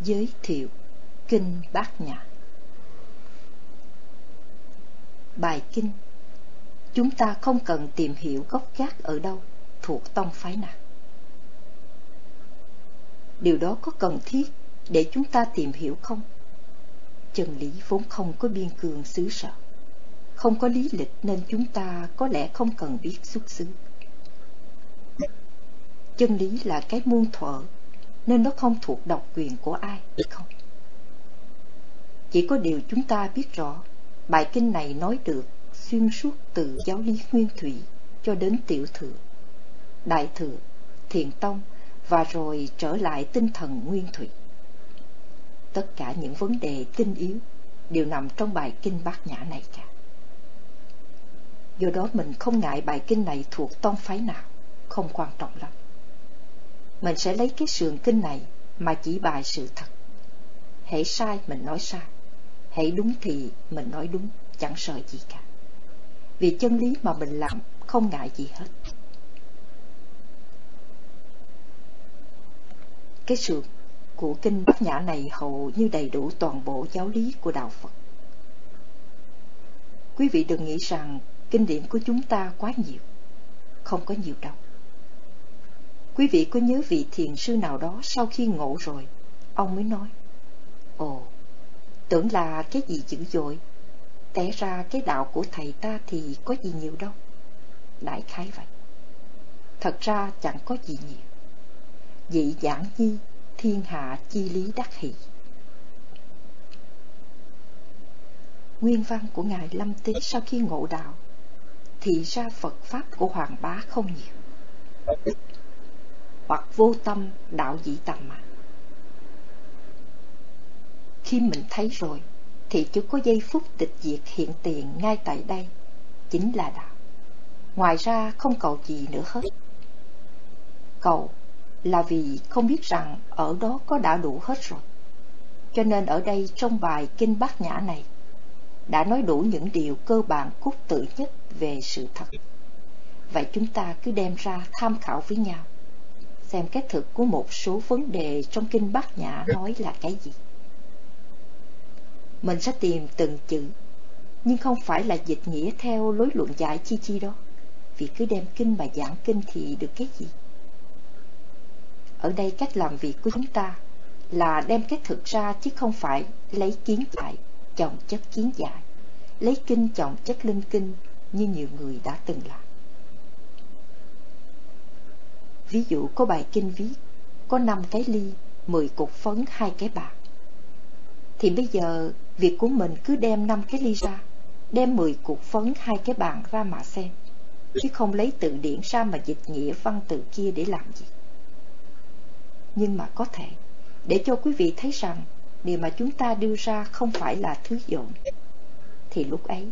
giới thiệu Kinh Bát Nhã Bài Kinh, Chúng ta không cần tìm hiểu gốc gác ở đâu, thuộc tông phái nào. Điều đó có cần thiết để chúng ta tìm hiểu không? Chân lý vốn không có biên cương xứ sở. Không có lý lịch nên chúng ta có lẽ không cần biết xuất xứ. Chân lý là cái muôn thuở nên nó không thuộc độc quyền của ai, không? Chỉ có điều chúng ta biết rõ, bài kinh này nói được xuyên suốt từ giáo lý nguyên thủy cho đến tiểu thừa, đại thừa, thiền tông và rồi trở lại tinh thần nguyên thủy. Tất cả những vấn đề tinh yếu đều nằm trong bài kinh bát nhã này cả. Do đó mình không ngại bài kinh này thuộc tông phái nào, không quan trọng lắm. Mình sẽ lấy cái sườn kinh này mà chỉ bài sự thật. Hãy sai mình nói sai, hãy đúng thì mình nói đúng, chẳng sợ gì cả. Vì chân lý mà mình làm không ngại gì hết. Cái sườn của kinh Bát Nhã này hầu như đầy đủ toàn bộ giáo lý của Đạo Phật. Quý vị đừng nghĩ rằng kinh điển của chúng ta quá nhiều. Không có nhiều đâu. Quý vị có nhớ vị thiền sư nào đó sau khi ngộ rồi, ông mới nói, Ồ, tưởng là cái gì dữ dội, té ra cái đạo của thầy ta thì có gì nhiều đâu. Đại khái vậy. Thật ra chẳng có gì nhiều. Dị giảng nhi, thiên hạ chi lý đắc hỷ. Nguyên văn của Ngài Lâm Tế sau khi ngộ đạo, thì ra Phật Pháp của Hoàng Bá không nhiều hoặc vô tâm đạo dĩ tầm mà. Khi mình thấy rồi, thì chỉ có giây phút tịch diệt hiện tiền ngay tại đây, chính là đạo. Ngoài ra không cầu gì nữa hết. Cầu là vì không biết rằng ở đó có đã đủ hết rồi. Cho nên ở đây trong bài Kinh Bát Nhã này, đã nói đủ những điều cơ bản cốt tự nhất về sự thật. Vậy chúng ta cứ đem ra tham khảo với nhau xem cái thực của một số vấn đề trong kinh Bát Nhã nói là cái gì. Mình sẽ tìm từng chữ, nhưng không phải là dịch nghĩa theo lối luận giải chi chi đó, vì cứ đem kinh mà giảng kinh thì được cái gì. Ở đây cách làm việc của chúng ta là đem cái thực ra chứ không phải lấy kiến giải, chồng chất kiến giải, lấy kinh chồng chất linh kinh như nhiều người đã từng làm. Ví dụ có bài kinh viết, có 5 cái ly, 10 cục phấn, hai cái bạc. Thì bây giờ, việc của mình cứ đem 5 cái ly ra, đem 10 cục phấn, hai cái bàn ra mà xem. Chứ không lấy từ điển ra mà dịch nghĩa văn tự kia để làm gì. Nhưng mà có thể, để cho quý vị thấy rằng điều mà chúng ta đưa ra không phải là thứ dộn, Thì lúc ấy,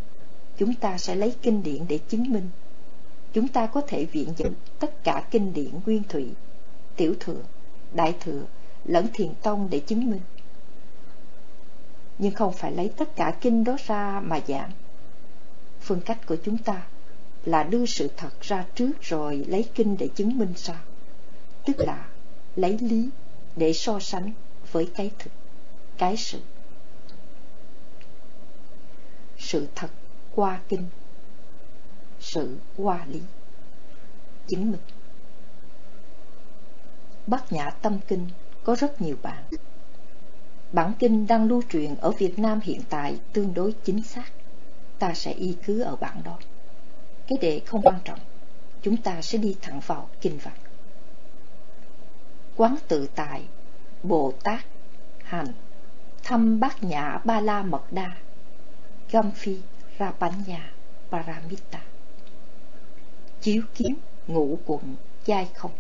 chúng ta sẽ lấy kinh điển để chứng minh chúng ta có thể viện dẫn tất cả kinh điển nguyên thủy, tiểu thừa, đại thừa, lẫn thiền tông để chứng minh. Nhưng không phải lấy tất cả kinh đó ra mà giảng. Phương cách của chúng ta là đưa sự thật ra trước rồi lấy kinh để chứng minh sau. Tức là lấy lý để so sánh với cái thực, cái sự. Sự thật qua kinh sự qua lý. Chính mình. Bát Nhã Tâm Kinh có rất nhiều bản. Bản kinh đang lưu truyền ở Việt Nam hiện tại tương đối chính xác. Ta sẽ y cứ ở bản đó. Cái đề không quan trọng. Chúng ta sẽ đi thẳng vào kinh văn. Quán tự tại Bồ Tát Hành Thăm Bát Nhã Ba La Mật Đa, Gam Phi Rapanya Paramita chiếu kiến ngũ quận chai không.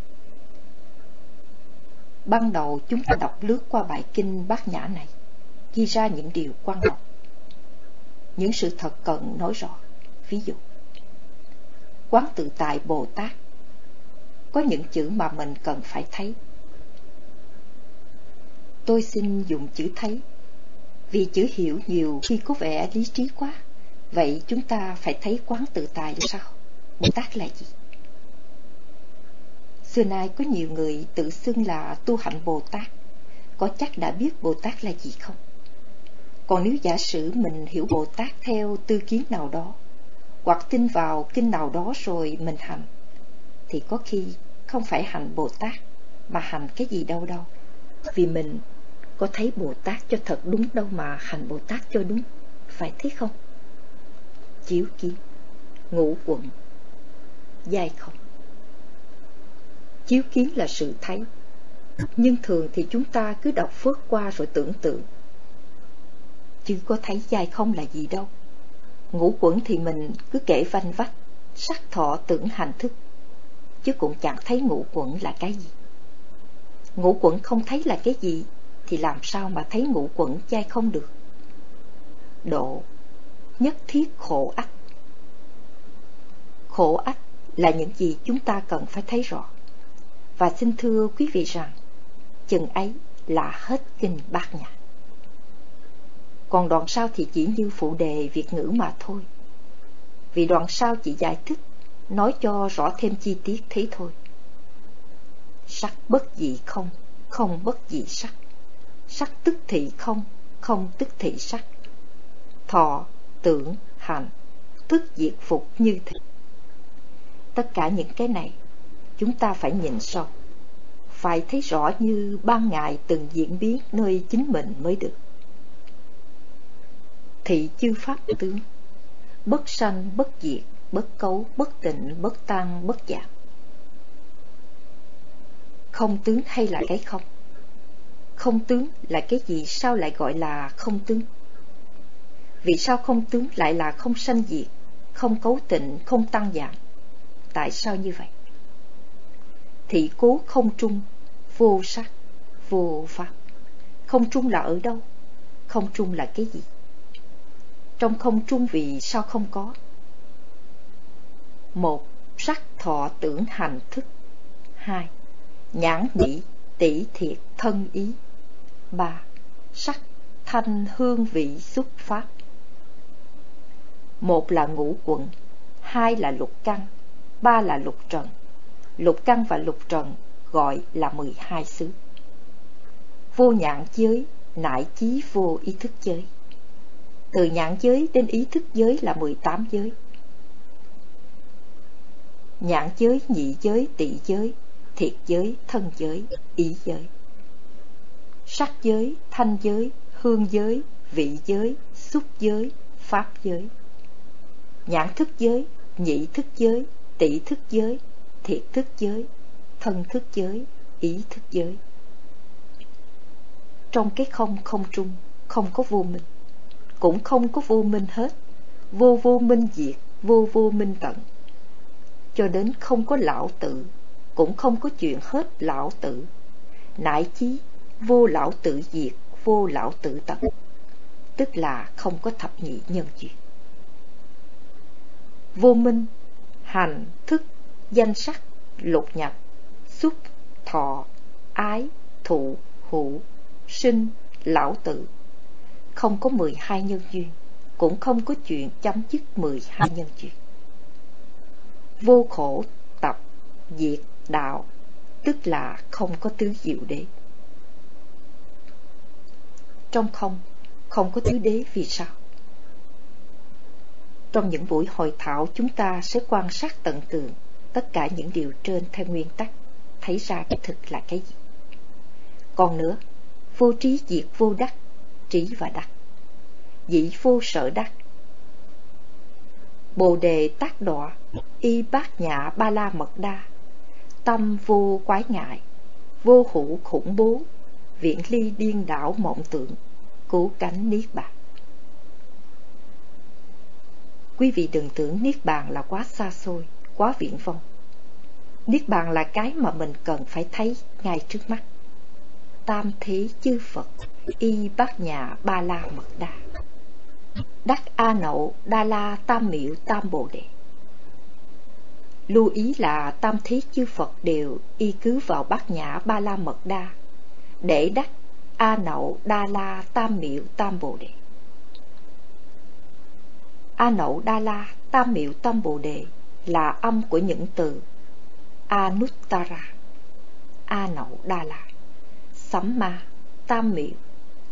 Ban đầu chúng ta đọc lướt qua bài kinh bát nhã này, ghi ra những điều quan trọng, những sự thật cần nói rõ. Ví dụ, quán tự tại bồ tát, có những chữ mà mình cần phải thấy. Tôi xin dùng chữ thấy, vì chữ hiểu nhiều khi có vẻ lý trí quá, vậy chúng ta phải thấy quán tự tại là sao? Bồ Tát là gì? Xưa nay có nhiều người tự xưng là tu hạnh Bồ Tát có chắc đã biết Bồ Tát là gì không? Còn nếu giả sử mình hiểu Bồ Tát theo tư kiến nào đó, hoặc tin vào kinh nào đó rồi mình hành, thì có khi không phải hành Bồ Tát, mà hành cái gì đâu đâu. Vì mình có thấy Bồ Tát cho thật đúng đâu mà hành Bồ Tát cho đúng, phải thế không? Chiếu kiến, ngũ quận, dài không. Chiếu kiến là sự thấy, nhưng thường thì chúng ta cứ đọc phước qua rồi tưởng tượng. Chứ có thấy dài không là gì đâu. Ngũ quẩn thì mình cứ kể vanh vách, sắc thọ tưởng hành thức, chứ cũng chẳng thấy ngũ quẩn là cái gì. Ngũ quẩn không thấy là cái gì, thì làm sao mà thấy ngũ quẩn dai không được. Độ nhất thiết khổ ách Khổ ách là những gì chúng ta cần phải thấy rõ. Và xin thưa quý vị rằng, chừng ấy là hết kinh bát nhã. Còn đoạn sau thì chỉ như phụ đề Việt ngữ mà thôi. Vì đoạn sau chỉ giải thích, nói cho rõ thêm chi tiết thế thôi. Sắc bất dị không, không bất dị sắc. Sắc tức thị không, không tức thị sắc. Thọ, tưởng, hành, thức diệt phục như thế. Tất cả những cái này, chúng ta phải nhìn sâu, phải thấy rõ như ban ngày từng diễn biến nơi chính mình mới được. Thị chư pháp tướng bất sanh bất diệt bất cấu bất tịnh bất tăng bất giảm. Không tướng hay là cái không? Không tướng là cái gì? Sao lại gọi là không tướng? Vì sao không tướng lại là không sanh diệt không cấu tịnh không tăng giảm? Tại sao như vậy thị cố không trung vô sắc vô pháp không trung là ở đâu không trung là cái gì trong không trung vì sao không có? Một, sắc thọ tưởng hành thức. Hai, nhãn nhĩ tỷ thiệt thân ý. Ba, sắc thanh hương vị xuất phát Một là ngũ quận, hai là lục căn, ba là lục trần. Lục căn và lục trần gọi là mười hai xứ. Vô nhãn giới, nại chí vô ý thức giới. Từ nhãn giới đến ý thức giới là 18 giới. Nhãn giới, nhị giới, tị giới, thiệt giới, thân giới, ý giới. Sắc giới, thanh giới, hương giới, vị giới, xúc giới, pháp giới. Nhãn thức giới, nhị thức giới, tỷ thức giới, thiệt thức giới, thân thức giới, ý thức giới. Trong cái không không trung, không có vô minh cũng không có vô minh hết. Vô vô minh diệt vô vô minh tận. Cho đến không có lão tử cũng không có chuyện hết lão tử nại chí vô lão tử diệt vô lão tử tận. Tức là không có thập nhị nhân duyên. Vô minh hành thức danh sắc lục nhập xúc thọ ái thụ hữu sinh lão tử không có 12 nhân duyên, cũng không có chuyện chấm dứt 12 nhân duyên. Vô khổ tập diệt đạo, tức là không có tứ diệu đế. Trong không, không có tứ đế vì sao? Trong những buổi hội thảo chúng ta sẽ quan sát tận tường tất cả những điều trên theo nguyên tắc, thấy ra cái thực là cái gì. Còn nữa, vô trí diệt vô đắc trí và đắc dĩ vô sở đắc bồ đề tác đọa y bát nhã ba la mật đa tâm vô quái ngại vô hữu khủng bố viễn ly điên đảo mộng tượng cứu cánh niết bàn quý vị đừng tưởng niết bàn là quá xa xôi, quá viễn vông. Niết bàn là cái mà mình cần phải thấy ngay trước mắt. Tam thế chư phật, y bát nhã ba la mật đa. Đắc a nậu, đa la tam miệu tam bồ đề. Lưu ý là tam thế chư phật đều y cứ vào bát nhã ba la mật đa để đắc a nậu, đa la tam miệu tam bồ đề a nậu đa la tam miệu tam bồ đề là âm của những từ anuttara a nậu đa la Sấm ma tam miệu,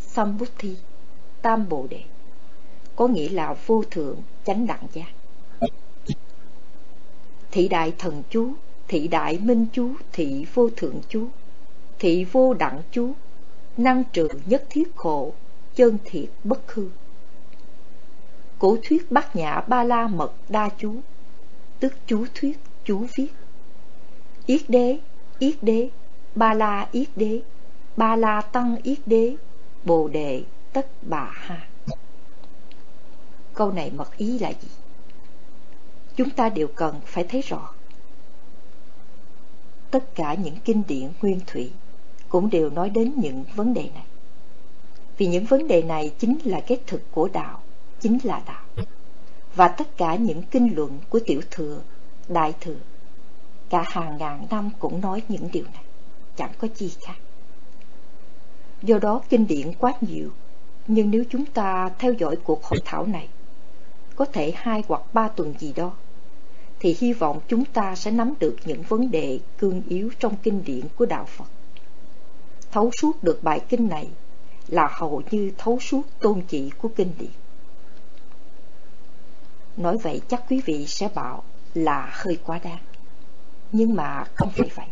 Sambuddhi, tam bồ đề, có nghĩa là vô thượng chánh đẳng giác. Thị đại thần chú, thị đại minh chú, thị vô thượng chú, thị vô đẳng chú, năng trừ nhất thiết khổ, chân thiệt bất hư. Cổ thuyết bát nhã ba la mật đa chú, tức chú thuyết, chú viết. Yết đế, yết đế, ba la yết đế, ba la tăng yết đế, bồ đề tất bà ha. Câu này mật ý là gì? Chúng ta đều cần phải thấy rõ. Tất cả những kinh điển nguyên thủy cũng đều nói đến những vấn đề này. Vì những vấn đề này chính là cái thực của đạo, chính là đạo. Và tất cả những kinh luận của tiểu thừa, đại thừa, cả hàng ngàn năm cũng nói những điều này, chẳng có chi khác. Do đó kinh điển quá nhiều, nhưng nếu chúng ta theo dõi cuộc hội thảo này, có thể hai hoặc ba tuần gì đó, thì hy vọng chúng ta sẽ nắm được những vấn đề cương yếu trong kinh điển của Đạo Phật. Thấu suốt được bài kinh này là hầu như thấu suốt tôn chỉ của kinh điển. Nói vậy chắc quý vị sẽ bảo là hơi quá đáng. Nhưng mà không phải vậy.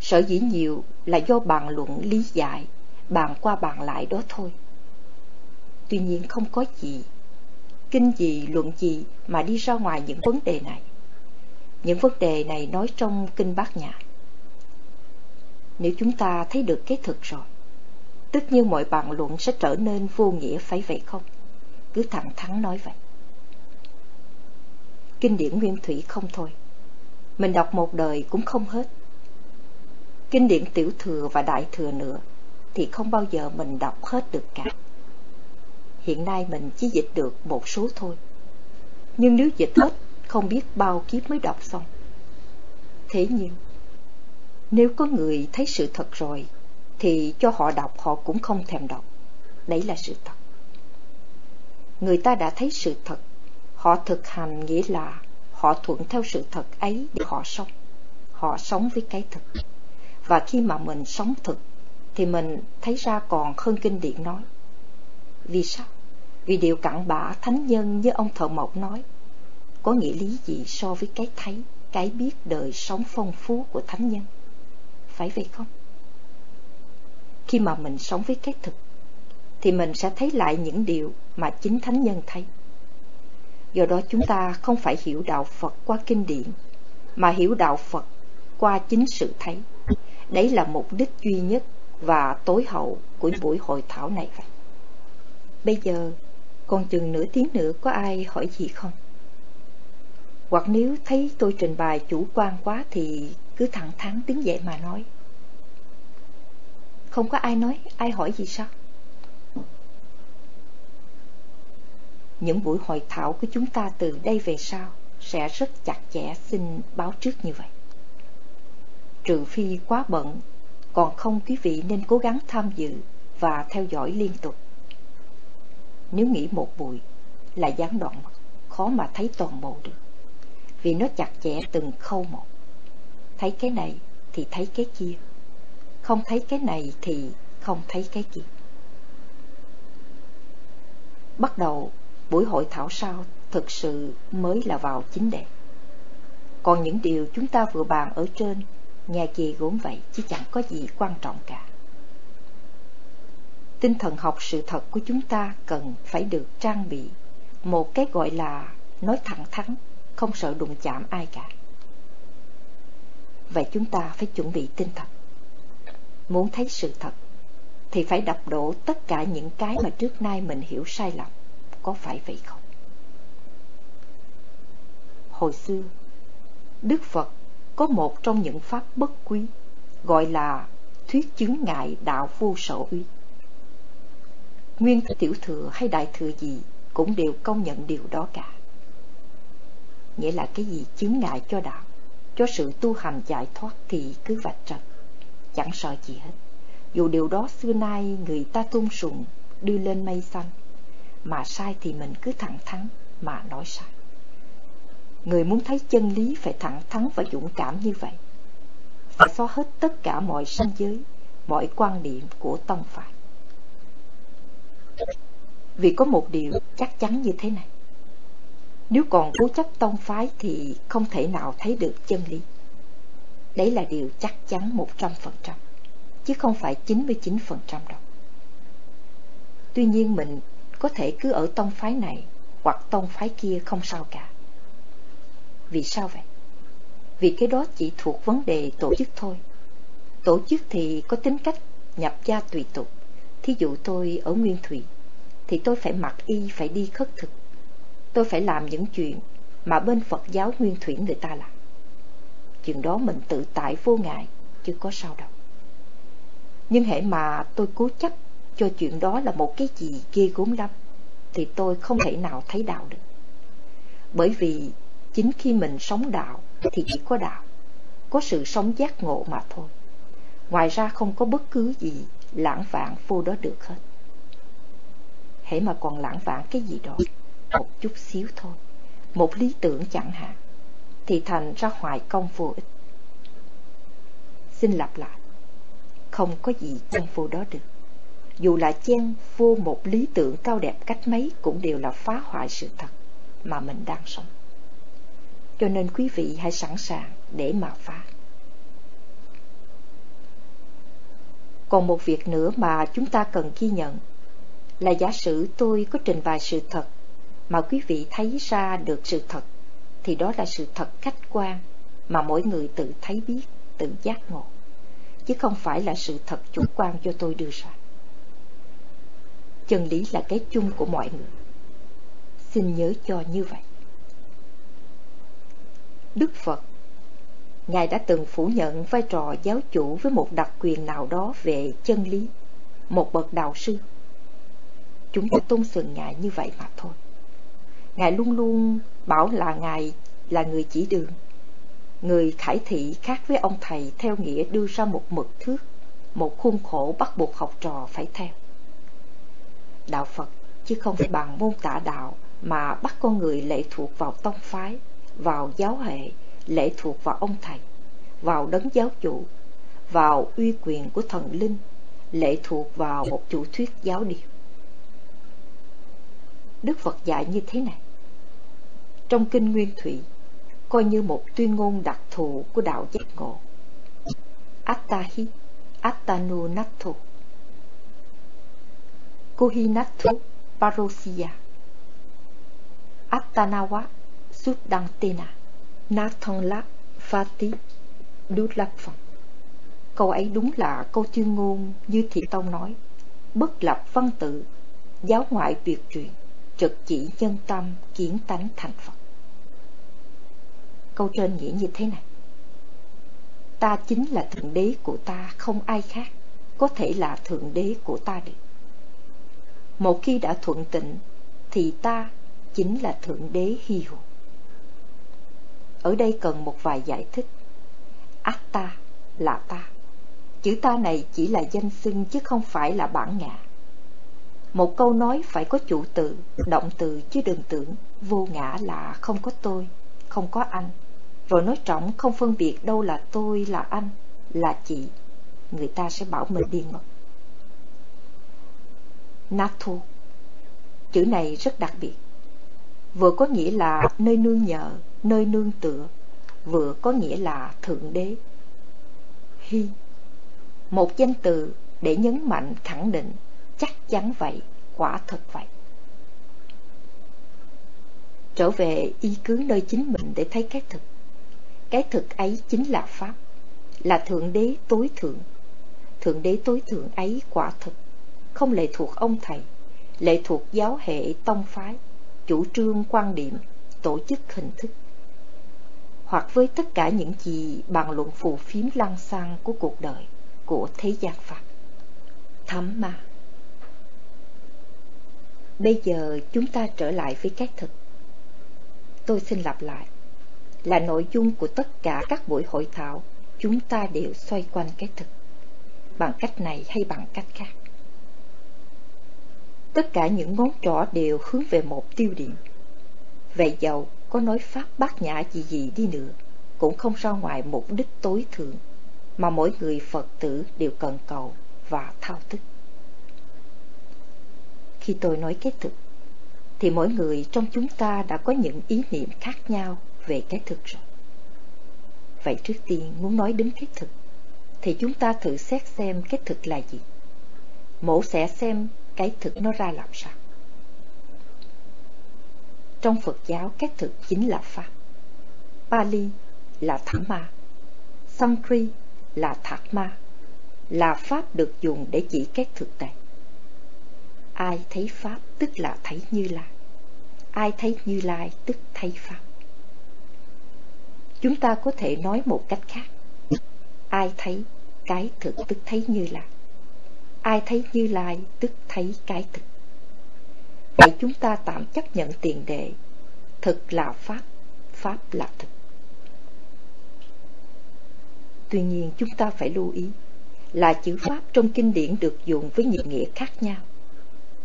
Sở dĩ nhiều là do bàn luận lý giải, bàn qua bàn lại đó thôi. Tuy nhiên không có gì, kinh gì, luận gì mà đi ra ngoài những vấn đề này. Những vấn đề này nói trong kinh bát nhã. Nếu chúng ta thấy được cái thực rồi, tất nhiên mọi bàn luận sẽ trở nên vô nghĩa phải vậy không? Cứ thẳng thắn nói vậy. Kinh điển nguyên thủy không thôi. Mình đọc một đời cũng không hết. Kinh điển tiểu thừa và đại thừa nữa thì không bao giờ mình đọc hết được cả. Hiện nay mình chỉ dịch được một số thôi. Nhưng nếu dịch hết, không biết bao kiếp mới đọc xong. Thế nhưng, nếu có người thấy sự thật rồi, thì cho họ đọc họ cũng không thèm đọc. Đấy là sự thật. Người ta đã thấy sự thật, họ thực hành nghĩa là họ thuận theo sự thật ấy để họ sống. Họ sống với cái thực. Và khi mà mình sống thực, thì mình thấy ra còn hơn kinh điển nói. Vì sao? Vì điều cặn bã thánh nhân như ông thợ mộc nói, có nghĩa lý gì so với cái thấy, cái biết đời sống phong phú của thánh nhân? Phải vậy không? Khi mà mình sống với cái thực, thì mình sẽ thấy lại những điều mà chính thánh nhân thấy. Do đó chúng ta không phải hiểu đạo Phật qua kinh điển, mà hiểu đạo Phật qua chính sự thấy. Đấy là mục đích duy nhất và tối hậu của buổi hội thảo này vậy. Bây giờ, còn chừng nửa tiếng nữa có ai hỏi gì không? Hoặc nếu thấy tôi trình bày chủ quan quá thì cứ thẳng thắn đứng dậy mà nói. Không có ai nói, ai hỏi gì sao? Những buổi hội thảo của chúng ta từ đây về sau sẽ rất chặt chẽ xin báo trước như vậy. Trừ phi quá bận, còn không quý vị nên cố gắng tham dự và theo dõi liên tục. Nếu nghỉ một buổi là gián đoạn khó mà thấy toàn bộ được, vì nó chặt chẽ từng khâu một. Thấy cái này thì thấy cái kia, không thấy cái này thì không thấy cái kia. Bắt đầu buổi hội thảo sau thực sự mới là vào chính đề. Còn những điều chúng ta vừa bàn ở trên, nhà chị gốm vậy chứ chẳng có gì quan trọng cả. Tinh thần học sự thật của chúng ta cần phải được trang bị một cái gọi là nói thẳng thắn, không sợ đụng chạm ai cả. Vậy chúng ta phải chuẩn bị tinh thần. Muốn thấy sự thật thì phải đập đổ tất cả những cái mà trước nay mình hiểu sai lầm có phải vậy không? Hồi xưa, Đức Phật có một trong những pháp bất quý, gọi là thuyết chứng ngại đạo vô sở uy. Nguyên tiểu thừa hay đại thừa gì cũng đều công nhận điều đó cả. Nghĩa là cái gì chứng ngại cho đạo, cho sự tu hành giải thoát thì cứ vạch trần, chẳng sợ gì hết. Dù điều đó xưa nay người ta tôn sùng, đưa lên mây xanh, mà sai thì mình cứ thẳng thắn mà nói sai. Người muốn thấy chân lý phải thẳng thắn và dũng cảm như vậy. Phải xóa hết tất cả mọi sanh giới, mọi quan điểm của tông phái. Vì có một điều chắc chắn như thế này. Nếu còn cố chấp tông phái thì không thể nào thấy được chân lý. Đấy là điều chắc chắn 100%, chứ không phải 99% đâu. Tuy nhiên mình có thể cứ ở tông phái này hoặc tông phái kia không sao cả. Vì sao vậy? Vì cái đó chỉ thuộc vấn đề tổ chức thôi. Tổ chức thì có tính cách nhập gia tùy tục. Thí dụ tôi ở Nguyên Thủy, thì tôi phải mặc y, phải đi khất thực. Tôi phải làm những chuyện mà bên Phật giáo Nguyên Thủy người ta làm. Chuyện đó mình tự tại vô ngại, chứ có sao đâu. Nhưng hệ mà tôi cố chấp cho chuyện đó là một cái gì ghê gốm lắm, thì tôi không thể nào thấy đạo được. Bởi vì chính khi mình sống đạo thì chỉ có đạo, có sự sống giác ngộ mà thôi. Ngoài ra không có bất cứ gì lãng vạn vô đó được hết. Hễ mà còn lãng vạn cái gì đó, một chút xíu thôi, một lý tưởng chẳng hạn, thì thành ra hoài công vô ích. Xin lặp lại, không có gì trong vô đó được. Dù là chen vô một lý tưởng cao đẹp cách mấy cũng đều là phá hoại sự thật mà mình đang sống. Cho nên quý vị hãy sẵn sàng để mà phá. Còn một việc nữa mà chúng ta cần ghi nhận là giả sử tôi có trình bày sự thật mà quý vị thấy ra được sự thật thì đó là sự thật khách quan mà mỗi người tự thấy biết, tự giác ngộ chứ không phải là sự thật chủ quan cho tôi đưa ra. Chân lý là cái chung của mọi người. Xin nhớ cho như vậy. Đức Phật Ngài đã từng phủ nhận vai trò giáo chủ với một đặc quyền nào đó về chân lý, một bậc đạo sư. Chúng ta tôn sùng Ngài như vậy mà thôi. Ngài luôn luôn bảo là Ngài là người chỉ đường, người khải thị khác với ông thầy theo nghĩa đưa ra một mực thước, một khuôn khổ bắt buộc học trò phải theo. Đạo Phật chứ không phải bằng môn tả đạo mà bắt con người lệ thuộc vào tông phái, vào giáo hệ, lệ thuộc vào ông thầy, vào đấng giáo chủ, vào uy quyền của thần linh, lệ thuộc vào một chủ thuyết giáo điều. Đức Phật dạy như thế này. Trong Kinh Nguyên Thủy, coi như một tuyên ngôn đặc thù của đạo giác ngộ. Attahi, Attanu Nathu. Kohinathu Parosia Attanawa Suddantena. Nathanla Fati Dulaphan. Câu ấy đúng là câu chuyên ngôn như Thị Tông nói. Bất lập văn tự, giáo ngoại tuyệt truyền, trực chỉ nhân tâm, kiến tánh thành Phật. Câu trên nghĩa như thế này. Ta chính là Thượng Đế của ta, không ai khác, có thể là Thượng Đế của ta được. Một khi đã thuận tịnh, thì ta chính là Thượng Đế hy hữu. Ở đây cần một vài giải thích. Atta là ta. Chữ ta này chỉ là danh xưng chứ không phải là bản ngã. Một câu nói phải có chủ từ, động từ chứ đừng tưởng vô ngã là không có tôi, không có anh. Rồi nói trọng không phân biệt đâu là tôi, là anh, là chị. Người ta sẽ bảo mình điên mất. Nathu Chữ này rất đặc biệt. Vừa có nghĩa là nơi nương nhờ, nơi nương tựa. Vừa có nghĩa là Thượng Đế. Hi. Một danh từ để nhấn mạnh khẳng định Chắc chắn vậy, quả thật vậy. Trở về y cứ nơi chính mình để thấy cái thực. Cái thực ấy chính là Pháp Là Thượng Đế tối thượng. Thượng Đế tối thượng ấy quả thực. Không lệ thuộc ông thầy, Lệ thuộc giáo hệ tông phái, Chủ trương quan điểm, Tổ chức hình thức. Hoặc với tất cả những gì bàn luận phù phiếm lăng xăng của cuộc đời Của thế gian Phật. Thấm ma. Bây giờ chúng ta trở lại với cái thực. Tôi xin lặp lại. Là nội dung của tất cả các buổi hội thảo, Chúng ta đều xoay quanh cái thực. Bằng cách này hay bằng cách khác. Tất cả những ngón trỏ đều hướng về một tiêu điểm Vậy dầu có nói pháp bát nhã gì gì đi nữa Cũng không ra ngoài mục đích tối thượng Mà mỗi người Phật tử đều cần cầu và thao thức. Khi tôi nói cái thực, thì mỗi người trong chúng ta đã có những ý niệm khác nhau về cái thực rồi. Vậy trước tiên muốn nói đến cái thực, thì chúng ta thử xét xem cái thực là gì. Mổ sẽ xem cái thực nó ra làm sao. Trong Phật giáo, cái thực chính là Pháp. Pali là Dhamma, Sankri là Thạc Ma, là Pháp được dùng để chỉ cái thực này. Ai thấy Pháp tức là thấy Như Lai, ai thấy Như Lai tức thấy Pháp. Chúng ta có thể nói một cách khác, ai thấy cái thực tức thấy Như Lai, ai thấy Như Lai tức thấy cái thực. Vậy chúng ta tạm chấp nhận tiền đề, thực là Pháp, Pháp là thực. Tuy nhiên chúng ta phải lưu ý là chữ Pháp trong kinh điển được dùng với nhiều nghĩa khác nhau,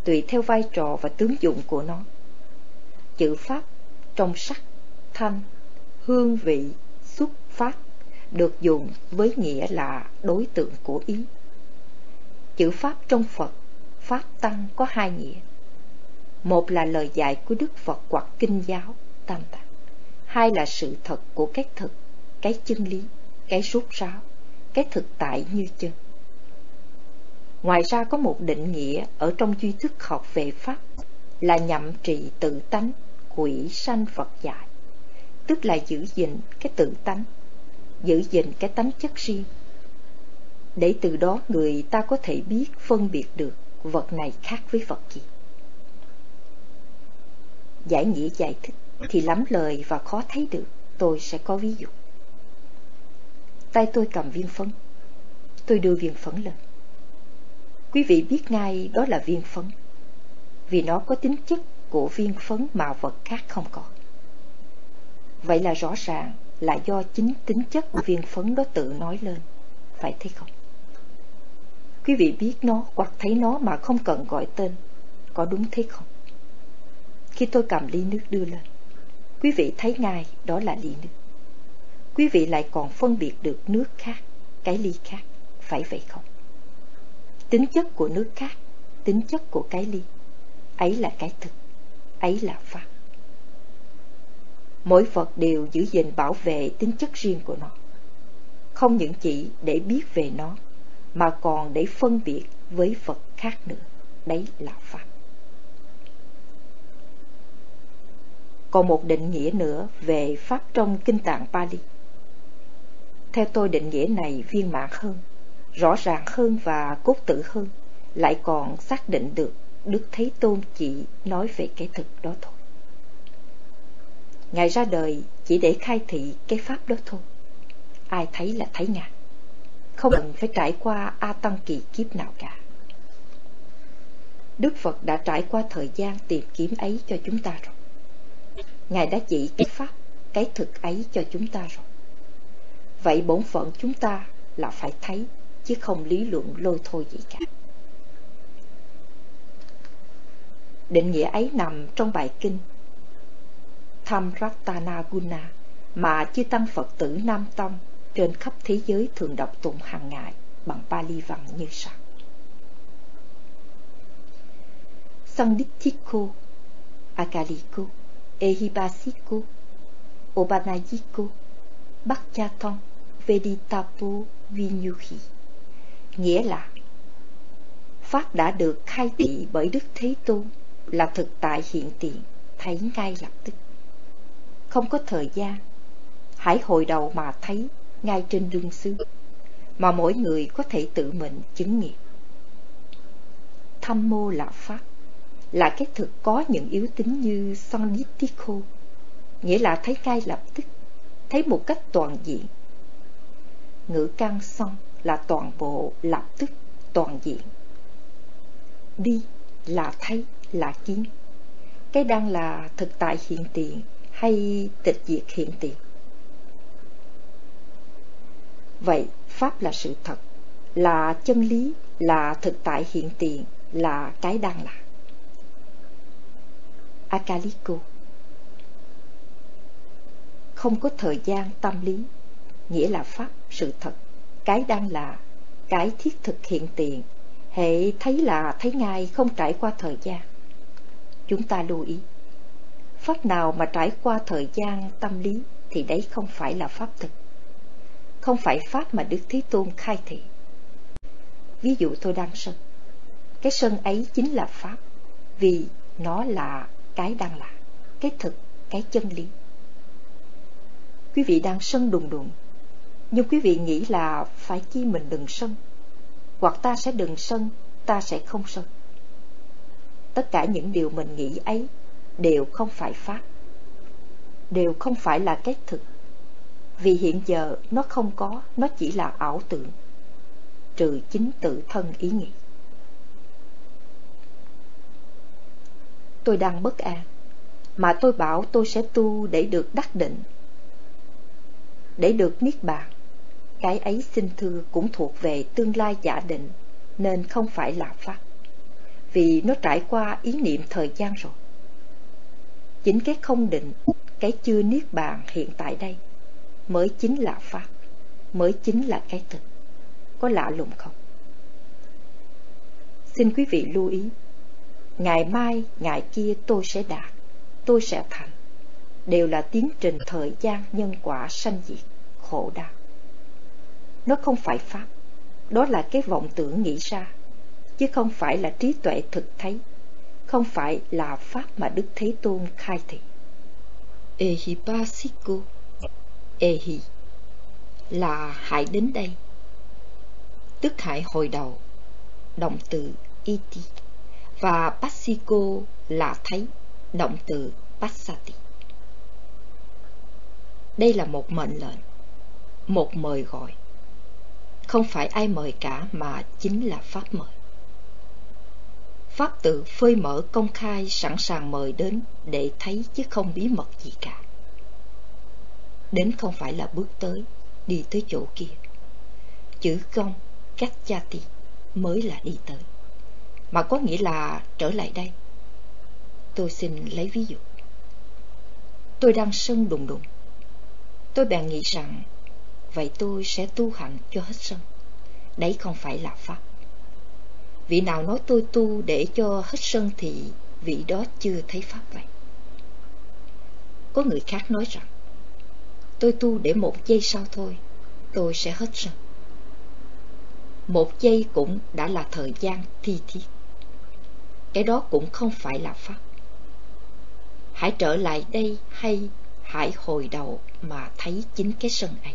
tùy theo vai trò và tướng dụng của nó. Chữ Pháp trong sắc, thanh, hương vị, xuất phát được dùng với nghĩa là đối tượng của ý. Chữ Pháp trong Phật, Pháp Tăng có hai nghĩa. Một là lời dạy của Đức Phật hoặc kinh giáo, tam tạng. Hai là sự thật của cái thực, cái chân lý cái rút ráo, cái thực tại như chân. Ngoài ra có một định nghĩa ở trong duy thức học về Pháp là nhậm trị tự tánh, quỷ sanh Phật dạy, tức là giữ gìn cái tự tánh, giữ gìn cái tánh chất riêng. Để từ đó người ta có thể biết phân biệt được vật này khác với vật gì. Giải nghĩa giải thích thì lắm lời và khó thấy được, tôi sẽ có ví dụ. Tay tôi cầm viên phấn. Tôi đưa viên phấn lên. Quý vị biết ngay đó là viên phấn. Vì nó có tính chất của viên phấn mà vật khác không có. Vậy là rõ ràng là do chính tính chất của viên phấn đó tự nói lên. Phải thế không? Quý vị biết nó hoặc thấy nó mà không cần gọi tên. Có đúng thế không? Khi tôi cầm ly nước đưa lên, quý vị thấy ngay đó là ly nước quý vị lại còn phân biệt được nước khác, cái ly khác, phải vậy không? Tính chất của nước khác, tính chất của cái ly, ấy là cái thực, ấy là Pháp. Mỗi vật đều giữ gìn bảo vệ tính chất riêng của nó. Không những chỉ để biết về nó, mà còn để phân biệt với vật khác nữa. Đấy là Pháp. Còn một định nghĩa nữa về Pháp trong Kinh Tạng Pali. Theo tôi định nghĩa này viên mãn hơn, rõ ràng hơn và cốt tử hơn, lại còn xác định được Đức Thế Tôn chỉ nói về cái thực đó thôi. Ngài ra đời chỉ để khai thị cái pháp đó thôi. Ai thấy là thấy Ngài. Không cần phải trải qua A Tăng kỳ kiếp nào cả. Đức Phật đã trải qua thời gian tìm kiếm ấy cho chúng ta rồi. Ngài đã chỉ cái pháp, cái thực ấy cho chúng ta rồi. Vậy bổn phận chúng ta là phải thấy, chứ không lý luận lôi thôi gì cả. Định nghĩa ấy nằm trong bài kinh Tham Ratana Guna mà chư tăng Phật tử Nam Tông trên khắp thế giới thường đọc tụng hàng ngày bằng Pali văn như sau. Sanditthiko, Akaliko, Ehibasiko, Obanayiko, Bhakchathon, Veditapu Vinyuhi Nghĩa là Pháp đã được khai thị bởi Đức Thế Tôn là thực tại hiện tiền, thấy ngay lập tức. Không có thời gian, hãy hồi đầu mà thấy ngay trên đương xứ, mà mỗi người có thể tự mình chứng nghiệm. Tham mô là Pháp, là cái thực có những yếu tính như Sanditiko, nghĩa là thấy ngay lập tức, thấy một cách toàn diện, ngữ căn song là toàn bộ lập tức toàn diện. Đi là thấy là kiến. Cái đang là thực tại hiện tiền hay tịch diệt hiện tiền? Vậy pháp là sự thật là chân lý là thực tại hiện tiền là cái đang là akaliko không có thời gian tâm lý nghĩa là pháp sự thật cái đang là cái thiết thực hiện tiền hệ thấy là thấy ngay không trải qua thời gian. Chúng ta lưu ý, pháp nào mà trải qua thời gian tâm lý thì đấy không phải là pháp thực. Không phải pháp mà Đức Thế Tôn khai thị. Ví dụ tôi đang sân. Cái sân ấy chính là pháp, vì nó là cái đang là, cái thực, cái chân lý. Quý vị đang sân đùng đùng, nhưng quý vị nghĩ là phải chi mình đừng sân, hoặc ta sẽ đừng sân, ta sẽ không sân. Tất cả những điều mình nghĩ ấy đều không phải pháp, đều không phải là cái thực, vì hiện giờ nó không có, nó chỉ là ảo tưởng, trừ chính tự thân ý nghĩ. Tôi đang bất an, mà tôi bảo tôi sẽ tu để được đắc định, để được niết bàn. Cái ấy xin thưa cũng thuộc về tương lai giả định, nên không phải là pháp, vì nó trải qua ý niệm thời gian rồi. Chính cái không định, cái chưa niết bàn hiện tại đây mới chính là pháp, mới chính là cái thực. Có lạ lùng không? Xin quý vị lưu ý, ngày mai, ngày kia tôi sẽ đạt, tôi sẽ thành, đều là tiến trình thời gian nhân quả sanh diệt, khổ đau. Nó không phải pháp, đó là cái vọng tưởng nghĩ ra, chứ không phải là trí tuệ thực thấy, không phải là pháp mà Đức Thế Tôn khai thị. Ehipasiko Ehi là hãy đến đây, tức hãy hồi đầu, động từ iti và Passiko là thấy, động từ Passati. Đây là một mệnh lệnh, một mời gọi. Không phải ai mời cả mà chính là Pháp mời. Pháp tự phơi mở công khai sẵn sàng mời đến để thấy chứ không bí mật gì cả. Đến không phải là bước tới, đi tới chỗ kia. Chữ công, cách cha ti mới là đi tới mà có nghĩa là trở lại đây. Tôi xin lấy ví dụ. Tôi đang sân đùng đùng. Tôi bèn nghĩ rằng, vậy tôi sẽ tu hành cho hết sân. Đấy không phải là Pháp. Vị nào nói tôi tu để cho hết sân thì vị đó chưa thấy Pháp vậy. Có người khác nói rằng, tôi tu để một giây sau thôi, tôi sẽ hết sân. Một giây cũng đã là thời gian thi thiết cái đó cũng không phải là pháp. Hãy trở lại đây hay hãy hồi đầu mà thấy chính cái sân ấy.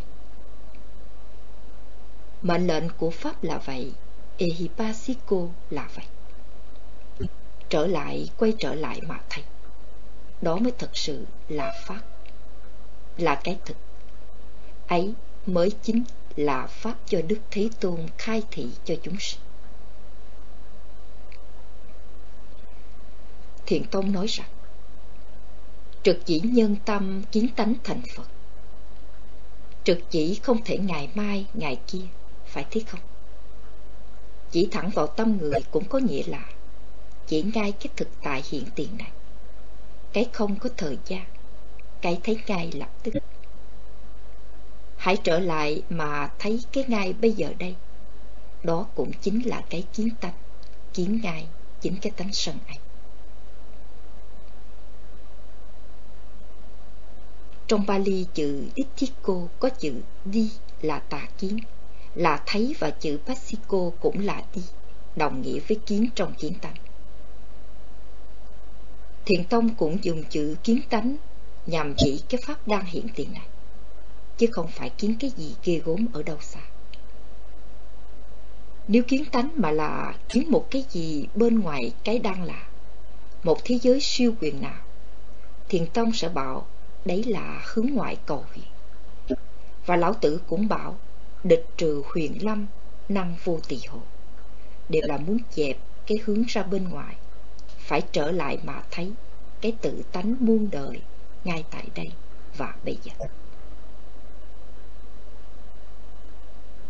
Mệnh lệnh của pháp là vậy ehipasiko là vậy. Trở lại quay trở lại mà thấy. Đó mới thật sự là pháp là cái thực. Ấy mới chính là pháp cho đức thế tôn khai thị cho chúng sinh. Thiện Tông nói rằng Trực chỉ nhân tâm kiến tánh thành Phật. Trực chỉ không thể ngày mai, ngày kia Phải thế không? Chỉ thẳng vào tâm người cũng có nghĩa là Chỉ ngay cái thực tại hiện tiền này. Cái không có thời gian cái thấy ngay lập tức. Hãy trở lại mà thấy cái ngay bây giờ đây. Đó cũng chính là cái kiến tánh Kiến ngay chính cái tánh sân ấy. Trong Bali chữ Dithiko có chữ đi là tà kiến, là thấy và chữ pasiko cũng là đi, đồng nghĩa với kiến trong kiến tánh. Thiền Tông cũng dùng chữ kiến tánh nhằm chỉ cái pháp đang hiện tiền này, chứ không phải kiến cái gì ghê gốm ở đâu xa. Nếu kiến tánh mà là kiến một cái gì bên ngoài cái đang là, một thế giới siêu quyền nào, Thiền Tông sẽ bảo đấy là hướng ngoại cầu huyền. Và lão tử cũng bảo, địch trừ huyền lâm, năng vô tỳ hộ. Đều là muốn dẹp cái hướng ra bên ngoài, phải trở lại mà thấy cái tự tánh muôn đời ngay tại đây và bây giờ.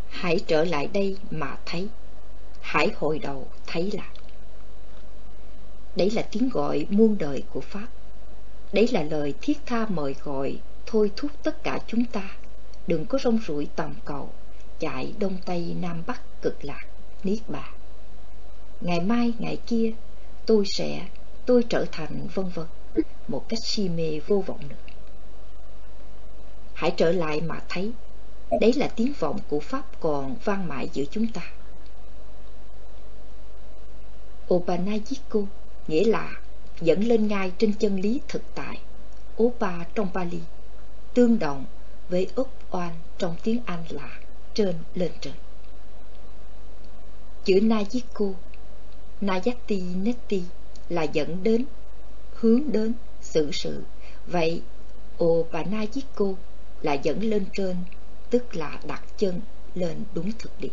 Hãy trở lại đây mà thấy, hãy hồi đầu thấy lại. Đấy là tiếng gọi muôn đời của Pháp Đấy là lời thiết tha mời gọi, thôi thúc tất cả chúng ta, đừng có rong ruổi tầm cầu, chạy đông tây nam bắc cực lạc, niết bàn. ngày mai, ngày kia, tôi sẽ, tôi trở thành vân vân, một cách si mê vô vọng nữa. Hãy trở lại mà thấy, đấy là tiếng vọng của Pháp còn vang mãi giữa chúng ta. Opanayiko nghĩa là dẫn lên ngay trên chân lý thực tại, Opa trong Pali, tương đồng với Úc oan trong tiếng Anh là trên lên trời. Chữ Najiko, Nayati Neti là dẫn đến, hướng đến, xử sự. Vậy Opanayiko là dẫn lên trên, tức là đặt chân lên đúng thực địa.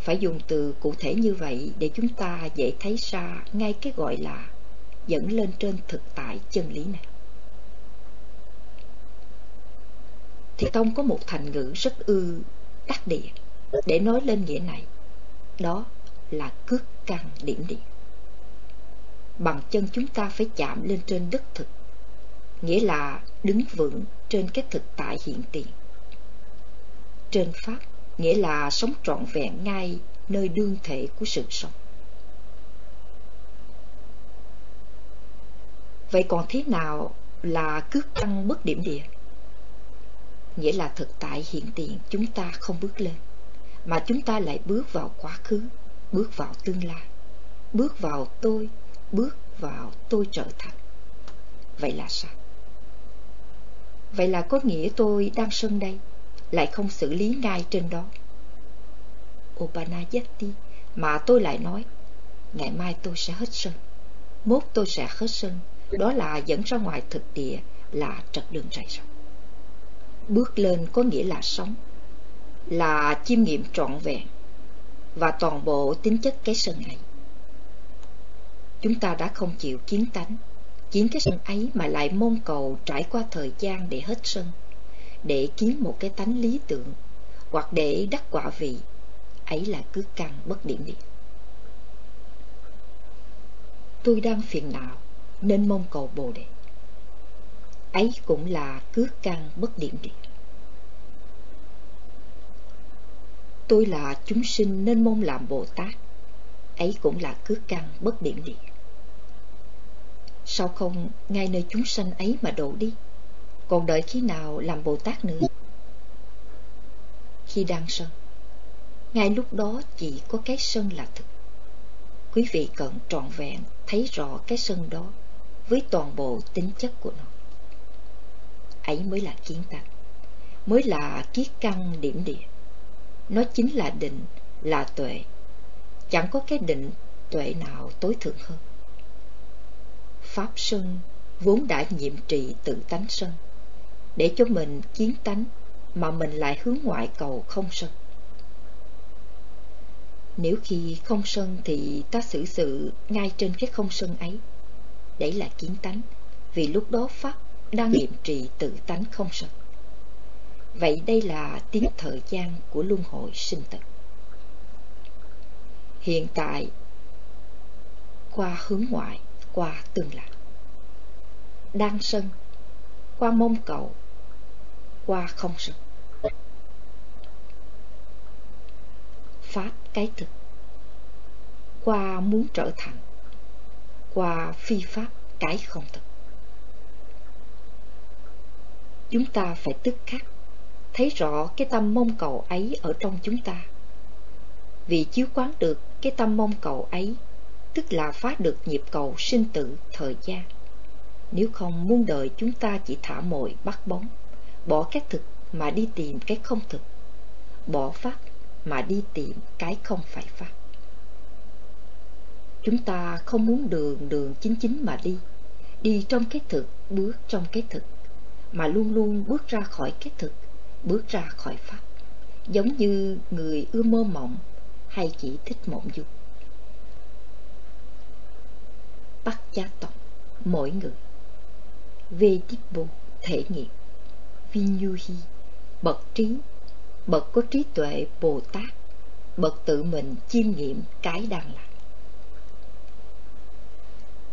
Phải dùng từ cụ thể như vậy để chúng ta dễ thấy ra ngay cái gọi là dẫn lên trên thực tại chân lý này. Thì Tông có một thành ngữ rất ư đắc địa để nói lên nghĩa này. Đó là cước căn điểm địa. Bằng chân chúng ta phải chạm lên trên đất thực, nghĩa là đứng vững trên cái thực tại hiện tiền. Trên Pháp nghĩa là sống trọn vẹn ngay nơi đương thể của sự sống. Vậy còn thế nào là cước tăng bất điểm địa? Nghĩa là thực tại hiện tiền chúng ta không bước lên, mà chúng ta lại bước vào quá khứ, bước vào tương lai, bước vào tôi, bước vào tôi trở thành. Vậy là sao? Vậy là có nghĩa tôi đang sân đây, lại không xử lý ngay trên đó. Opanayati mà tôi lại nói, ngày mai tôi sẽ hết sân, mốt tôi sẽ hết sân, đó là dẫn ra ngoài thực địa là trật đường rải rộng. Bước lên có nghĩa là sống, là chiêm nghiệm trọn vẹn và toàn bộ tính chất cái sân ấy. Chúng ta đã không chịu chiến tánh, chiến cái sân ấy mà lại mong cầu trải qua thời gian để hết sân để kiếm một cái tánh lý tưởng hoặc để đắc quả vị. Ấy là cứ căn bất điểm đi. Tôi đang phiền não nên mong cầu bồ đề. Ấy cũng là cứ căn bất điểm đi. Tôi là chúng sinh nên mong làm bồ tát. Ấy cũng là cứ căn bất điểm đi sao không ngay nơi chúng sanh ấy mà đổ đi còn đợi khi nào làm Bồ Tát nữa? Khi đang sân, ngay lúc đó chỉ có cái sân là thực. Quý vị cần trọn vẹn thấy rõ cái sân đó với toàn bộ tính chất của nó. Ấy mới là kiến tánh, mới là kiết căn điểm địa. Nó chính là định, là tuệ. Chẳng có cái định tuệ nào tối thượng hơn. Pháp sân vốn đã nhiệm trị tự tánh sân để cho mình chiến tánh mà mình lại hướng ngoại cầu không sân. Nếu khi không sân thì ta xử sự ngay trên cái không sân ấy. Đấy là kiến tánh, vì lúc đó Pháp đang nghiệm trị tự tánh không sân. Vậy đây là tiếng thời gian của luân hồi sinh tử. Hiện tại, qua hướng ngoại, qua tương lạc, Đang sân, qua mông cầu, qua không sự pháp cái thực qua muốn trở thành qua phi pháp cái không thực. Chúng ta phải tức khắc thấy rõ cái tâm mong cầu ấy ở trong chúng ta. Vì chiếu quán được cái tâm mong cầu ấy tức là phá được nhịp cầu sinh tử thời gian. Nếu không muôn đời chúng ta chỉ thả mồi bắt bóng, bỏ cái thực mà đi tìm cái không thực, bỏ pháp mà đi tìm cái không phải pháp. Chúng ta không muốn đường đường chính chính mà đi đi trong cái thực, bước trong cái thực, mà luôn luôn bước ra khỏi cái thực, bước ra khỏi pháp. Giống như người ưa mơ mộng hay chỉ thích mộng du. Bắt gia tộc mỗi người. Về tiếp bộ thể nghiệm. Vinyuhi, bậc trí, bậc có trí tuệ Bồ Tát, bậc tự mình chiêm nghiệm cái đang là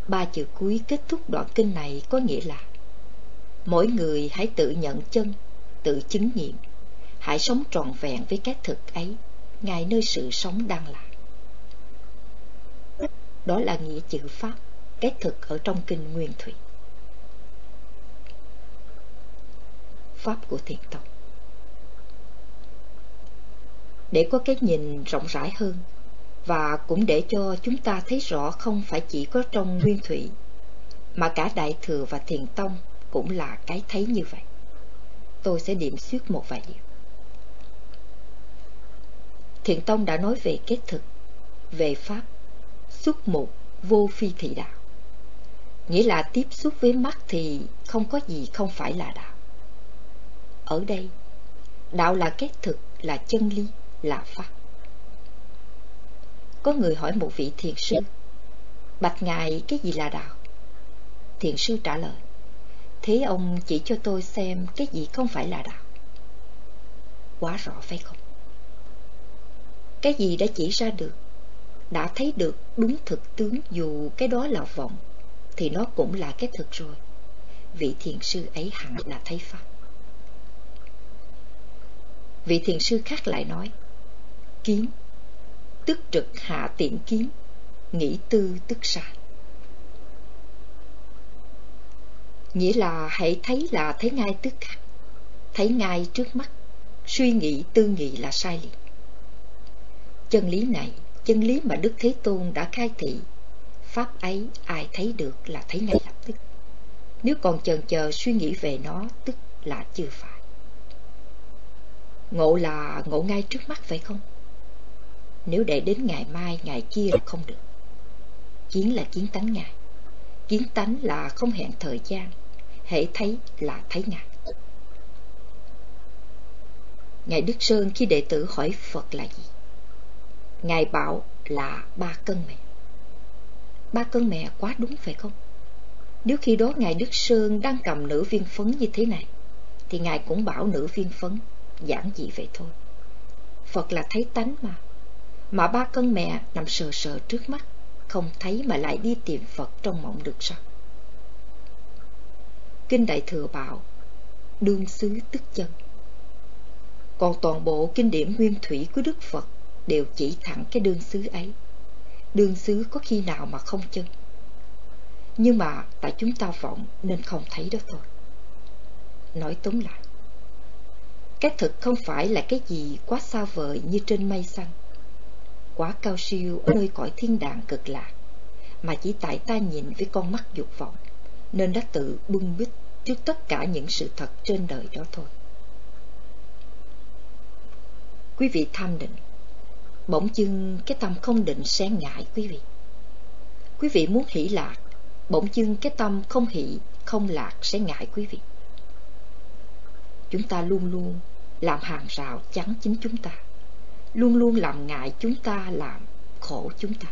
Ba chữ cuối kết thúc đoạn kinh này có nghĩa là Mỗi người hãy tự nhận chân, tự chứng nghiệm, hãy sống trọn vẹn với cái thực ấy, ngay nơi sự sống đang là. Đó là nghĩa chữ Pháp, cái thực ở trong kinh Nguyên Thủy. Pháp của Thiền Tông Để có cái nhìn rộng rãi hơn và cũng để cho chúng ta thấy rõ không phải chỉ có trong Nguyên Thủy mà cả Đại Thừa và Thiền Tông cũng là cái thấy như vậy. Tôi sẽ điểm xuyết một vài điều. thiền Tông đã nói về kết thực, về Pháp, xuất mục, vô phi thị đạo. Nghĩa là tiếp xúc với mắt thì không có gì không phải là đạo. Ở đây, đạo là cái thực, là chân lý, là Pháp. Có người hỏi một vị thiền sư, bạch ngài cái gì là đạo? Thiền sư trả lời, thế ông chỉ cho tôi xem cái gì không phải là đạo. Quá rõ phải không? Cái gì đã chỉ ra được, đã thấy được đúng thực tướng dù cái đó là vọng, thì nó cũng là cái thực rồi. Vị thiền sư ấy hẳn là thấy Pháp. Vị thiền sư khác lại nói, kiến, tức trực hạ tiện kiến, nghĩ tư tức xa. Nghĩa là hãy thấy là thấy ngay tức khắc, thấy ngay trước mắt, suy nghĩ tư nghĩ là sai liền. Chân lý này, chân lý mà Đức Thế Tôn đã khai thị, Pháp ấy ai thấy được là thấy ngay lập tức. Nếu còn chần chờ suy nghĩ về nó, tức là chưa phải. Ngộ là ngộ ngay trước mắt phải không? Nếu để đến ngày mai, ngày kia là không được. Kiến là kiến tánh ngài. Kiến tánh là không hẹn thời gian, hễ thấy là thấy ngài. Ngài Đức Sơn khi đệ tử hỏi Phật là gì? Ngài bảo là ba cân mẹ. Ba cân mẹ quá đúng phải không? Nếu khi đó Ngài Đức Sơn đang cầm nữ viên phấn như thế này, thì Ngài cũng bảo nữ viên phấn, giảng dị vậy thôi. Phật là thấy tánh mà, mà ba cân mẹ nằm sờ sờ trước mắt, không thấy mà lại đi tìm Phật trong mộng được sao? Kinh Đại Thừa bảo, đương xứ tức chân. Còn toàn bộ kinh điển nguyên thủy của Đức Phật đều chỉ thẳng cái đương xứ ấy. Đương xứ có khi nào mà không chân. Nhưng mà tại chúng ta vọng nên không thấy đó thôi. Nói tóm lại, cái thực không phải là cái gì quá xa vời như trên mây xanh, quá cao siêu ở nơi cõi thiên đàng cực lạc, mà chỉ tại ta nhìn với con mắt dục vọng, nên đã tự bưng bít trước tất cả những sự thật trên đời đó thôi. Quý vị tham định, bỗng chưng cái tâm không định sẽ ngại quý vị. Quý vị muốn hỷ lạc, bỗng chưng cái tâm không hỷ, không lạc sẽ ngại quý vị. Chúng ta luôn luôn làm hàng rào chắn chính chúng ta, luôn luôn làm ngại chúng ta làm khổ chúng ta.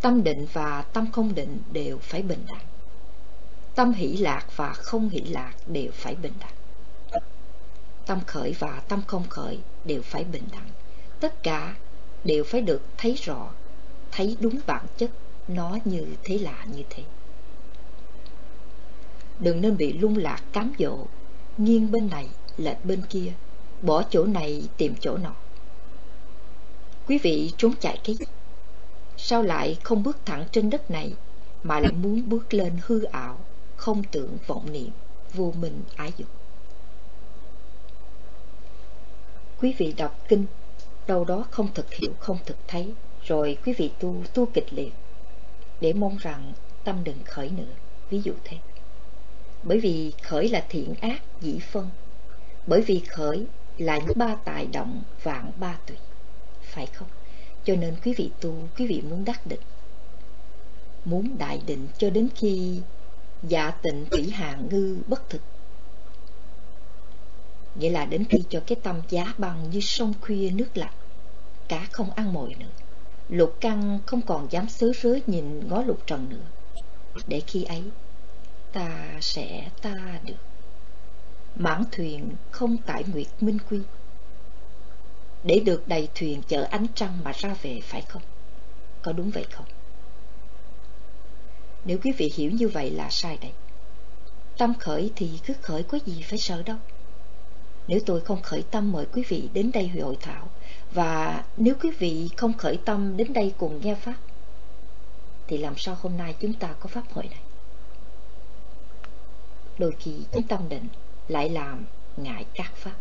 Tâm định và tâm không định đều phải bình đẳng. Tâm hỷ lạc và không hỷ lạc đều phải bình đẳng. Tâm khởi và tâm không khởi đều phải bình đẳng tất cả đều phải được thấy rõ, thấy đúng bản chất nó như thế là như thế. Đừng nên bị lung lạc cám dỗ, nghiêng bên này, lệch bên kia, bỏ chỗ này tìm chỗ nọ. Quý vị trốn chạy cái gì? Sao lại không bước thẳng trên đất này mà lại muốn bước lên hư ảo, không tưởng vọng niệm, vô minh ái dục? Quý vị đọc kinh đâu đó không thực hiểu, không thực thấy, rồi quý vị tu, tu kịch liệt, để mong rằng tâm đừng khởi nữa, ví dụ thế. Bởi vì khởi là thiện ác dĩ phân, bởi vì khởi là những ba tài động vạn ba tùy, phải không? Cho nên quý vị tu, quý vị muốn đắc định, muốn đại định cho đến khi dạ tịnh tỷ hàng ngư bất thực. Nghĩa là đến khi cho cái tâm giá băng như sông khuya nước lạnh Cá không ăn mồi nữa. Lục căng không còn dám xứ rứa nhìn ngó lục trần nữa. Để khi ấy, ta sẽ ta được. Mãn thuyền không tải nguyệt minh quy. Để được đầy thuyền chở ánh trăng mà ra về, phải không? Có đúng vậy không? Nếu quý vị hiểu như vậy là sai đấy. Tâm khởi thì cứ khởi, có gì phải sợ đâu nếu tôi không khởi tâm mời quý vị đến đây hội thảo và nếu quý vị không khởi tâm đến đây cùng nghe Pháp thì làm sao hôm nay chúng ta có pháp hội này? Đôi khi chúng tâm định lại làm ngại các pháp.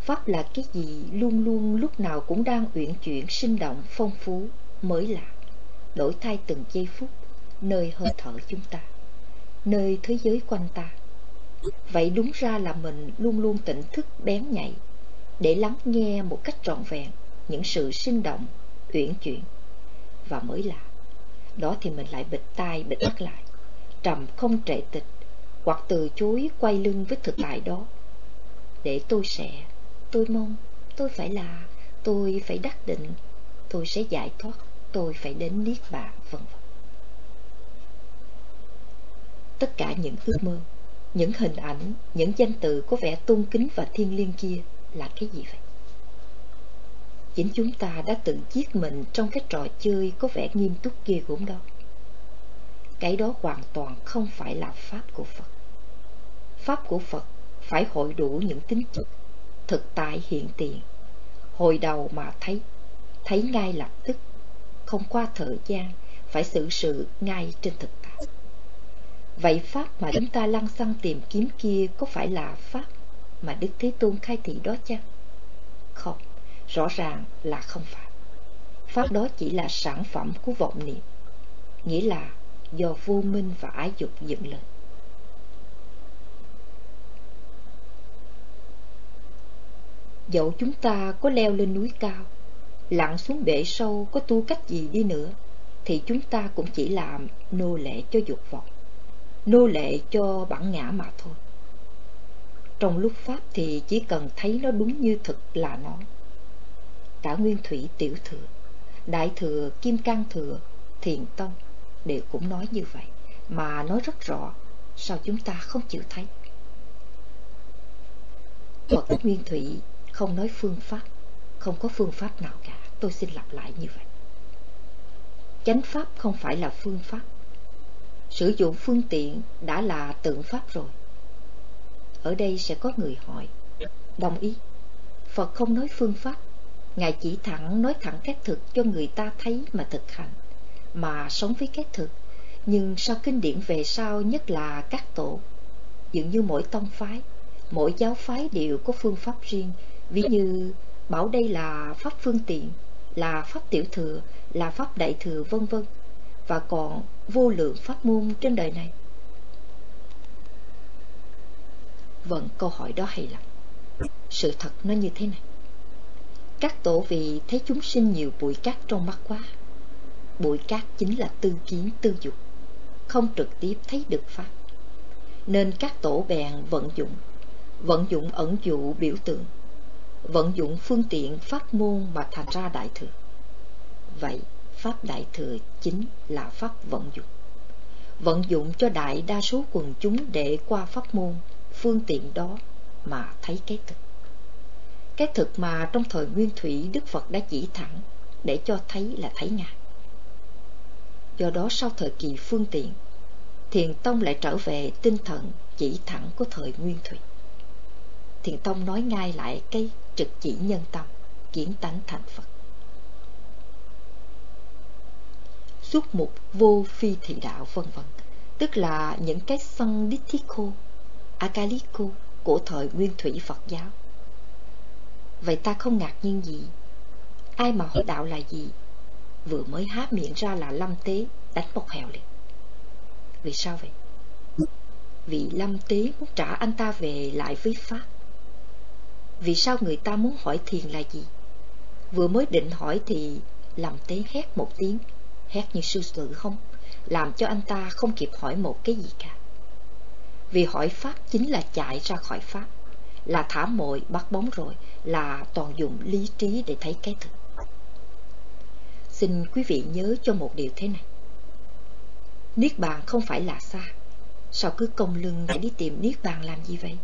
Pháp là cái gì luôn luôn lúc nào cũng đang uyển chuyển sinh động phong phú mới lạ, đổi thay từng giây phút nơi hơi thở chúng ta, nơi thế giới quanh ta. Vậy đúng ra là mình luôn luôn tỉnh thức bén nhạy để lắng nghe một cách trọn vẹn những sự sinh động, uyển chuyển và mới lạ. Đó thì mình lại bịt tai bịt mắt lại, trầm không trệ tịch hoặc từ chối quay lưng với thực tại đó. Để tôi sẽ, tôi mong, tôi phải là, tôi phải đắc định, tôi sẽ giải thoát, tôi phải đến niết bàn, vân vân. Tất cả những ước mơ, những hình ảnh, những danh từ có vẻ tôn kính và thiên liêng kia là cái gì vậy? Chính chúng ta đã tự giết mình trong cái trò chơi có vẻ nghiêm túc kia cũng đó. Cái đó hoàn toàn không phải là Pháp của Phật. Pháp của Phật phải hội đủ những tính chất, thực tại hiện tiền. Hồi đầu mà thấy, thấy ngay lập tức, không qua thời gian, phải xử sự ngay trên thực. Vậy Pháp mà chúng ta lăng xăng tìm kiếm kia có phải là Pháp mà Đức Thế Tôn khai thị đó chăng? Không, rõ ràng là không phải. Pháp đó chỉ là sản phẩm của vọng niệm, nghĩa là do vô minh và ái dục dựng lên. Dẫu chúng ta có leo lên núi cao, lặn xuống bể sâu có tu cách gì đi nữa, thì chúng ta cũng chỉ làm nô lệ cho dục vọng, nô lệ cho bản ngã mà thôi. Trong lúc Pháp thì chỉ cần thấy nó đúng như thực là nó. Cả Nguyên Thủy Tiểu Thừa, Đại Thừa, Kim Cang Thừa, Thiền Tông đều cũng nói như vậy, mà nói rất rõ, sao chúng ta không chịu thấy. Phật Nguyên Thủy không nói phương pháp, không có phương pháp nào cả, tôi xin lặp lại như vậy. Chánh pháp không phải là phương pháp. Sử dụng phương tiện đã là tượng pháp rồi. Ở đây sẽ có người hỏi, đồng ý. Phật không nói phương pháp, Ngài chỉ thẳng nói thẳng cái thực cho người ta thấy mà thực hành, mà sống với cái thực. Nhưng sau kinh điển về sau nhất là các tổ, dường như mỗi tông phái, mỗi giáo phái đều có phương pháp riêng, ví như bảo đây là pháp phương tiện, là pháp tiểu thừa, là pháp đại thừa vân vân và còn vô lượng pháp môn trên đời này. Vâng, câu hỏi đó hay lắm. Sự thật nó như thế này. Các tổ vị thấy chúng sinh nhiều bụi cát trong mắt quá. Bụi cát chính là tư kiến tư dục, không trực tiếp thấy được Pháp. Nên các tổ bèn vận dụng, vận dụng ẩn dụ biểu tượng, vận dụng phương tiện pháp môn mà thành ra đại thừa. Vậy, Pháp đại thừa chính là Pháp vận dụng. Vận dụng cho đại đa số quần chúng để qua pháp môn, phương tiện đó mà thấy cái thực. Cái thực mà trong thời Nguyên Thủy Đức Phật đã chỉ thẳng để cho thấy là thấy Ngài. Do đó sau thời kỳ phương tiện, Thiền Tông lại trở về tinh thần chỉ thẳng của thời Nguyên Thủy. Thiền Tông nói ngay lại cái trực chỉ nhân tâm, kiến tánh thành Phật. Xuất mục vô phi thị đạo vân vân, tức là những cái sân Dithiko, Akaliko của thời Nguyên Thủy Phật giáo. Vậy ta không ngạc nhiên gì? Ai mà hỏi đạo là gì? Vừa mới há miệng ra là lâm tế, đánh một hèo liền. Vì sao vậy? Vì lâm tế muốn trả anh ta về lại với Pháp. Vì sao người ta muốn hỏi thiền là gì? Vừa mới định hỏi thì lâm tế hét một tiếng, hét như sư tử không, làm cho anh ta không kịp hỏi một cái gì cả. Vì hỏi Pháp chính là chạy ra khỏi Pháp, là thả mội bắt bóng rồi, là toàn dụng lý trí để thấy cái thực. Xin quý vị nhớ cho một điều thế này. Niết bàn không phải là xa. Sao cứ công lưng để đi tìm Niết bàn làm gì vậy?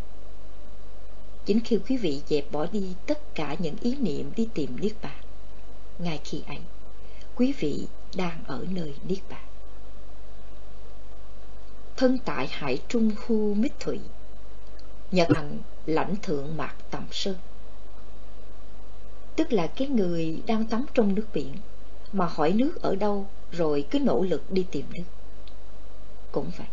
Chính khi quý vị dẹp bỏ đi tất cả những ý niệm đi tìm Niết bàn, ngay khi ấy, quý vị đang ở nơi Niết bàn. Thân tại hải trung khu mít thủy, nhật hành lãnh thượng mạc tầm sơn tức là cái người đang tắm trong nước biển mà hỏi nước ở đâu rồi cứ nỗ lực đi tìm nước. Cũng vậy.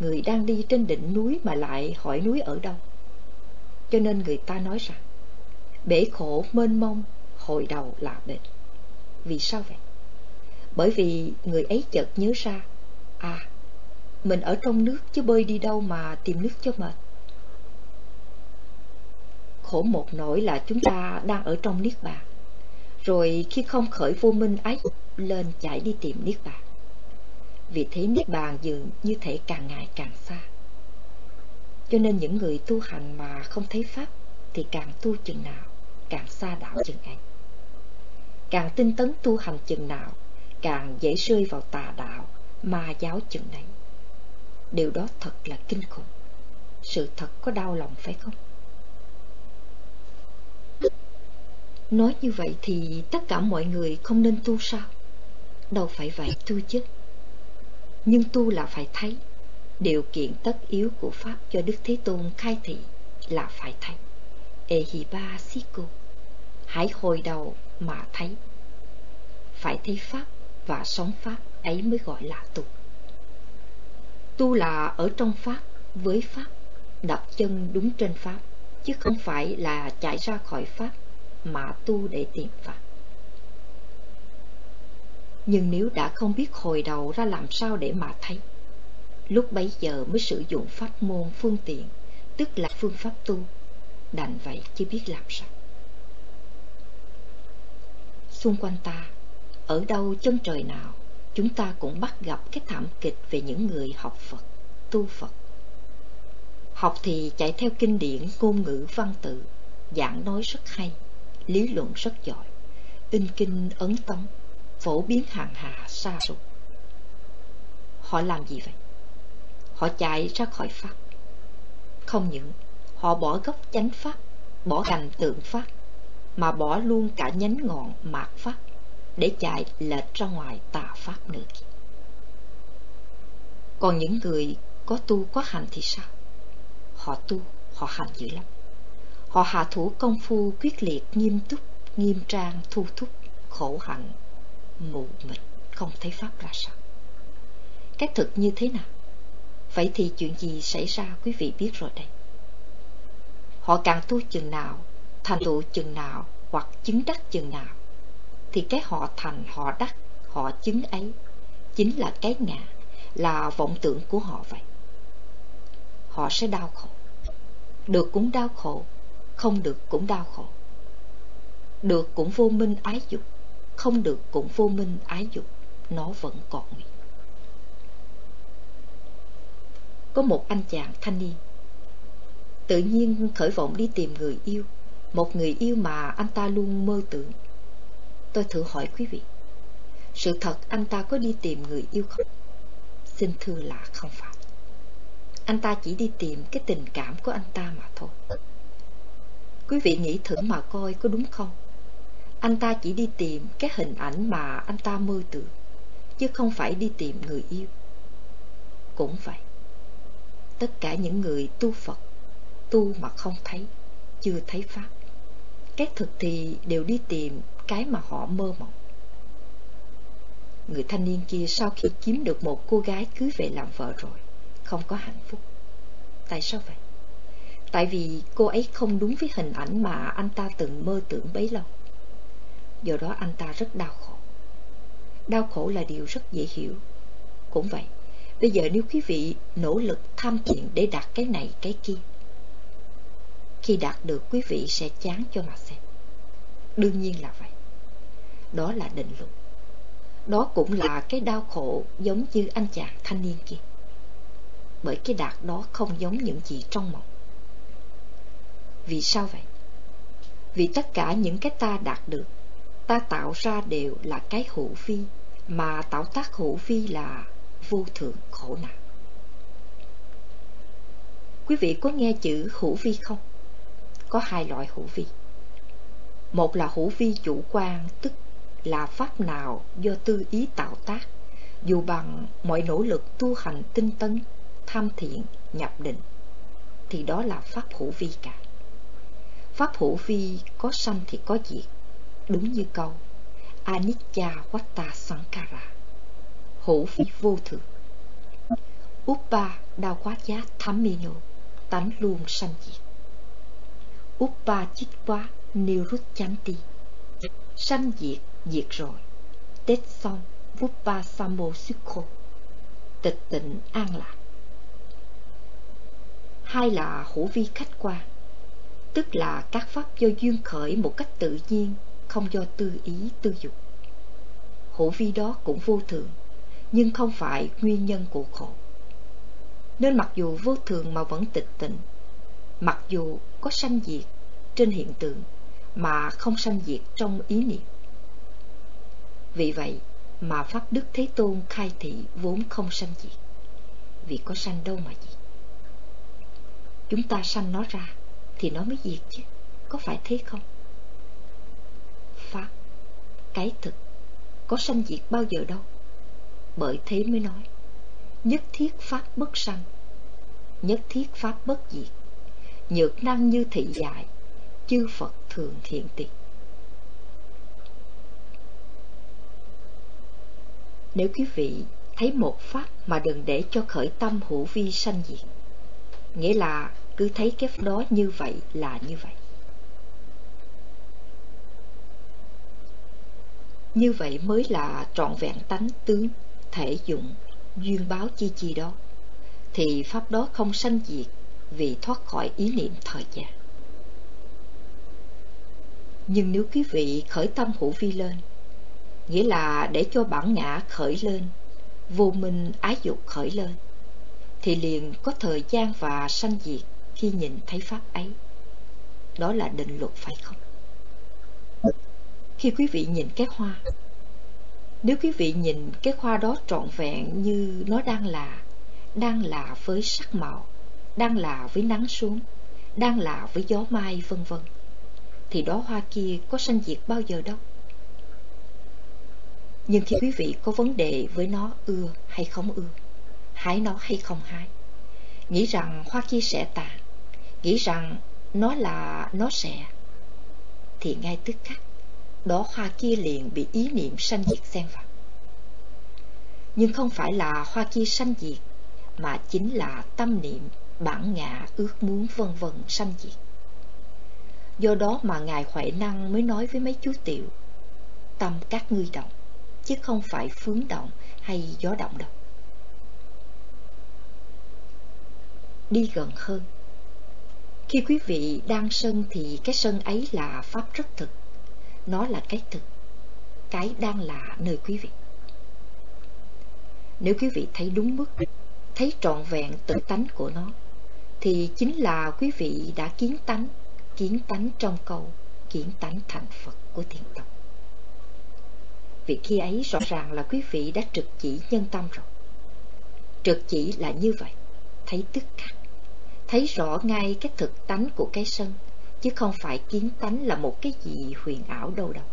Người đang đi trên đỉnh núi mà lại hỏi núi ở đâu. Cho nên người ta nói rằng, bể khổ mênh mông, hồi đầu là bền. Vì sao vậy? Bởi vì người ấy chợt nhớ ra, à, mình ở trong nước chứ bơi đi đâu mà tìm nước cho mệt. Khổ một nỗi là chúng ta đang ở trong niết bàn. Rồi khi không khởi vô minh ái lên chạy đi tìm niết bàn. Vì thế niết bàn dường như thể càng ngày càng xa. Cho nên những người tu hành mà không thấy Pháp thì càng tu chừng nào, càng xa đạo chừng ấy. Càng tinh tấn tu hành chừng nào, càng dễ rơi vào tà đạo, ma giáo chừng này Điều đó thật là kinh khủng. Sự thật có đau lòng phải không? Nói như vậy thì tất cả mọi người không nên tu sao? Đâu phải vậy tu chứ. Nhưng tu là phải thấy. Điều kiện tất yếu của Pháp cho Đức Thế Tôn khai thị là phải thấy. Ehiba Siku, Hãy hồi đầu mà thấy. Phải thấy Pháp và sống Pháp ấy mới gọi là tu. Tu là ở trong Pháp, với Pháp, đặt chân đúng trên Pháp, chứ không phải là chạy ra khỏi Pháp mà tu để tìm Pháp. Nhưng nếu đã không biết hồi đầu ra làm sao để mà thấy, lúc bấy giờ mới sử dụng pháp môn phương tiện, tức là phương pháp tu, đành vậy chứ biết làm sao. Xung quanh ta, ở đâu chân trời nào, chúng ta cũng bắt gặp cái thảm kịch về những người học Phật, tu Phật. Học thì chạy theo kinh điển, ngôn ngữ văn tự, giảng nói rất hay, lý luận rất giỏi, in kinh ấn tống, phổ biến hàng hà xa xôi. Họ làm gì vậy? Họ chạy ra khỏi Pháp. Không những họ bỏ gốc chánh Pháp, bỏ cành tượng Pháp, mà bỏ luôn cả nhánh ngọn mạt Pháp để chạy lệch ra ngoài tà Pháp nữa. Còn những người có tu có hành thì sao? Họ tu, họ hành dữ lắm. Họ hạ thủ công phu quyết liệt, nghiêm túc, nghiêm trang, thu thúc, khổ hạnh, mù mịt, không thấy Pháp ra sao. Cái thực như thế nào? Vậy thì chuyện gì xảy ra quý vị biết rồi đây. Họ càng tu chừng nào, thành tựu chừng nào hoặc chứng đắc chừng nào, thì cái họ thành, họ đắc, họ chứng ấy chính là cái ngã, là vọng tưởng của họ vậy. Họ sẽ đau khổ. Được cũng đau khổ, không được cũng đau khổ. Được cũng vô minh ái dục, không được cũng vô minh ái dục, nó vẫn còn nguyện Có một anh chàng thanh niên, tự nhiên khởi vọng đi tìm người yêu, một người yêu mà anh ta luôn mơ tưởng. Tôi thử hỏi quý vị, sự thật anh ta có đi tìm người yêu không? Xin thưa là không phải. Anh ta chỉ đi tìm cái tình cảm của anh ta mà thôi. Quý vị nghĩ thử mà coi có đúng không? Anh ta chỉ đi tìm cái hình ảnh mà anh ta mơ tưởng, chứ không phải đi tìm người yêu. Cũng vậy. Tất cả những người tu Phật, tu mà không thấy, chưa thấy Pháp. Cái thực thì đều đi tìm cái mà họ mơ mộng. Người thanh niên kia sau khi kiếm được một cô gái cưới về làm vợ rồi, không có hạnh phúc. Tại sao vậy? Tại vì cô ấy không đúng với hình ảnh mà anh ta từng mơ tưởng bấy lâu do đó anh ta rất đau khổ. Đau khổ là điều rất dễ hiểu. Cũng vậy, bây giờ nếu quý vị nỗ lực tham thiện để đạt cái này cái kia, khi đạt được quý vị sẽ chán cho mà xem. Đương nhiên là vậy. Đó là định luật. Đó cũng là cái đau khổ giống như anh chàng thanh niên kia. Bởi cái đạt đó không giống những gì trong mộng. Vì sao vậy? Vì tất cả những cái ta đạt được ta tạo ra đều là cái hữu vi, mà tạo tác hữu vi là vô thượng khổ nạn. Quý vị có nghe chữ hữu vi không? Có hai loại hữu vi. Một là hữu vi chủ quan, tức là pháp nào do tư ý tạo tác, dù bằng mọi nỗ lực tu hành tinh tấn, tham thiện, nhập định, thì đó là pháp hữu vi cả. Pháp hữu vi có sanh thì có diệt, đúng như câu Anicca Vatta Sankara Hữu vi vô thường Uppa đau quá Giá Thamino Tánh luôn sanh diệt Uppa Chích Quá Niruchanti Sanh diệt, diệt rồi. Tết xong Uppa Sambo Sukho Tịch tịnh an lạc. Hai là hữu vi khách quan, Tức là các pháp do duyên khởi một cách tự nhiên, Không do tư ý tư dục. Hữu vi đó cũng vô thường, Nhưng không phải nguyên nhân của khổ. Nên mặc dù vô thường mà vẫn tịch tịnh, Mặc dù có sanh diệt trên hiện tượng, Mà không sanh diệt trong ý niệm. Vì vậy mà Pháp Đức Thế Tôn khai thị vốn không sanh diệt. Vì có sanh đâu mà diệt. Chúng ta sanh nó ra Thì nó mới diệt chứ, Có phải thế không? Pháp, Cái thực, Có sanh diệt bao giờ đâu. Bởi thế mới nói, Nhất thiết Pháp bất sanh, Nhất thiết Pháp bất diệt. Nhược năng như thị dạy, Chư Phật thường thiện tiền Nếu quý vị thấy một pháp mà đừng để cho khởi tâm hữu vi sanh diệt Nghĩa là cứ thấy cái đó như vậy là như vậy. Như vậy mới là trọn vẹn tánh tướng, thể dụng, duyên báo chi chi đó. Thì pháp đó không sanh diệt vì thoát khỏi ý niệm thời gian. Nhưng nếu quý vị khởi tâm hữu vi lên Nghĩa là để cho bản ngã khởi lên, Vô minh ái dục khởi lên, Thì liền có thời gian và sanh diệt khi nhìn thấy Pháp ấy Đó là định luật phải không? Khi quý vị nhìn cái hoa, Nếu quý vị nhìn cái hoa đó trọn vẹn như nó đang là Đang là với sắc màu, Đang là với nắng xuống, Đang là với gió mai, vân vân, Thì đó hoa kia có sanh diệt bao giờ đâu nhưng khi quý vị có vấn đề với nó ưa hay không ưa, Hái nó hay không hái, Nghĩ rằng hoa kia sẽ tàn, nghĩ rằng nó là, nó sẽ, thì ngay tức khắc, đó hoa kia liền bị ý niệm sanh diệt xen vào. Nhưng không phải là hoa kia sanh diệt, mà chính là tâm niệm, bản ngã, ước muốn, vân vân sanh diệt. Do đó mà ngài huệ năng mới nói với mấy chú tiểu, tâm các ngươi động chứ không phải phướng động hay gió động đâu đi gần hơn khi quý vị đang sân thì cái sân ấy là pháp rất thực. Nó là cái thực. Cái đang là nơi quý vị. Nếu quý vị thấy đúng mức, thấy trọn vẹn tự tánh của nó, thì chính là quý vị đã kiến tánh, kiến tánh trong câu, kiến tánh thành Phật của thiền tông. Vì khi ấy rõ ràng là quý vị đã trực chỉ nhân tâm rồi. Trực chỉ là như vậy, thấy tức khắc thấy rõ ngay cái thực tánh của cái sân, chứ không phải kiến tánh là một cái gì huyền ảo đâu đâu.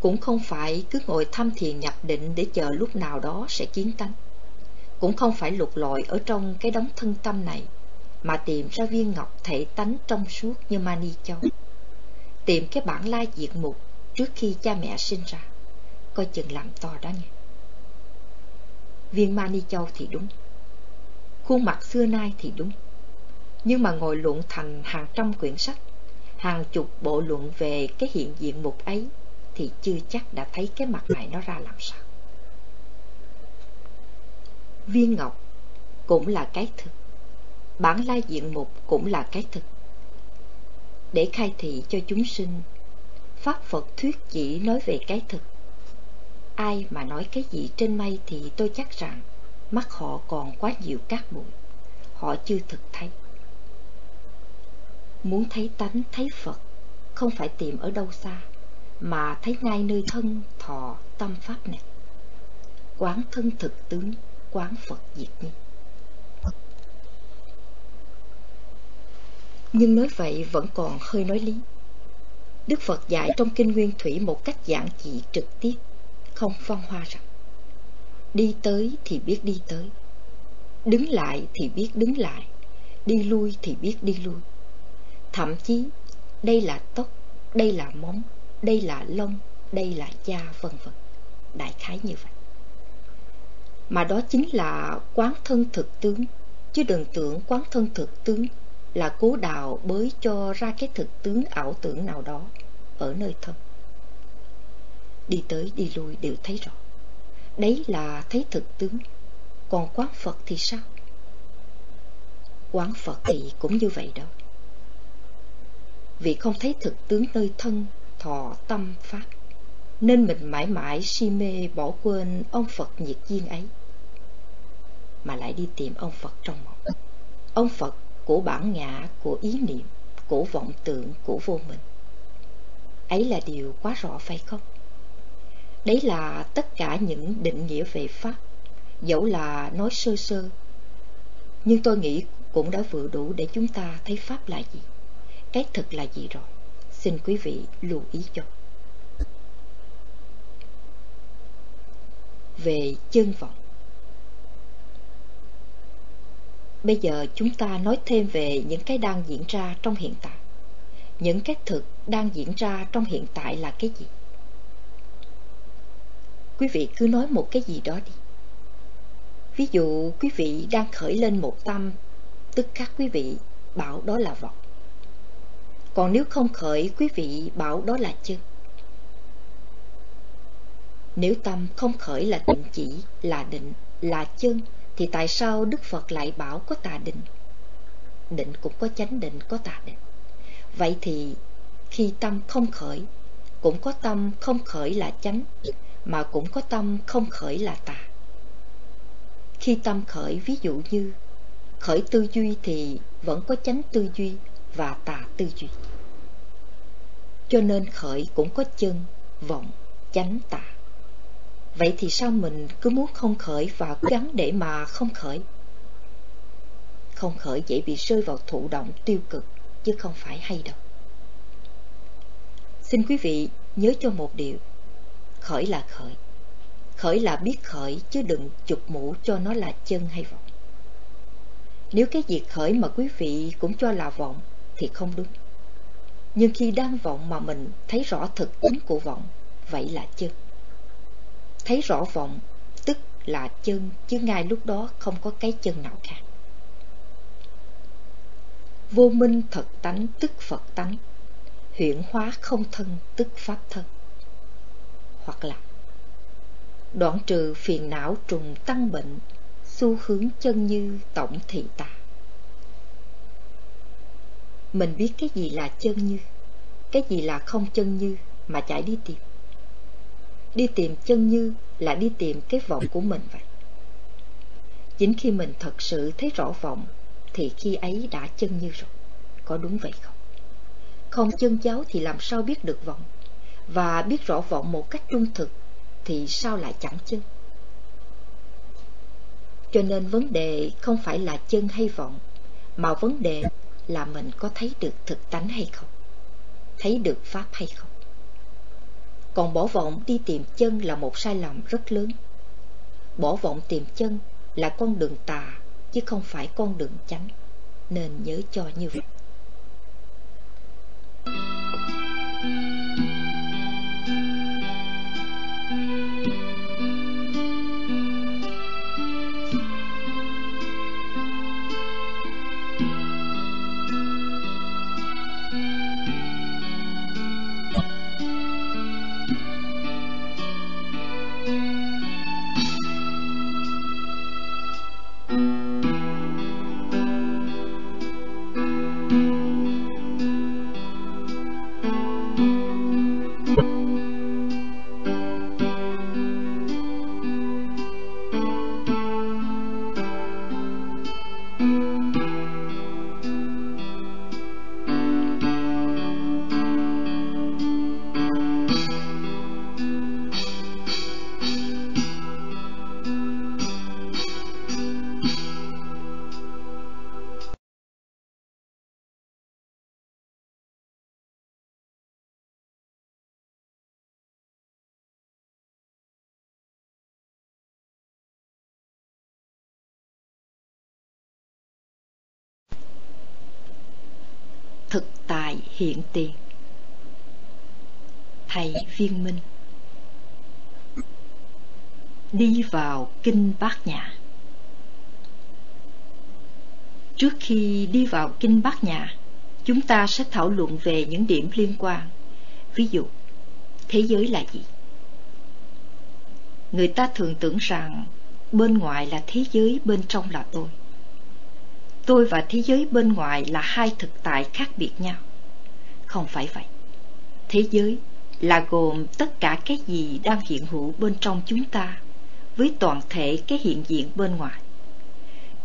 Cũng không phải cứ ngồi thăm thiền nhập định để chờ lúc nào đó sẽ kiến tánh. Cũng không phải lục lọi ở trong cái đống thân tâm này, mà tìm ra viên ngọc thể tánh trong suốt như Mani Châu. Tìm cái bản lai diệt mục trước khi cha mẹ sinh ra, coi chừng làm to đó nha. Viên Mani Châu thì đúng, Khuôn mặt xưa nay thì đúng. Nhưng mà ngồi luận thành hàng trăm quyển sách Hàng chục bộ luận về cái hiện diện mục ấy Thì chưa chắc đã thấy cái mặt này nó ra làm sao. Viên ngọc cũng là cái thực. Bản lai diện mục cũng là cái thực. Để khai thị cho chúng sinh Pháp Phật thuyết chỉ nói về cái thực. Ai mà nói cái gì trên mây thì tôi chắc rằng mắt họ còn quá nhiều cát bụi. Họ chưa thực thấy. Muốn thấy tánh, thấy phật, không phải tìm ở đâu xa, mà thấy ngay nơi thân, thọ, tâm pháp này. Quán thân thực tướng, quán phật diệt nhiên nhưng nói vậy vẫn còn hơi nói lý đức phật dạy trong kinh nguyên thủy một cách giản dị trực tiếp không phong hoa rằng Đi tới thì biết đi tới Đứng lại thì biết đứng lại Đi lui thì biết đi lui Thậm chí đây là tóc, đây là móng đây là lông, đây là da, vân vân. Đại khái như vậy. Mà đó chính là quán thân thực tướng, chứ đừng tưởng quán thân thực tướng là cố đào bới cho ra cái thực tướng ảo tưởng nào đó ở nơi thân. Đi tới đi lui đều thấy rõ. Đấy là thấy thực tướng. Còn quán Phật thì sao? Quán Phật thì cũng như vậy đó. Vì không thấy thực tướng nơi thân, thọ, tâm, pháp, nên mình mãi mãi si mê bỏ quên ông Phật nhiệt duyên ấy. Mà lại đi tìm ông Phật trong mộng. Ông Phật của bản ngã, của ý niệm, của vọng tưởng, của vô mình Ấy là điều quá rõ phải không? Đấy là tất cả những định nghĩa về Pháp, dẫu là nói sơ sơ. Nhưng tôi nghĩ cũng đã vừa đủ để chúng ta thấy Pháp là gì, cái thực là gì rồi. Xin quý vị lưu ý cho. Về chân vọng Bây giờ chúng ta nói thêm về những cái đang diễn ra trong hiện tại. Những cái thực đang diễn ra trong hiện tại là cái gì? Quý vị cứ nói một cái gì đó đi. Ví dụ quý vị đang khởi lên một tâm, tức khắc quý vị bảo đó là vọng. Còn nếu không khởi, quý vị bảo đó là chân. Nếu tâm không khởi là tịnh chỉ, là định, là chân, thì tại sao Đức Phật lại bảo có tà định? Định cũng có chánh định, có tà định. Vậy thì khi tâm không khởi, cũng có tâm không khởi là chánh, mà cũng có tâm không khởi là tà. Khi tâm khởi, ví dụ như khởi tư duy thì vẫn có chánh tư duy và tà tư duy. Cho nên khởi cũng có chân, vọng, chánh tà. Vậy thì sao mình cứ muốn không khởi và cố gắng để mà không khởi? Không khởi dễ bị rơi vào thụ động tiêu cực, chứ không phải hay đâu. Xin quý vị nhớ cho một điều, khởi là khởi. Khởi là biết khởi, chứ đừng chụp mũ cho nó là chân hay vọng. Nếu cái việc khởi mà quý vị cũng cho là vọng, thì không đúng. Nhưng khi đang vọng mà mình thấy rõ thực tính của vọng, vậy là chân thấy rõ vọng, tức là chân, chứ ngay lúc đó không có cái chân nào khác. Vô minh thật tánh, tức phật tánh, huyễn hóa không thân, tức pháp thân. Hoặc là, đoạn trừ phiền não trùng tăng bệnh, xu hướng chân như tổng thị tà. Mình biết cái gì là chân như, cái gì là không chân như mà chạy đi tìm. Đi tìm chân như là đi tìm cái vọng của mình vậy. Chính khi mình thật sự thấy rõ vọng thì khi ấy đã chân như rồi. Có đúng vậy không? Không chân giáo thì làm sao biết được vọng? Và biết rõ vọng một cách trung thực thì sao lại chẳng chân? Cho nên vấn đề không phải là chân hay vọng, mà vấn đề là mình có thấy được thực tánh hay không? Thấy được Pháp hay không? Còn bỏ vọng đi tìm chân là một sai lầm rất lớn. Bỏ vọng tìm chân là con đường tà, chứ không phải con đường chánh. Nên nhớ cho như vậy. Hiện tiền. Thầy viên minh. Đi vào kinh bát nhã. Trước khi đi vào kinh bát nhã, chúng ta sẽ thảo luận về những điểm liên quan. Ví dụ, thế giới là gì? Người ta thường tưởng rằng bên ngoài là thế giới, bên trong là tôi. Tôi và thế giới bên ngoài là hai thực tại khác biệt nhau không phải vậy. Thế giới là gồm tất cả cái gì đang hiện hữu bên trong chúng ta với toàn thể cái hiện diện bên ngoài.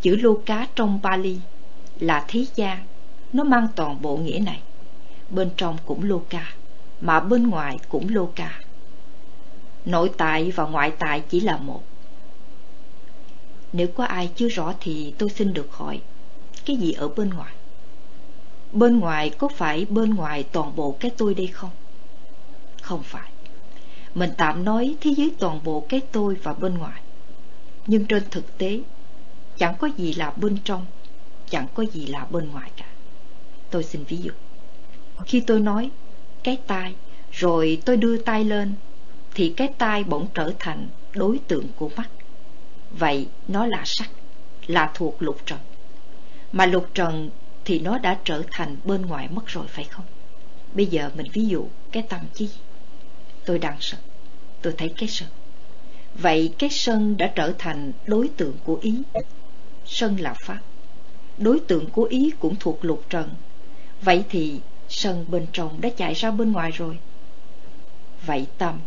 Chữ lô cá trong Bali là thế gian nó mang toàn bộ nghĩa này. Bên trong cũng lô ca mà bên ngoài cũng lô ca nội tại và ngoại tại chỉ là một. Nếu có ai chưa rõ thì tôi xin được hỏi, cái gì ở bên ngoài? Bên ngoài có phải bên ngoài toàn bộ cái tôi đây không? Không phải. Mình tạm nói thế giới toàn bộ cái tôi và bên ngoài. Nhưng trên thực tế, chẳng có gì là bên trong, chẳng có gì là bên ngoài cả. Tôi xin ví dụ. Khi tôi nói cái tai, rồi tôi đưa tay lên, thì cái tai bỗng trở thành đối tượng của mắt. Vậy nó là sắc, là thuộc lục trần. Mà lục trần thì nó đã trở thành bên ngoài mất rồi, phải không? Bây giờ mình ví dụ cái tâm chi tôi đang sân. Tôi thấy cái sân. Vậy cái sân đã trở thành đối tượng của ý. Sân là pháp. Đối tượng của ý cũng thuộc lục trần. Vậy thì sân bên trong đã chạy ra bên ngoài rồi. Vậy tâm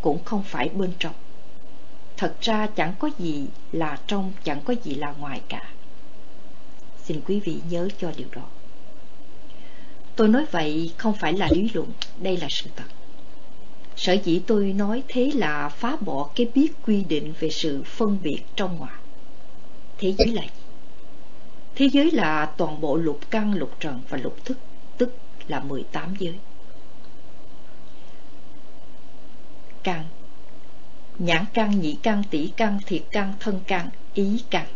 cũng không phải bên trong. Thật ra chẳng có gì là trong, chẳng có gì là ngoài cả xin quý vị nhớ cho điều đó. Tôi nói vậy không phải là lý luận, đây là sự thật. Sở dĩ tôi nói thế là phá bỏ cái biết quy định về sự phân biệt trong ngoài. Thế giới là gì? Thế giới là toàn bộ lục căn, lục trần và lục thức, tức là 18 giới. Căn. Nhãn căn nhị căn tỷ căn, thiệt căn, thân căn, ý căn.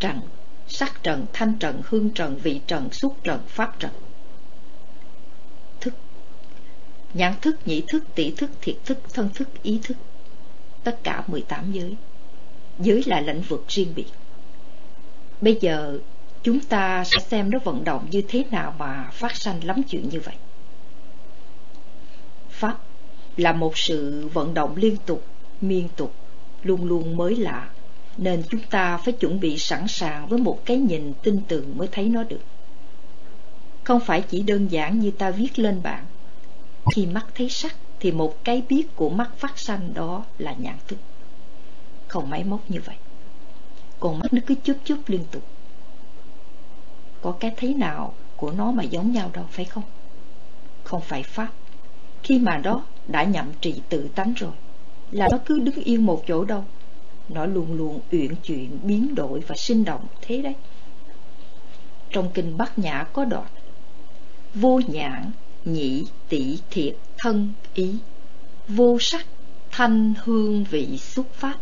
Trần, sắc trần, thanh trần, hương trần, vị trần, xúc trần, pháp trần. Thức. Nhãn thức, nhĩ thức, tỷ thức, thiệt thức, thân thức, ý thức. Tất cả 18 giới. Giới là lĩnh vực riêng biệt. Bây giờ, chúng ta sẽ xem nó vận động như thế nào mà phát sanh lắm chuyện như vậy. Pháp là một sự vận động liên tục, miên tục, luôn luôn mới lạ nên chúng ta phải chuẩn bị sẵn sàng với một cái nhìn tin tưởng mới thấy nó được. Không phải chỉ đơn giản như ta viết lên bảng. Khi mắt thấy sắc thì một cái biết của mắt phát sanh đó là nhãn thức. Không máy móc như vậy. Còn mắt nó cứ chớp chớp liên tục. Có cái thấy nào của nó mà giống nhau đâu, phải không? Không phải pháp. Khi mà đó đã nhậm trì tự tánh rồi, là nó cứ đứng yên một chỗ đâu nó luôn luôn uyển chuyển biến đổi và sinh động thế đấy. Trong kinh bát nhã có đoạn vô nhãn nhĩ tỷ thiệt thân ý. Vô sắc thanh hương vị xuất phát.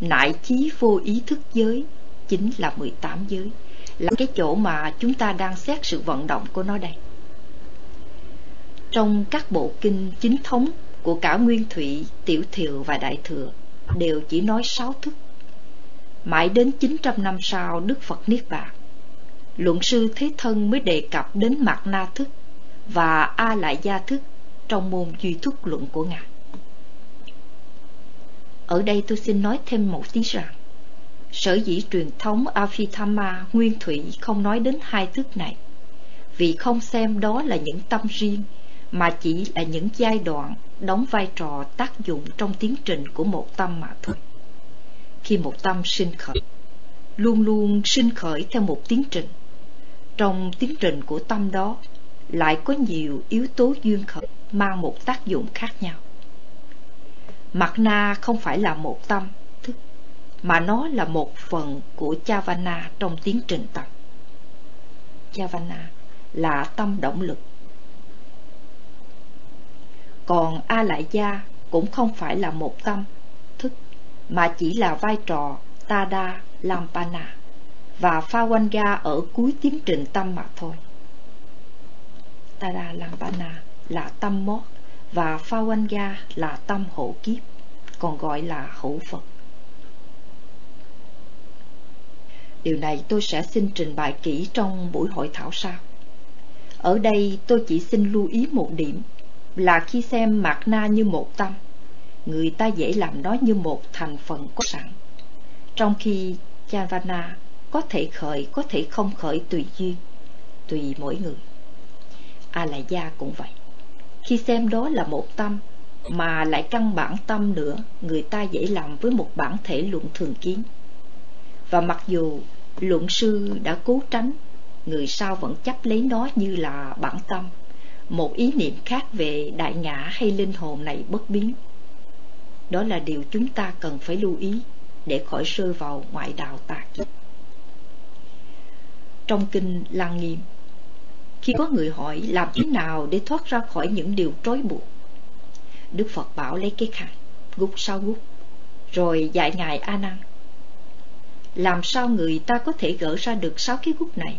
Nại chí vô ý thức giới chính là 18 giới. Là cái chỗ mà chúng ta đang xét sự vận động của nó đây. Trong các bộ kinh chính thống của cả Nguyên Thủy, Tiểu thừa và Đại Thừa đều chỉ nói sáu thức. Mãi đến 900 năm sau Đức Phật Niết Bàn, luận sư Thế Thân mới đề cập đến mặt na thức và A Lại Gia thức trong môn duy thức luận của Ngài. Ở đây tôi xin nói thêm một tí rằng, sở dĩ truyền thống Abhidhamma Nguyên Thủy không nói đến hai thức này, vì không xem đó là những tâm riêng mà chỉ là những giai đoạn đóng vai trò tác dụng trong tiến trình của một tâm mà thôi. Khi một tâm sinh khởi, luôn luôn sinh khởi theo một tiến trình. Trong tiến trình của tâm đó lại có nhiều yếu tố duyên khởi mang một tác dụng khác nhau. Mặt na không phải là một tâm thức, mà nó là một phần của Chavana trong tiến trình tâm. Chavana là tâm động lực còn A Lại Gia cũng không phải là một tâm, thức, mà chỉ là vai trò Tada Lampana và pha wangga ở cuối tiến trình tâm mà thôi. tada Lampana là tâm mót và pha wangga là tâm hộ kiếp, còn gọi là hữu Phật. Điều này tôi sẽ xin trình bày kỹ trong buổi hội thảo sau. Ở đây tôi chỉ xin lưu ý một điểm là khi xem mạt na như một tâm, người ta dễ làm nó như một thành phần có sẵn. Trong khi Chavana có thể khởi, có thể không khởi tùy duyên, tùy mỗi người. A la gia cũng vậy. Khi xem đó là một tâm, mà lại căn bản tâm nữa, người ta dễ làm với một bản thể luận thường kiến. Và mặc dù luận sư đã cố tránh, người sau vẫn chấp lấy nó như là bản tâm, một ý niệm khác về đại ngã hay linh hồn này bất biến. Đó là điều chúng ta cần phải lưu ý để khỏi rơi vào ngoại đạo tà kiến Trong kinh Lăng Nghiêm, khi có người hỏi làm thế nào để thoát ra khỏi những điều trói buộc, Đức Phật bảo lấy cái khăn, gút sau gút, rồi dạy Ngài A Nan. Làm sao người ta có thể gỡ ra được sáu cái gút này?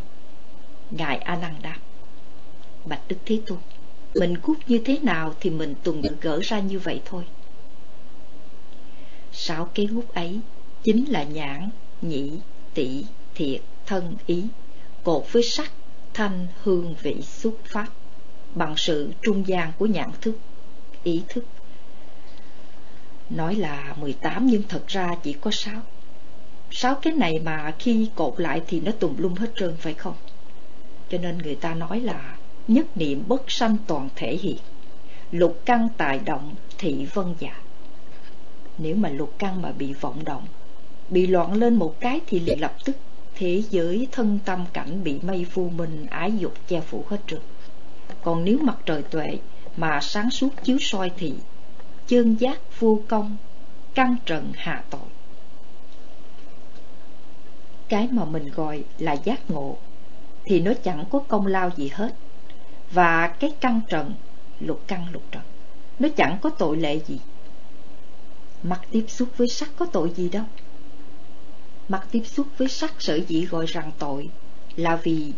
Ngài A Nan đáp, Bạch Đức Thế Tôn, mình cút như thế nào thì mình tuần được gỡ ra như vậy thôi. Sáu cái gút ấy chính là nhãn, nhĩ, tỷ, thiệt, thân, ý, cột với sắc, thanh, hương, vị, xuất pháp, bằng sự trung gian của nhãn thức, ý thức. Nói là 18 nhưng thật ra chỉ có 6. 6 cái này mà khi cột lại thì nó tùm lum hết trơn phải không? Cho nên người ta nói là nhất niệm bất sanh toàn thể hiện, lục căn tài động thị vân dạ. Nếu mà lục căn mà bị vọng động, bị loạn lên một cái thì liền lập tức thế giới thân tâm cảnh bị mây vô minh ái dục che phủ hết trường. Còn nếu mặt trời tuệ mà sáng suốt chiếu soi thì chân giác vô công, căn trần hạ tội. Cái mà mình gọi là giác ngộ thì nó chẳng có công lao gì hết. Và cái căn trần, lục căn lục trần, nó chẳng có tội lệ gì. Mặt tiếp xúc với sắc có tội gì đâu. Mặt tiếp xúc với sắc sở dĩ gọi rằng tội Là vì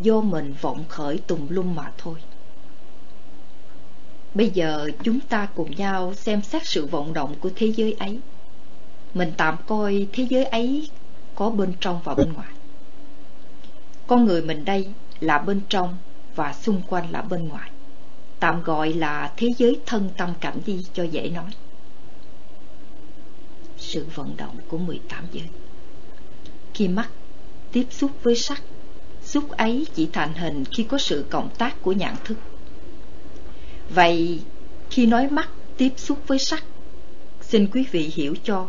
do mình vọng khởi tùng lung mà thôi. Bây giờ chúng ta cùng nhau xem xét sự vọng động của thế giới ấy. Mình tạm coi thế giới ấy có bên trong và bên ngoài. Con người mình đây là bên trong và xung quanh là bên ngoài. Tạm gọi là thế giới thân tâm cảnh đi cho dễ nói. Sự vận động của 18 giới. Khi mắt tiếp xúc với sắc, xúc ấy chỉ thành hình khi có sự cộng tác của nhãn thức. Vậy, khi nói mắt tiếp xúc với sắc, xin quý vị hiểu cho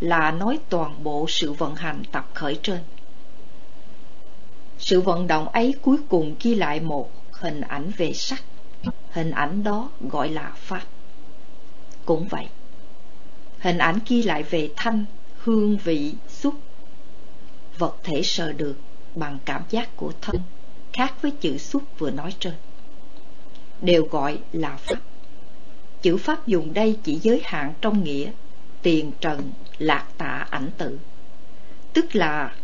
là nói toàn bộ sự vận hành tập khởi trên sự vận động ấy cuối cùng ghi lại một hình ảnh về sắc hình ảnh đó gọi là pháp cũng vậy hình ảnh ghi lại về thanh hương vị xúc vật thể sờ được bằng cảm giác của thân, khác với chữ xúc vừa nói trên. Đều gọi là pháp. Chữ pháp dùng đây chỉ giới hạn trong nghĩa tiền trần lạc tạ ảnh tự, tức là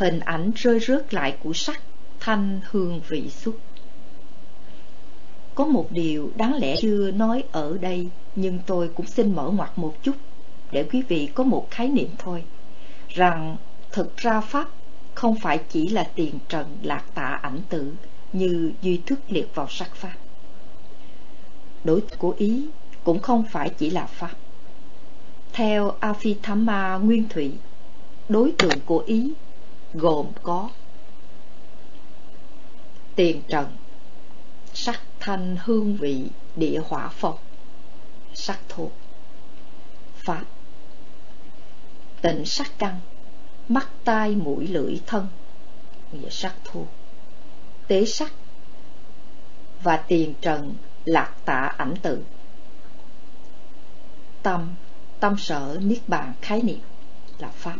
hình ảnh rơi rớt lại của sắc, thanh, hương, vị xúc. Có một điều đáng lẽ chưa nói ở đây, nhưng tôi cũng xin mở ngoặt một chút để quý vị có một khái niệm thôi, rằng thực ra Pháp không phải chỉ là tiền trần lạc tạ ảnh tử như duy thức liệt vào sắc Pháp. Đối tượng của Ý cũng không phải chỉ là Pháp. Theo Aphithamma Nguyên Thủy, đối tượng của Ý gồm có tiền trần, sắc thanh hương vị địa hỏa phong, sắc thô, pháp, tịnh sắc căn, mắt tai mũi lưỡi thân nghĩa sắc thuộc tế sắc và tiền trần lạc tạ ảnh tự. Tâm tâm sở niết bàn khái niệm là pháp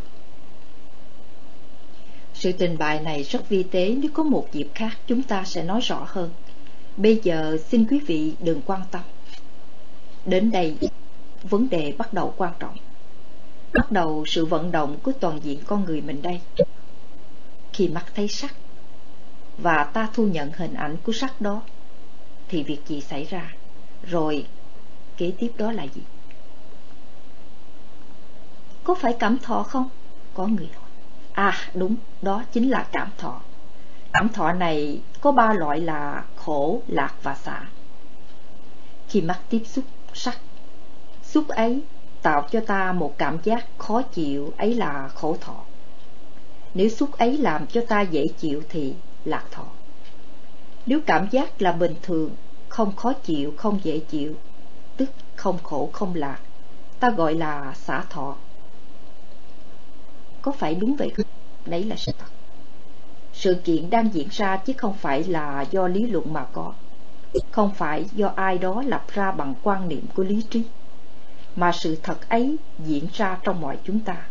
sự trình bày này rất vi tế nếu có một dịp khác chúng ta sẽ nói rõ hơn bây giờ xin quý vị đừng quan tâm đến đây vấn đề bắt đầu quan trọng bắt đầu sự vận động của toàn diện con người mình đây. Khi mắt thấy sắc, và ta thu nhận hình ảnh của sắc đó, thì việc gì xảy ra? Rồi kế tiếp đó là gì? Có phải cảm thọ không? Có người hỏi. À đúng, đó chính là cảm thọ. Cảm thọ này có ba loại là khổ, lạc và xả. Khi mắt tiếp xúc sắc, xúc ấy tạo cho ta một cảm giác khó chịu ấy là khổ thọ. Nếu xúc ấy làm cho ta dễ chịu thì lạc thọ. Nếu cảm giác là bình thường, không khó chịu, không dễ chịu, tức không khổ, không lạc, ta gọi là xả thọ. Có phải đúng vậy không? Đấy là sự thật. Sự kiện đang diễn ra chứ không phải là do lý luận mà có, không phải do ai đó lập ra bằng quan niệm của lý trí, mà sự thật ấy diễn ra trong mọi chúng ta,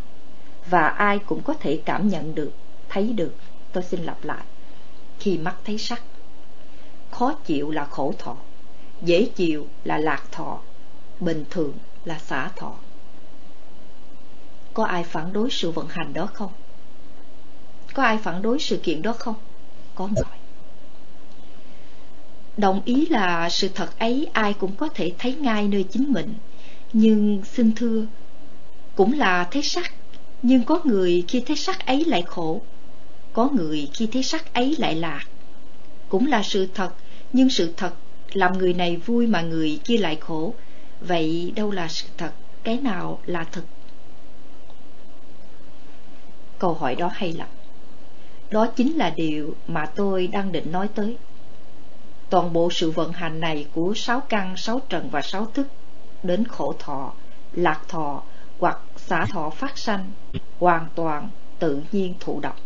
và ai cũng có thể cảm nhận được, thấy được. Tôi xin lặp lại. Khi mắt thấy sắc, khó chịu là khổ thọ, dễ chịu là lạc thọ, bình thường là xả thọ. Có ai phản đối sự vận hành đó không? Có ai phản đối sự kiện đó không? Có rồi. Đồng ý là sự thật ấy ai cũng có thể thấy ngay nơi chính mình. Nhưng xin thưa, cũng là thấy sắc, nhưng có người khi thấy sắc ấy lại khổ. Có người khi thấy sắc ấy lại lạc. Cũng là sự thật, nhưng sự thật làm người này vui mà người kia lại khổ. Vậy đâu là sự thật, cái nào là thật? Câu hỏi đó hay lắm. Đó chính là điều mà tôi đang định nói tới. Toàn bộ sự vận hành này của sáu căn, sáu trần và sáu thức đến khổ thọ, lạc thọ hoặc xả thọ phát sanh hoàn toàn tự nhiên thụ động.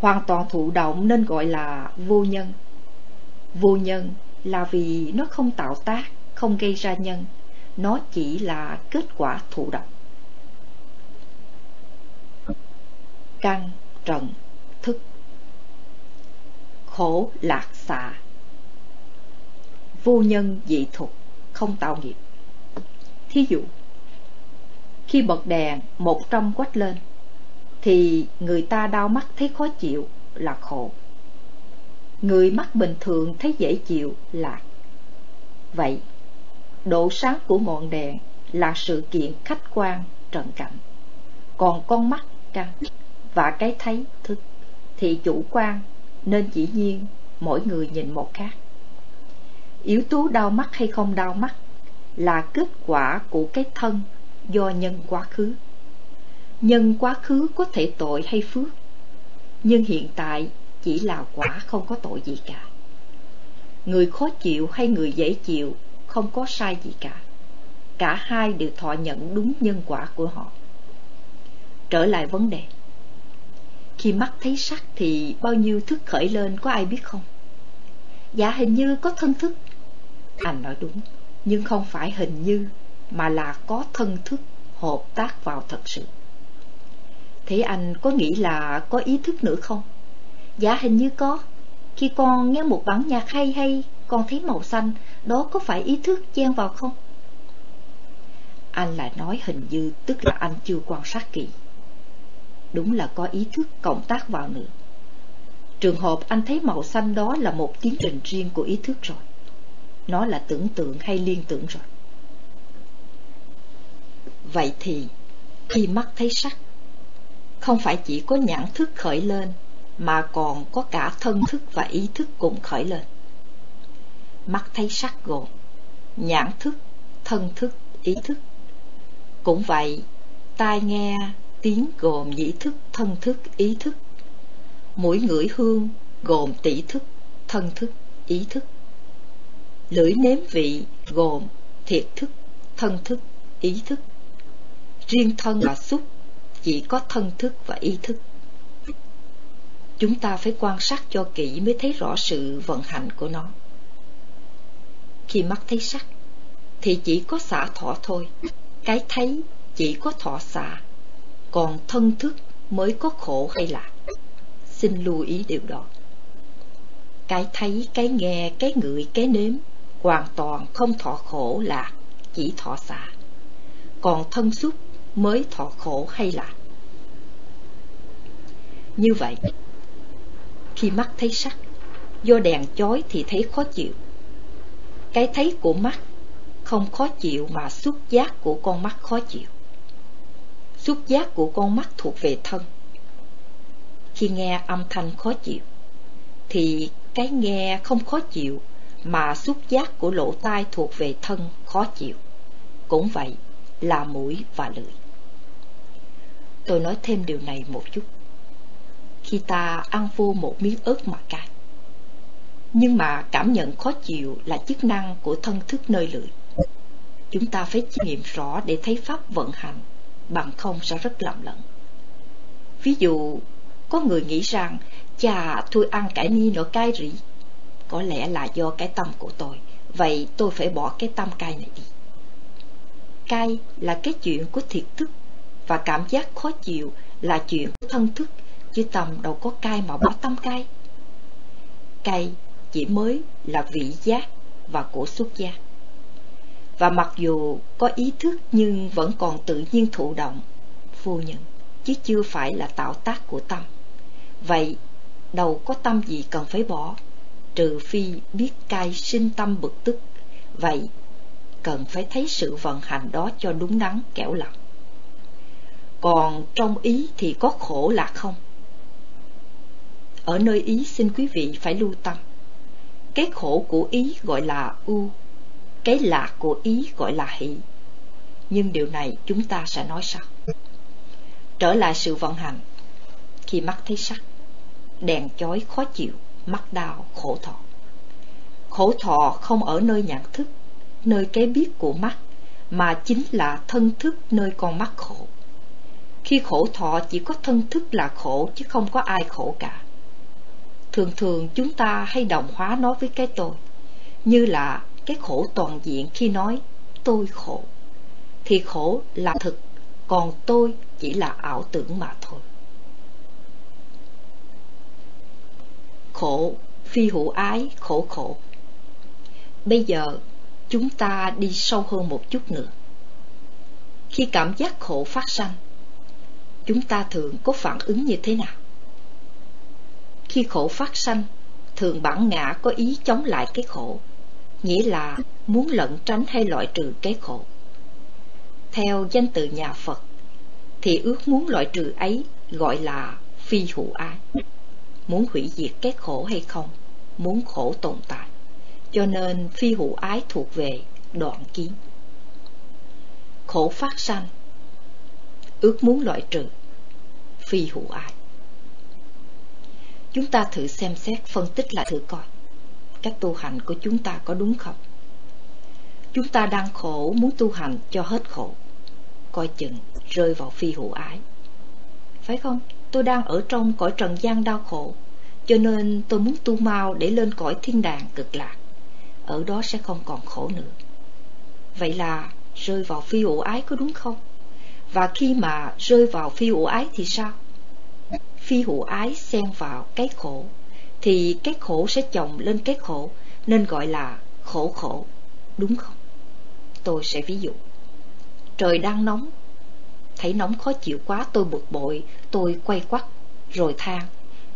Hoàn toàn thụ động nên gọi là vô nhân. Vô nhân là vì nó không tạo tác, không gây ra nhân, nó chỉ là kết quả thụ động. Căn, trần, thức. Khổ lạc xạ. Vô nhân dị thục không tạo nghiệp. Thí dụ khi bật đèn một trong quách lên thì người ta đau mắt thấy khó chịu là khổ. Người mắt bình thường thấy dễ chịu là vậy. Độ sáng của ngọn đèn là sự kiện khách quan trần cảnh. Còn con mắt căn và cái thấy thức. Thì chủ quan, nên dĩ nhiên mỗi người nhìn một khác. Yếu tố đau mắt hay không đau mắt là kết quả của cái thân do nhân quá khứ. Nhân quá khứ có thể tội hay phước, nhưng hiện tại chỉ là quả không có tội gì cả. Người khó chịu hay người dễ chịu không có sai gì cả. Cả hai đều thọ nhận đúng nhân quả của họ. Trở lại vấn đề khi mắt thấy sắc thì bao nhiêu thức khởi lên có ai biết không? Dạ hình như có thân thức. Anh nói đúng, nhưng không phải hình như, mà là có thân thức hợp tác vào thật sự. Thế anh có nghĩ là có ý thức nữa không? Dạ hình như có. Khi con nghe một bản nhạc hay hay, con thấy màu xanh, đó có phải ý thức chen vào không? Anh lại nói hình như tức là anh chưa quan sát kỹ đúng là có ý thức cộng tác vào nữa. Trường hợp anh thấy màu xanh đó là một tiến trình riêng của ý thức rồi. Nó là tưởng tượng hay liên tưởng rồi. Vậy thì, khi mắt thấy sắc, không phải chỉ có nhãn thức khởi lên, mà còn có cả thân thức và ý thức cùng khởi lên. Mắt thấy sắc gồm nhãn thức, thân thức, ý thức. Cũng vậy, tai nghe tiếng gồm nhĩ thức, thân thức, ý thức. Mũi ngửi hương gồm tỷ thức, thân thức, ý thức. Lưỡi nếm vị gồm thiệt thức, thân thức, ý thức. Riêng thân và xúc chỉ có thân thức và ý thức. Chúng ta phải quan sát cho kỹ mới thấy rõ sự vận hành của nó. Khi mắt thấy sắc, thì chỉ có xả thọ thôi. Cái thấy chỉ có thọ xả còn thân thức mới có khổ hay lạc. Xin lưu ý điều đó. Cái thấy, cái nghe, cái ngửi, cái nếm hoàn toàn không thọ khổ lạc, chỉ thọ xả. Còn thân xúc mới thọ khổ hay lạc. Như vậy, khi mắt thấy sắc, do đèn chói thì thấy khó chịu, cái thấy của mắt không khó chịu mà xúc giác của con mắt khó chịu. Xúc giác của con mắt thuộc về thân. Khi nghe âm thanh khó chịu, thì cái nghe không khó chịu mà xúc giác của lỗ tai thuộc về thân khó chịu. Cũng vậy là mũi và lưỡi. Tôi nói thêm điều này một chút. Khi ta ăn vô một miếng ớt mà cay, nhưng mà cảm nhận khó chịu là chức năng của thân thức nơi lưỡi. Chúng ta phải chiêm nghiệm rõ để thấy pháp vận hành, bằng không sẽ rất lầm lẫn. Ví dụ, có người nghĩ rằng, chà, tôi ăn cải ni nó cay rỉ. Có lẽ là do cái tâm của tôi, vậy tôi phải bỏ cái tâm cay này đi. Cay là cái chuyện của thiệt thức, và cảm giác khó chịu là chuyện của thân thức, chứ tâm đâu có cay mà bỏ tâm cay. Cay chỉ mới là vị giác và của xúc giác. Và mặc dù có ý thức nhưng vẫn còn tự nhiên thụ động, vô nhận, chứ chưa phải là tạo tác của tâm. Vậy, đâu có tâm gì cần phải bỏ, trừ phi biết cai sinh tâm bực tức. Vậy, cần phải thấy sự vận hành đó cho đúng đắn kẻo lặng. Còn trong ý thì có khổ là không? Ở nơi ý xin quý vị phải lưu tâm cái khổ của ý gọi là u, cái lạc của ý gọi là hỷ. Nhưng điều này chúng ta sẽ nói sau. Trở lại sự vận hành, khi mắt thấy sắc, đèn chói khó chịu, mắt đau, khổ thọ. Khổ thọ không ở nơi nhận thức, nơi cái biết của mắt, mà chính là thân thức nơi con mắt khổ. Khi khổ thọ chỉ có thân thức là khổ chứ không có ai khổ cả. Thường thường chúng ta hay đồng hóa nó với cái tôi, như là cái khổ toàn diện khi nói tôi khổ. Thì khổ là thực, còn tôi chỉ là ảo tưởng mà thôi. Khổ, phi hữu ái, khổ khổ. Bây giờ chúng ta đi sâu hơn một chút nữa. Khi cảm giác khổ phát sanh, chúng ta thường có phản ứng như thế nào? Khi khổ phát sanh, thường bản ngã có ý chống lại cái khổ, nghĩa là muốn lẩn tránh hay loại trừ cái khổ. Theo danh từ nhà Phật, thì ước muốn loại trừ ấy gọi là phi hữu ái. Muốn hủy diệt cái khổ hay không, muốn khổ tồn tại. Cho nên phi hữu ái thuộc về đoạn kiến. Khổ phát sanh, ước muốn loại trừ, phi hữu ái. Chúng ta thử xem xét phân tích lại thử coi Cách tu hành của chúng ta có đúng không Chúng ta đang khổ, muốn tu hành cho hết khổ Coi chừng rơi vào phi hữu ái Phải không? Tôi đang ở trong cõi trần gian đau khổ, Cho nên tôi muốn tu mau để lên cõi thiên đàng cực lạc Ở đó sẽ không còn khổ nữa Vậy là rơi vào phi hữu ái có đúng không? Và khi mà rơi vào phi hữu ái thì sao? phi hữu ái xen vào cái khổ thì cái khổ sẽ chồng lên cái khổ, nên gọi là khổ khổ. Đúng không? Tôi sẽ ví dụ. Trời đang nóng, thấy nóng khó chịu quá, tôi bực bội, tôi quay quắt, rồi than,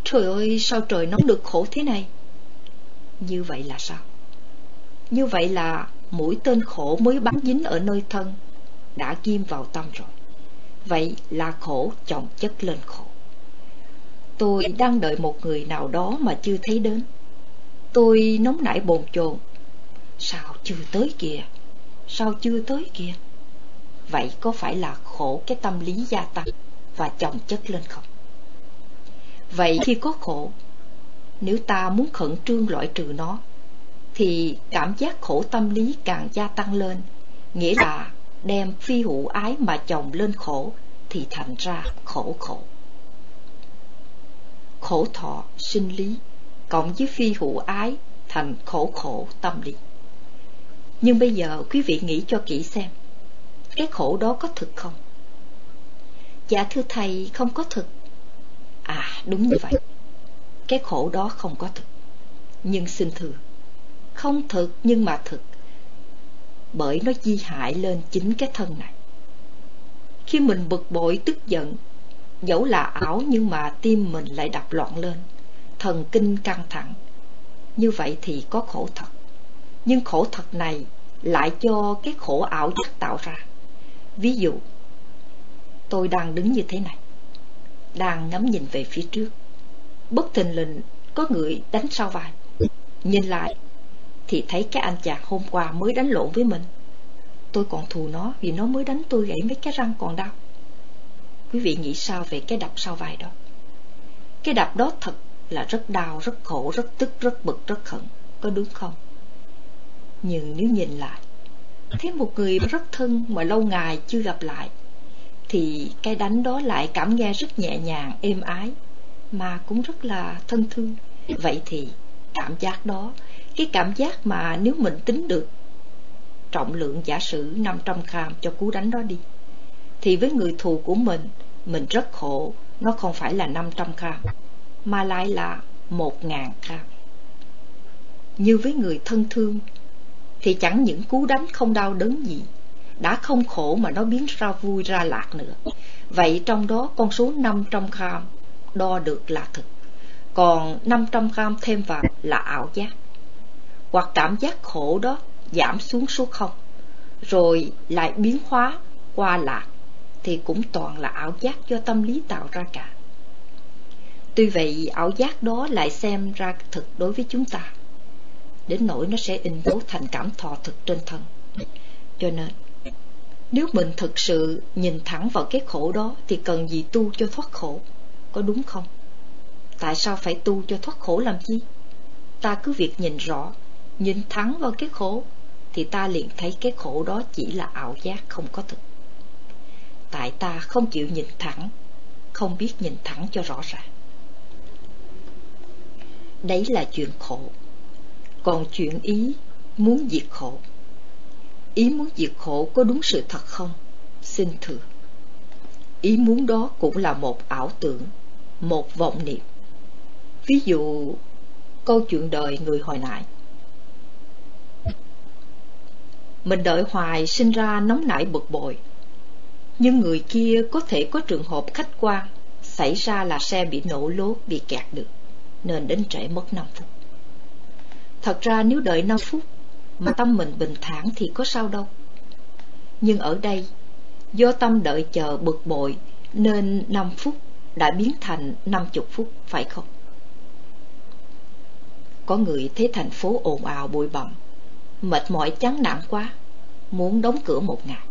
trời ơi, sao trời nóng được khổ thế này? Như vậy là sao? Như vậy là mũi tên khổ mới bắn dính ở nơi thân, đã ghim vào tâm rồi. Vậy là khổ chồng chất lên khổ. Tôi đang đợi một người nào đó mà chưa thấy đến. Tôi nóng nảy bồn chồn. Sao chưa tới kìa? Sao chưa tới kìa? Vậy có phải là khổ cái tâm lý gia tăng và chồng chất lên không? Vậy khi có khổ, nếu ta muốn khẩn trương loại trừ nó, thì cảm giác khổ tâm lý càng gia tăng lên, nghĩa là đem phi hữu ái mà chồng lên khổ thì thành ra khổ khổ khổ thọ sinh lý, cộng với phi hữu ái thành khổ khổ tâm lý. Nhưng bây giờ quý vị nghĩ cho kỹ xem, cái khổ đó có thực không? Dạ thưa thầy, không có thực. À đúng như vậy. Cái khổ đó không có thực. Nhưng xin thưa, không thực nhưng mà thực. Bởi nó di hại lên chính cái thân này. Khi mình bực bội, tức giận Dẫu là ảo nhưng mà tim mình lại đập loạn lên Thần kinh căng thẳng Như vậy thì có khổ thật Nhưng khổ thật này lại cho cái khổ ảo giác tạo ra. Ví dụ, tôi đang đứng như thế này, đang ngắm nhìn về phía trước. Bất thình lình có người đánh sau vai. Nhìn lại thì thấy cái anh chàng hôm qua mới đánh lộn với mình. Tôi còn thù nó vì nó mới đánh tôi gãy mấy cái răng còn đau. Quý vị nghĩ sao về cái đập sau vai đó? Cái đập đó thật là rất đau, rất khổ, rất tức, rất bực, rất hận. Có đúng không? Nhưng nếu nhìn lại, thấy một người rất thân mà lâu ngày chưa gặp lại, thì cái đánh đó lại cảm nghe rất nhẹ nhàng, êm ái, mà cũng rất là thân thương. Vậy thì cảm giác đó, cái cảm giác mà nếu mình tính được trọng lượng giả sử 500 gram cho cú đánh đó đi, thì với người thù của mình, mình rất khổ, nó không phải là 500 gram, mà lại là 1.000 gram. Như với người thân thương, thì chẳng những cú đánh không đau đớn gì, đã không khổ mà nó biến ra vui ra lạc nữa. Vậy trong đó con số 500 gram đo được là thực, còn 500 gram thêm vào là ảo giác. Hoặc cảm giác khổ đó giảm xuống số không, rồi lại biến hóa qua lạc, thì cũng toàn là ảo giác do tâm lý tạo ra cả. Tuy vậy, ảo giác đó lại xem ra thực đối với chúng ta, đến nỗi nó sẽ in dấu thành cảm thọ thực trên thân. Cho nên, nếu mình thực sự nhìn thẳng vào cái khổ đó thì cần gì tu cho thoát khổ, có đúng không? Tại sao phải tu cho thoát khổ làm chi? Ta cứ việc nhìn rõ, nhìn thẳng vào cái khổ, thì ta liền thấy cái khổ đó chỉ là ảo giác không có thực. Tại ta không chịu nhìn thẳng, không biết nhìn thẳng cho rõ ràng. Đấy là chuyện khổ. Còn chuyện ý muốn diệt khổ. Ý muốn diệt khổ có đúng sự thật không? Xin thưa. Ý muốn đó cũng là một ảo tưởng, một vọng niệm. Ví dụ, câu chuyện đời người hồi nãy. Mình đợi hoài sinh ra nóng nảy bực bội. Nhưng người kia có thể có trường hợp khách quan, xảy ra là xe bị nổ lốp bị kẹt được, nên đến trễ mất 5 phút. Thật ra nếu đợi 5 phút mà tâm mình bình thản thì có sao đâu. Nhưng ở đây, do tâm đợi chờ bực bội nên 5 phút đã biến thành 50 phút, phải không? Có người thấy thành phố ồn ào bụi bặm, mệt mỏi chán nản quá, muốn đóng cửa một ngày.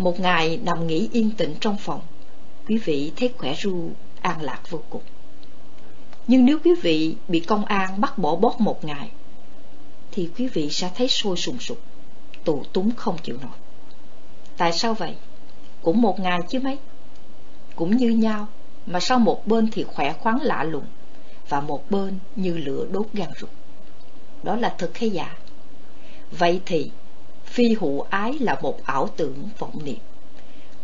Một ngày nằm nghỉ yên tĩnh trong phòng, quý vị thấy khỏe ru, an lạc vô cùng. Nhưng nếu quý vị bị công an bắt bỏ bót một ngày, thì quý vị sẽ thấy sôi sùng sục, tù túng không chịu nổi. Tại sao vậy? Cũng một ngày chứ mấy. Cũng như nhau, mà sau một bên thì khỏe khoắn lạ lùng, và một bên như lửa đốt gan ruột. Đó là thực hay giả? Vậy thì, phi hữu ái là một ảo tưởng vọng niệm.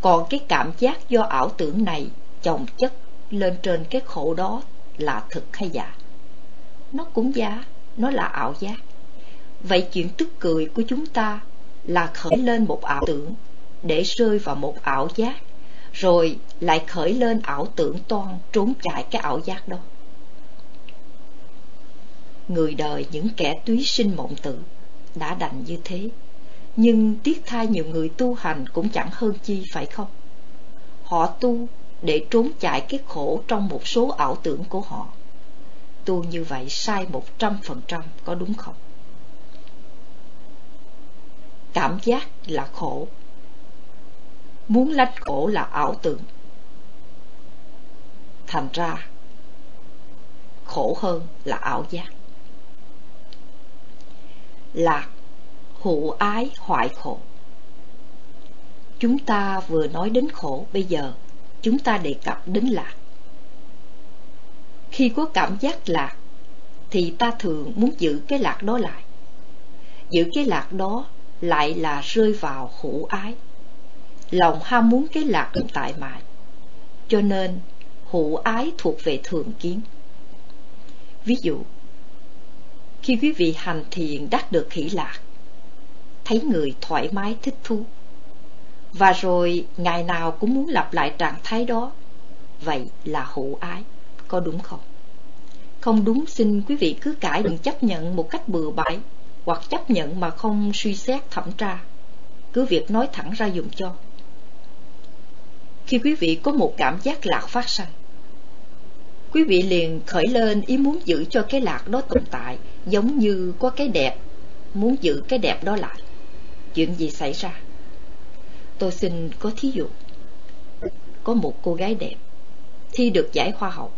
Còn cái cảm giác do ảo tưởng này chồng chất lên trên cái khổ đó là thực hay giả? Nó cũng giả, nó là ảo giác. Vậy chuyện tức cười của chúng ta là khởi lên một ảo tưởng để rơi vào một ảo giác, rồi lại khởi lên ảo tưởng toan trốn chạy cái ảo giác đó. Người đời những kẻ túy sinh mộng tử đã đành như thế, nhưng tiếc thay nhiều người tu hành cũng chẳng hơn chi, phải không? Họ tu để trốn chạy cái khổ trong một số ảo tưởng của họ. Tu như vậy sai một trăm phần trăm, có đúng không? Cảm giác là khổ Muốn lách khổ là ảo tưởng Thành ra, Khổ hơn là ảo giác Lạc Hữu ái hoại khổ Chúng ta vừa nói đến khổ Bây giờ chúng ta đề cập đến lạc Khi có cảm giác lạc Thì ta thường muốn giữ cái lạc đó lại Giữ cái lạc đó lại là rơi vào hữu ái. Lòng ham muốn cái lạc tại mại, cho nên hữu ái thuộc về thường kiến. Ví dụ, khi quý vị hành thiền đắc được hỷ lạc, thấy người thoải mái thích thú, và rồi ngày nào cũng muốn lặp lại trạng thái đó, vậy là hữu ái, có đúng không? Không đúng xin quý vị cứ cãi đừng chấp nhận một cách bừa bãi hoặc chấp nhận mà không suy xét thẩm tra. Cứ việc nói thẳng ra dùng cho. Khi quý vị có một cảm giác lạc phát sanh, quý vị liền khởi lên ý muốn giữ cho cái lạc đó tồn tại, giống như có cái đẹp, muốn giữ cái đẹp đó lại. Chuyện gì xảy ra? Tôi xin có thí dụ. Có một cô gái đẹp, thi được giải hoa hậu.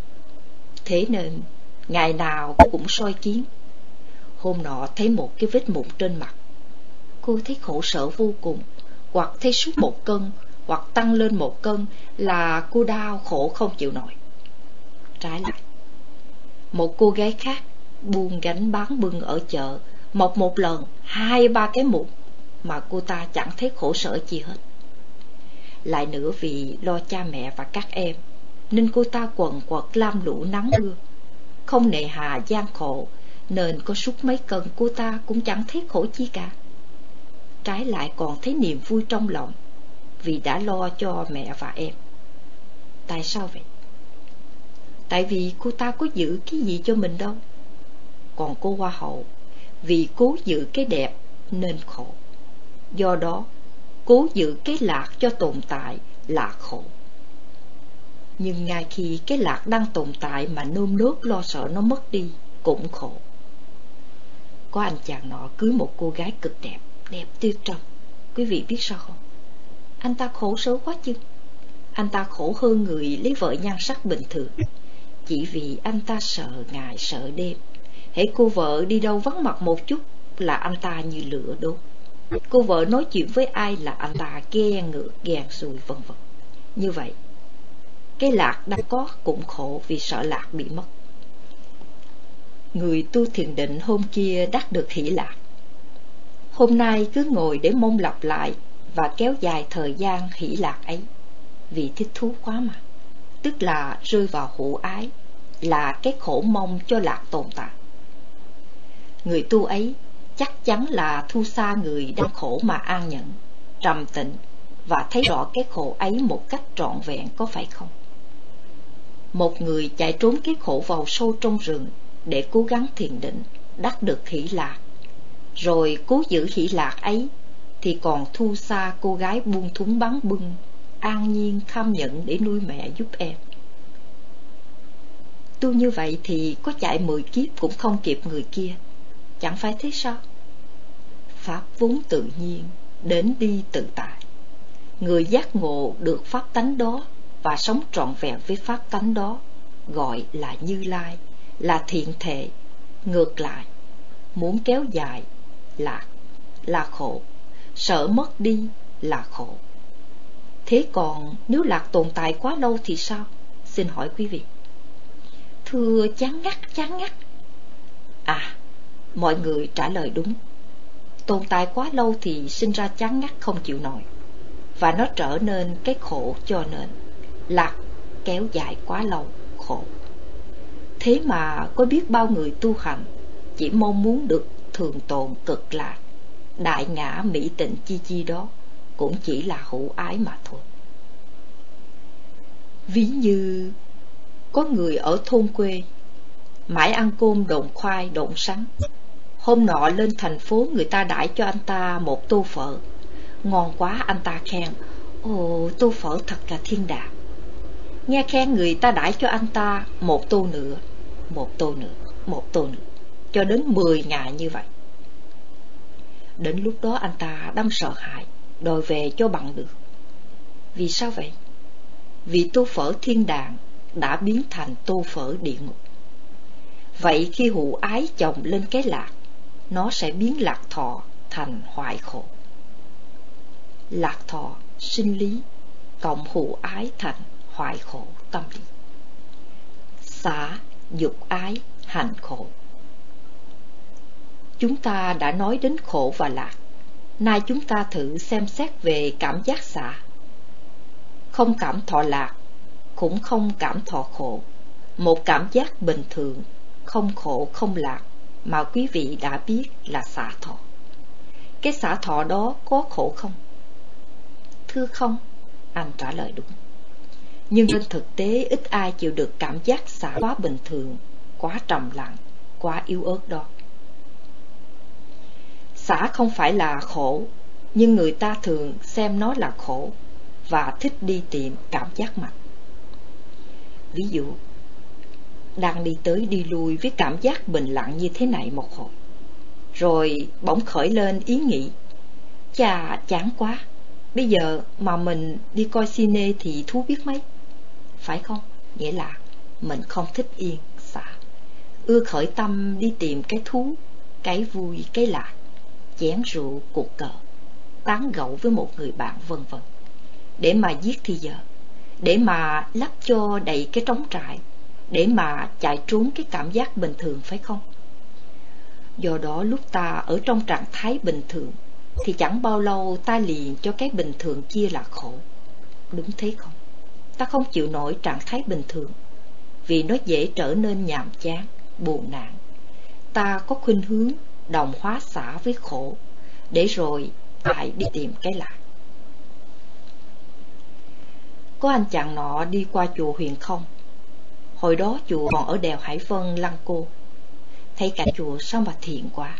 Thế nên, ngày nào cô cũng soi kiến. Hôm nọ thấy một cái vết mụn trên mặt. Cô thấy khổ sở vô cùng, hoặc thấy sút một cân, hoặc tăng lên một cân là cô đau khổ không chịu nổi. Trái lại, một cô gái khác buông gánh bán bưng ở chợ, mọc một lần hai ba cái mụn mà cô ta chẳng thấy khổ sở chi hết. Lại nữa vì lo cha mẹ và các em, nên cô ta quần quật lam lũ nắng mưa. Không nề hà gian khổ, nên có suốt mấy cân cô ta cũng chẳng thấy khổ chi cả. Trái lại còn thấy niềm vui trong lòng, vì đã lo cho mẹ và em. Tại sao vậy? Tại vì cô ta có giữ cái gì cho mình đâu. Còn cô Hoa hậu, vì cố giữ cái đẹp nên khổ. Do đó, cố giữ cái lạc cho tồn tại là khổ. Nhưng ngay khi cái lạc đang tồn tại mà nơm nớp lo sợ nó mất đi, cũng khổ. Có anh chàng nọ cưới một cô gái cực đẹp, đẹp tiêu trầm. Quý vị biết sao không? Anh ta khổ sở quá chứ. Anh ta khổ hơn người lấy vợ nhan sắc bình thường. Chỉ vì anh ta sợ ngày sợ đêm. hễ cô vợ đi đâu vắng mặt một chút là anh ta như lửa đốt. Cô vợ nói chuyện với ai là anh ta ghe ngựa ghen xùi vân vân. Như vậy, cái lạc đang có cũng khổ vì sợ lạc bị mất. Người tu thiền định hôm kia đắc được hỷ lạc. Hôm nay cứ ngồi để mong lặp lại và kéo dài thời gian hỷ lạc ấy, vì thích thú quá mà. Tức là rơi vào hữu ái, là cái khổ mong cho lạc tồn tại. Người tu ấy chắc chắn là thu xa người đang khổ mà an nhận, trầm tịnh và thấy rõ cái khổ ấy một cách trọn vẹn có phải không? Một người chạy trốn cái khổ vào sâu trong rừng để cố gắng thiền định, đắc được hỷ lạc. Rồi cố giữ hỷ lạc ấy thì còn thu xa cô gái buông thúng bắn bưng, an nhiên kham nhận để nuôi mẹ giúp em. Tu như vậy thì có chạy mười kiếp cũng không kịp người kia, chẳng phải thế sao? Pháp vốn tự nhiên, đến đi tự tại. Người giác ngộ được pháp tánh đó và sống trọn vẹn với pháp tánh đó gọi là Như Lai, là thiện thể. Ngược lại, muốn kéo dài là là khổ, sợ mất đi là khổ. Thế còn nếu lạc tồn tại quá lâu thì sao? Xin hỏi quý vị. Thưa chán ngắt, chán ngắt. À, mọi người trả lời đúng. Tồn tại quá lâu thì sinh ra chán ngắt không chịu nổi. Và nó trở nên cái khổ cho nên lạc kéo dài quá lâu, khổ. Thế mà có biết bao người tu hành chỉ mong muốn được thường tồn cực lạc, đại ngã mỹ tịnh chi chi đó cũng chỉ là hữu ái mà thôi. Ví như có người ở thôn quê, mãi ăn cơm độn khoai độn sắn. Hôm nọ lên thành phố người ta đãi cho anh ta một tô phở. Ngon quá anh ta khen, ồ tô phở thật là thiên đàng. Nghe khen người ta đãi cho anh ta một tô nữa, một tô nữa, một tô nữa, cho đến mười ngày như vậy. Đến lúc đó anh ta đâm sợ hãi, đòi về cho bằng được. Vì sao vậy? Vì tô phở thiên đàng đã biến thành tô phở địa ngục. Vậy khi hụ ái chồng lên cái lạc, nó sẽ biến lạc thọ thành hoại khổ. Lạc thọ, sinh lý, cộng hữu ái thành hoại khổ tâm lý. Xả, dục ái, hành khổ. Chúng ta đã nói đến khổ và lạc. Nay chúng ta thử xem xét về cảm giác xả. Không cảm thọ lạc, cũng không cảm thọ khổ. Một cảm giác bình thường, không khổ không lạc, mà quý vị đã biết là xả thọ. Cái xả thọ đó có khổ không? Thưa không, anh trả lời đúng nhưng trên thực tế ít ai chịu được cảm giác xả quá bình thường, quá trầm lặng, quá yếu ớt đó. Xả không phải là khổ, nhưng người ta thường xem nó là khổ và thích đi tìm cảm giác mạnh. Ví dụ, đang đi tới đi lui với cảm giác bình lặng như thế này một hồi. Rồi bỗng khởi lên ý nghĩ, chà chán quá, bây giờ mà mình đi coi cine thì thú biết mấy. Phải không? Nghĩa là mình không thích yên, xả. Ưa khởi tâm đi tìm cái thú, cái vui, cái lạ, chén rượu, cuộc cờ, tán gẫu với một người bạn vân vân. Để mà giết thì giờ, để mà lắp cho đầy cái trống trại, để mà chạy trốn cái cảm giác bình thường phải không? Do đó lúc ta ở trong trạng thái bình thường thì chẳng bao lâu ta liền cho cái bình thường kia là khổ. Đúng thế không? Ta không chịu nổi trạng thái bình thường vì nó dễ trở nên nhàm chán, buồn nản. Ta có khuynh hướng đồng hóa xả với khổ để rồi lại đi tìm cái lạ. Có anh chàng nọ đi qua chùa huyền không Hồi đó chùa còn ở đèo Hải Vân, Lăng Cô. Thấy cả chùa sao mà thiện quá.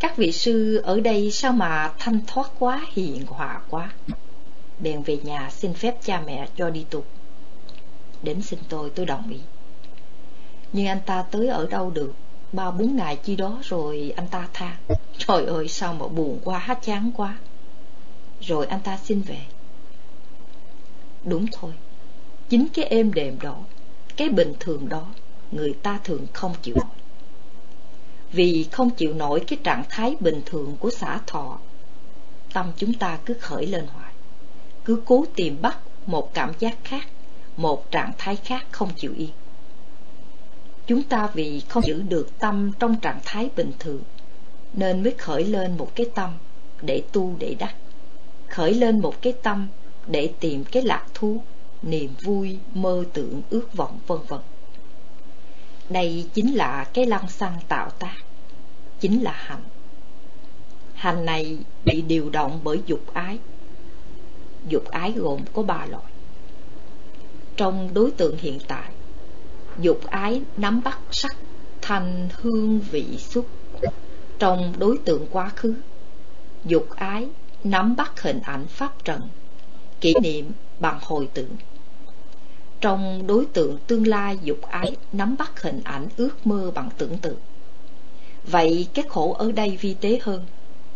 Các vị sư ở đây sao mà thanh thoát quá, hiền hòa quá? Bèn về nhà xin phép cha mẹ cho đi tục Đến xin tôi, tôi đồng ý. Nhưng anh ta tới ở đâu được? Ba bốn ngày chi đó rồi anh ta tha. Trời ơi sao mà buồn quá, chán quá. Rồi anh ta xin về. Đúng thôi. Chính cái êm đềm đó cái bình thường đó Người ta thường không chịu nổi. Vì không chịu nổi cái trạng thái bình thường của xã thọ Tâm chúng ta cứ khởi lên hoài. Cứ cố tìm bắt một cảm giác khác Một trạng thái khác không chịu yên. Chúng ta vì không giữ được tâm trong trạng thái bình thường Nên mới khởi lên một cái tâm để tu để đắc. Khởi lên một cái tâm để tìm cái lạc thú, niềm vui, mơ tưởng, ước vọng vân vân. Đây chính là cái lăng xăng tạo tác, chính là hành. Hành này bị điều động bởi dục ái. Dục ái gồm có ba loại. Trong đối tượng hiện tại, dục ái nắm bắt sắc, thanh, hương, vị, xúc. Trong đối tượng quá khứ, dục ái nắm bắt hình ảnh pháp trần kỷ niệm bằng hồi tưởng. Trong đối tượng tương lai dục ái nắm bắt hình ảnh ước mơ bằng tưởng tượng. Vậy cái khổ ở đây vi tế hơn,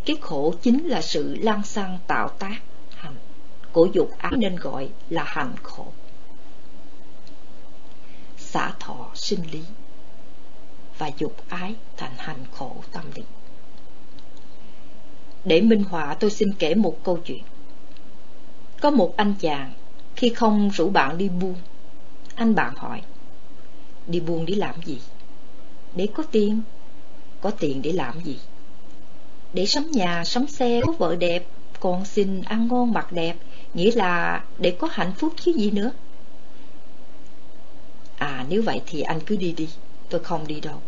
cái khổ chính là sự lan xăng tạo tác hành của dục ái nên gọi là hành khổ. Xả thọ sinh lý và dục ái thành hành khổ tâm lý. Để minh họa tôi xin kể một câu chuyện. Có một anh chàng, khi không rủ bạn đi buôn, anh bạn hỏi, đi buôn để làm gì? Để có tiền. Có tiền để làm gì? Để sắm nhà, sắm xe, có vợ đẹp, còn xinh, ăn ngon, mặc đẹp, nghĩa là để có hạnh phúc chứ gì nữa. À nếu vậy thì anh cứ đi đi, tôi không đi đâu.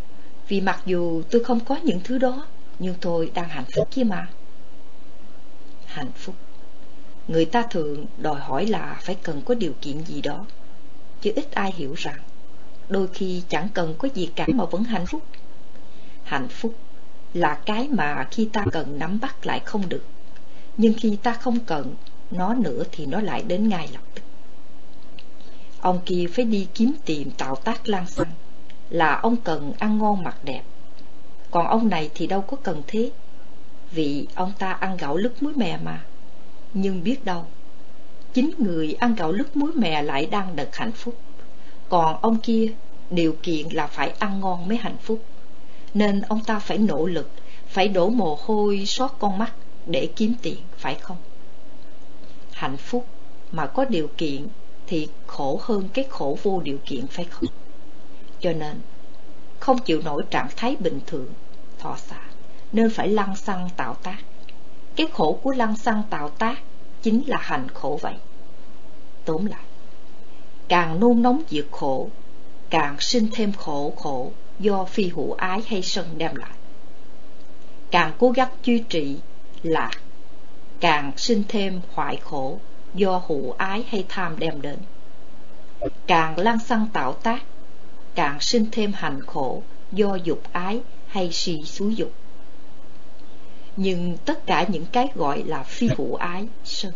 Vì mặc dù tôi không có những thứ đó, nhưng tôi đang hạnh phúc kia mà. Hạnh phúc Người ta thường đòi hỏi là phải cần có điều kiện gì đó Chứ ít ai hiểu rằng Đôi khi chẳng cần có gì cả mà vẫn hạnh phúc. Hạnh phúc là cái mà khi ta cần nắm bắt lại không được, Nhưng khi ta không cần nó nữa thì nó lại đến ngay lập tức. Ông kia phải đi kiếm tìm tạo tác lan xăng Là ông cần ăn ngon mặc đẹp. Còn ông này thì đâu có cần thế, Vì ông ta ăn gạo lứt muối mè mà. Nhưng biết đâu Chính người ăn gạo lứt muối mè lại đang đợt hạnh phúc. Còn ông kia điều kiện là phải ăn ngon mới hạnh phúc. Nên ông ta phải nỗ lực Phải đổ mồ hôi xót con mắt để kiếm tiền phải không? Hạnh phúc mà có điều kiện thì khổ hơn cái khổ vô điều kiện phải không? Cho nên không chịu nổi trạng thái bình thường thọ xạ, nên phải lăng xăng tạo tác. Cái khổ của lăng xăng tạo tác chính là hành khổ vậy. Tóm lại, càng nôn nóng diệt khổ, càng sinh thêm khổ khổ do phi hữu ái hay sân đem lại. Càng cố gắng duy trì là càng sinh thêm hoại khổ do hữu ái hay tham đem đến. Càng lan xăng tạo tác, càng sinh thêm hành khổ do dục ái hay si xúi dục. Nhưng tất cả những cái gọi là phi hữu ái, sân,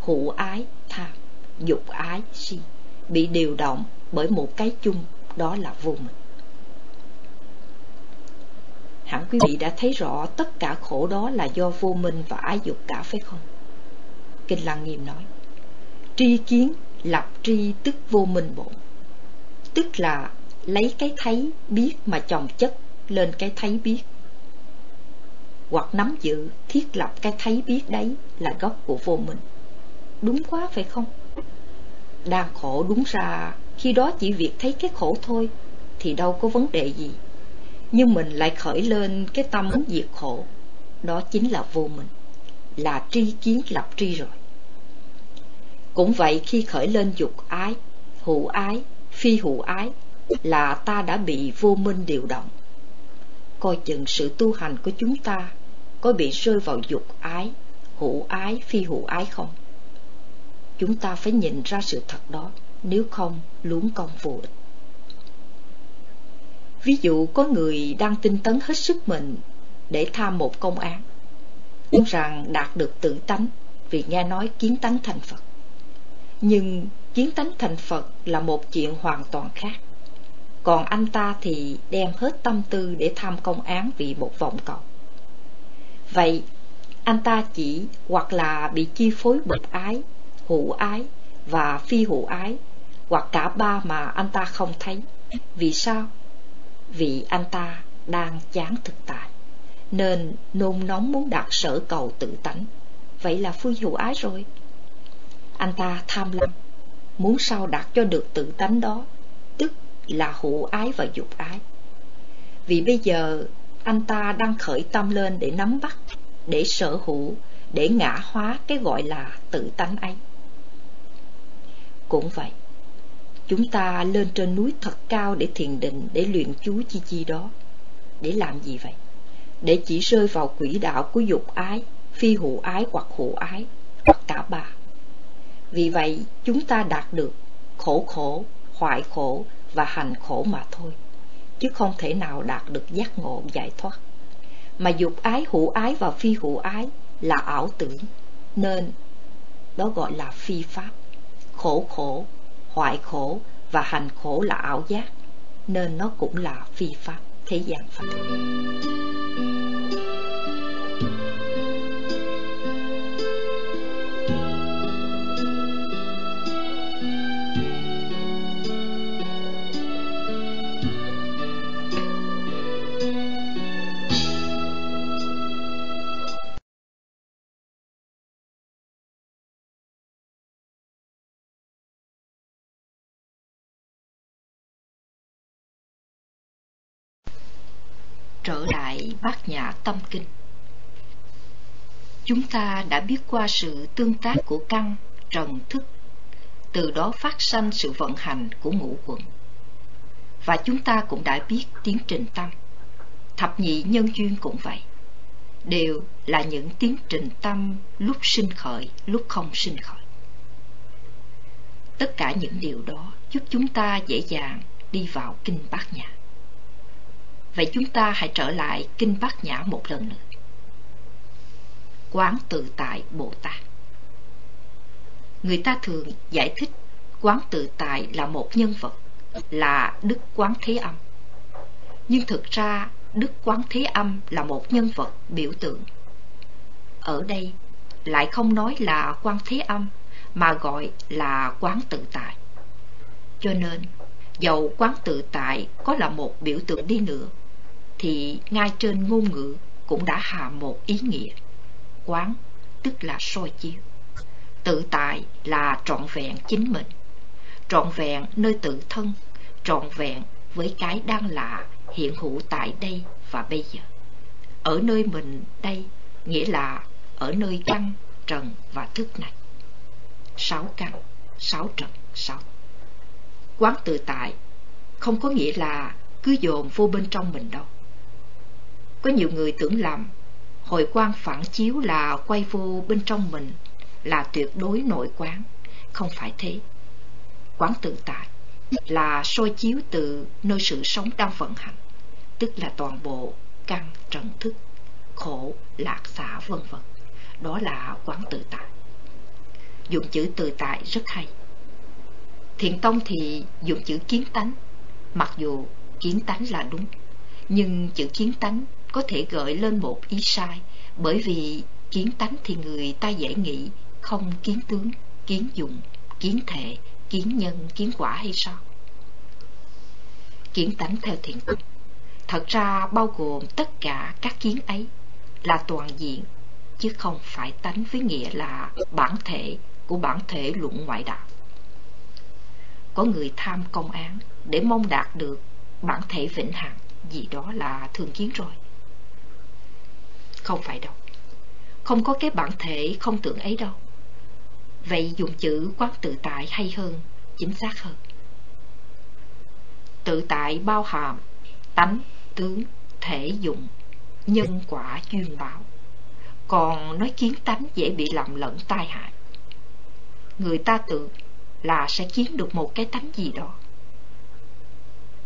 hữu ái, tham, dục ái, si, bị điều động bởi một cái chung, đó là vô minh Hẳn quý vị đã thấy rõ tất cả khổ đó là do vô minh và ái dục cả phải không? Kinh Lăng Nghiêm nói, tri kiến lập tri tức vô minh bộ tức là lấy cái thấy biết mà chồng chất lên cái thấy biết hoặc nắm giữ, thiết lập cái thấy biết đấy là gốc của vô minh. Đúng quá phải không? Đang khổ đúng ra, khi đó chỉ việc thấy cái khổ thôi thì đâu có vấn đề gì. Nhưng mình lại khởi lên cái tâm muốn diệt khổ, đó chính là vô minh, là tri kiến lập tri rồi. Cũng vậy khi khởi lên dục ái, hữu ái, phi hữu ái là ta đã bị vô minh điều động. Coi chừng sự tu hành của chúng ta có bị rơi vào dục ái hữu ái, phi hữu ái không? Chúng ta phải nhìn ra sự thật đó, nếu không, luống công vô ích. Ví dụ, có người đang tinh tấn hết sức mình để tham một công án, muốn rằng đạt được tự tánh vì nghe nói kiến tánh thành phật. Nhưng kiến tánh thành phật là một chuyện hoàn toàn khác. Còn anh ta thì đem hết tâm tư để tham công án vì một vọng cầu vậy, anh ta chỉ hoặc là bị chi phối bởi ái hữu ái và phi hữu ái, hoặc cả ba mà anh ta không thấy. Vì sao? Vì anh ta đang chán thực tại, nên nôn nóng muốn đạt sở cầu tự tánh. Vậy là phi hữu ái rồi. Anh ta tham lam, muốn sao đạt cho được tự tánh đó, tức là hữu ái và dục ái. Vì bây giờ anh ta đang khởi tâm lên để nắm bắt, để sở hữu, để ngã hóa cái gọi là tự tánh ấy. Cũng vậy, chúng ta lên trên núi thật cao để thiền định, để luyện chú chi chi đó. Để làm gì vậy? Để chỉ rơi vào quỹ đạo của dục ái, phi hữu ái hoặc hữu ái, hoặc cả ba. Vì vậy, chúng ta đạt được khổ khổ, hoại khổ và hành khổ mà thôi chứ không thể nào đạt được giác ngộ giải thoát. Mà dục ái hữu ái và phi hữu ái là ảo tưởng, nên đó gọi là phi pháp. Khổ khổ, hoại khổ và hành khổ là ảo giác, nên nó cũng là phi pháp, thế gian pháp trở lại bát nhã tâm kinh. Chúng ta đã biết qua sự tương tác của căn trần thức, từ đó phát sanh sự vận hành của ngũ quẩn. Và chúng ta cũng đã biết tiến trình tâm. Thập nhị nhân duyên cũng vậy, đều là những tiến trình tâm lúc sinh khởi, lúc không sinh khởi. Tất cả những điều đó giúp chúng ta dễ dàng đi vào kinh bát nhã. Vậy chúng ta hãy trở lại Kinh Bát Nhã một lần nữa. Quán tự tại Bồ Tát Người ta thường giải thích quán tự tại là một nhân vật, là Đức Quán Thế Âm. Nhưng thực ra Đức Quán Thế Âm là một nhân vật biểu tượng. Ở đây lại không nói là Quán Thế Âm mà gọi là quán tự tại. Cho nên, dầu quán tự tại có là một biểu tượng đi nữa thì ngay trên ngôn ngữ cũng đã hà một ý nghĩa. Quán tức là soi chiếu. Tự tại là trọn vẹn chính mình, trọn vẹn nơi tự thân, trọn vẹn với cái đang lạ hiện hữu tại đây và bây giờ. Ở nơi mình đây nghĩa là ở nơi căn, trần và thức này. Sáu căn, sáu trần, sáu. Quán tự tại không có nghĩa là cứ dồn vô bên trong mình đâu có nhiều người tưởng lầm Hồi quan phản chiếu là quay vô bên trong mình Là tuyệt đối nội quán Không phải thế Quán tự tại Là soi chiếu từ nơi sự sống đang vận hành Tức là toàn bộ căn trần thức khổ, lạc xả vân vân. Đó là quán tự tại. Dùng chữ tự tại rất hay. Thiện tông thì dùng chữ kiến tánh, mặc dù kiến tánh là đúng, nhưng chữ kiến tánh có thể gợi lên một ý sai, bởi vì kiến tánh thì người ta dễ nghĩ không kiến tướng, kiến dụng, kiến thể, kiến nhân, kiến quả hay sao? Kiến tánh theo thiện tông thật ra bao gồm tất cả các kiến ấy là toàn diện chứ không phải tánh với nghĩa là bản thể của bản thể luận ngoại đạo. Có người tham công án để mong đạt được bản thể vĩnh hằng gì đó là thường kiến rồi không phải đâu. Không có cái bản thể không tưởng ấy đâu. Vậy dùng chữ quán tự tại hay hơn, chính xác hơn. Tự tại bao hàm tánh, tướng, thể, dụng, nhân, quả, duyên báo còn nói kiến tánh dễ bị lầm lẫn tai hại. Người ta tưởng là sẽ kiến được một cái tánh gì đó.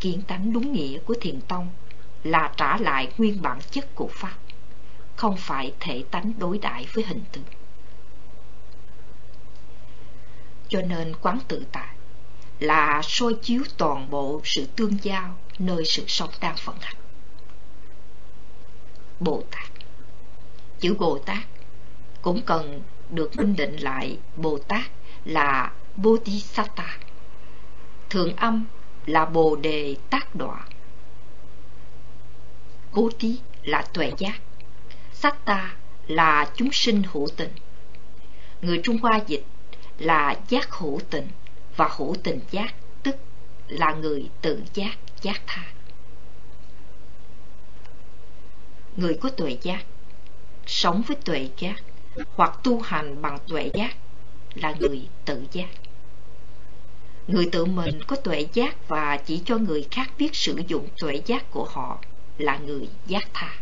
Kiến tánh đúng nghĩa của thiền tông là trả lại nguyên bản chất của pháp không phải thể tánh đối đãi với hình tướng. cho nên quán tự tại là soi chiếu toàn bộ sự tương giao nơi sự sống đang vận hành Bồ Tát. Chữ Bồ Tát cũng cần được minh định lại Bồ Tát là Bodhisatta. Thường âm là Bồ Đề Tác Đọa. Bodhi là tuệ giác. Satta là chúng sinh hữu tình. Người Trung Hoa dịch là giác hữu tình và hữu tình giác, tức là người tự giác giác tha. người có tuệ giác, sống với tuệ giác hoặc tu hành bằng tuệ giác là người tự giác người tự mình có tuệ giác và chỉ cho người khác biết sử dụng tuệ giác của họ là người giác tha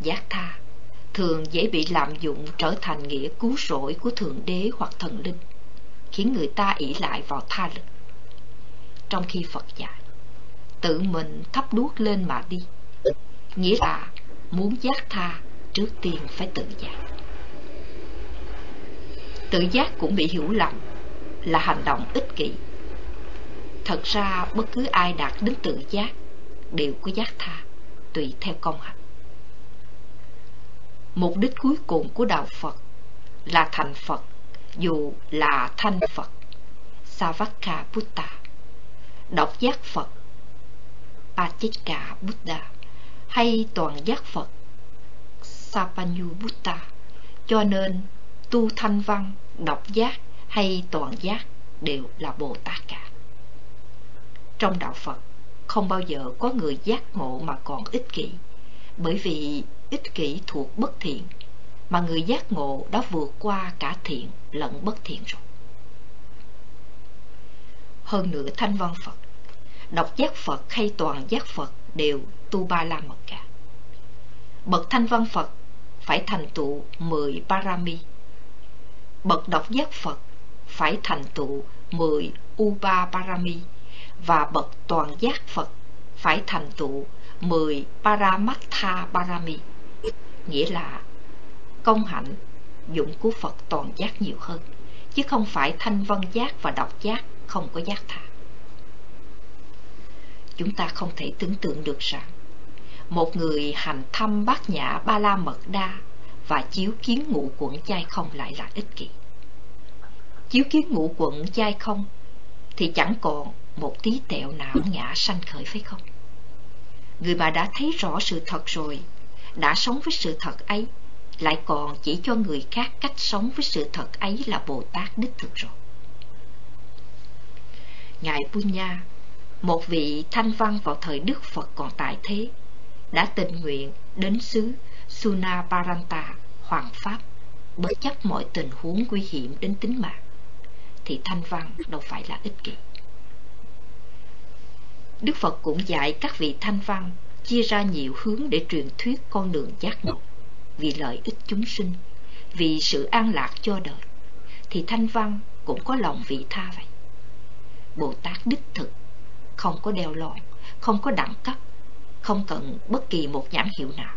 giác tha, thường dễ bị lạm dụng trở thành nghĩa cứu rỗi của thượng đế hoặc thần linh, khiến người ta ỷ lại vào tha lực. Trong khi phật dạy, tự mình thắp đuốc lên mà đi, nghĩa là muốn giác tha trước tiên phải tự giác. Tự giác cũng bị hiểu lầm là hành động ích kỷ. Thật ra bất cứ ai đạt đến tự giác đều có giác tha, tùy theo công hạnh mục đích cuối cùng của đạo phật là thành phật dù là thanh phật. Savakka buddha độc giác phật. Pachika Buddha hay toàn giác Phật. Sapanyu Buddha cho nên tu thanh văn, độc giác hay toàn giác đều là Bồ Tát cả. Trong đạo Phật không bao giờ có người giác ngộ mà còn ích kỷ bởi vì ích kỷ thuộc bất thiện mà người giác ngộ đã vượt qua cả thiện lẫn bất thiện rồi. Hơn nữa thanh văn Phật, đọc giác Phật hay toàn giác Phật đều tu ba la mật cả bậc thanh văn phật phải thành tựu mười parami. Bậc đọc giác phật phải thành tựu mười upa parami. Và bậc toàn giác phật phải thành tựu mười paramatha parami, nghĩa là công hạnh, dụng của phật toàn giác nhiều hơn, chứ không phải thanh văn giác và độc giác không có giác tha chúng ta không thể tưởng tượng được rằng một người hành thăm bát nhã ba la mật đa và chiếu kiến ngũ quẩn chai không lại là ích kỷ. Chiếu kiến ngũ quẩn chai không thì chẳng còn một tí tẹo não ngã sanh khởi phải không? Người bà đã thấy rõ sự thật rồi, đã sống với sự thật ấy, lại còn chỉ cho người khác cách sống với sự thật ấy là Bồ Tát đích thực rồi. Ngài Punya, một vị thanh văn vào thời Đức Phật còn tại thế, đã tình nguyện đến xứ Sunaparanta, Hoàng Pháp, bất chấp mọi tình huống nguy hiểm đến tính mạng, thì thanh văn đâu phải là ích kỷ. Đức Phật cũng dạy các vị thanh văn chia ra nhiều hướng để truyền thuyết con đường giác ngộ, vì lợi ích chúng sinh, vì sự an lạc cho đời, thì thanh văn cũng có lòng vị tha vậy. Bồ Tát đích thực, không có đeo lòn, không có đẳng cấp, không cần bất kỳ một nhãn hiệu nào.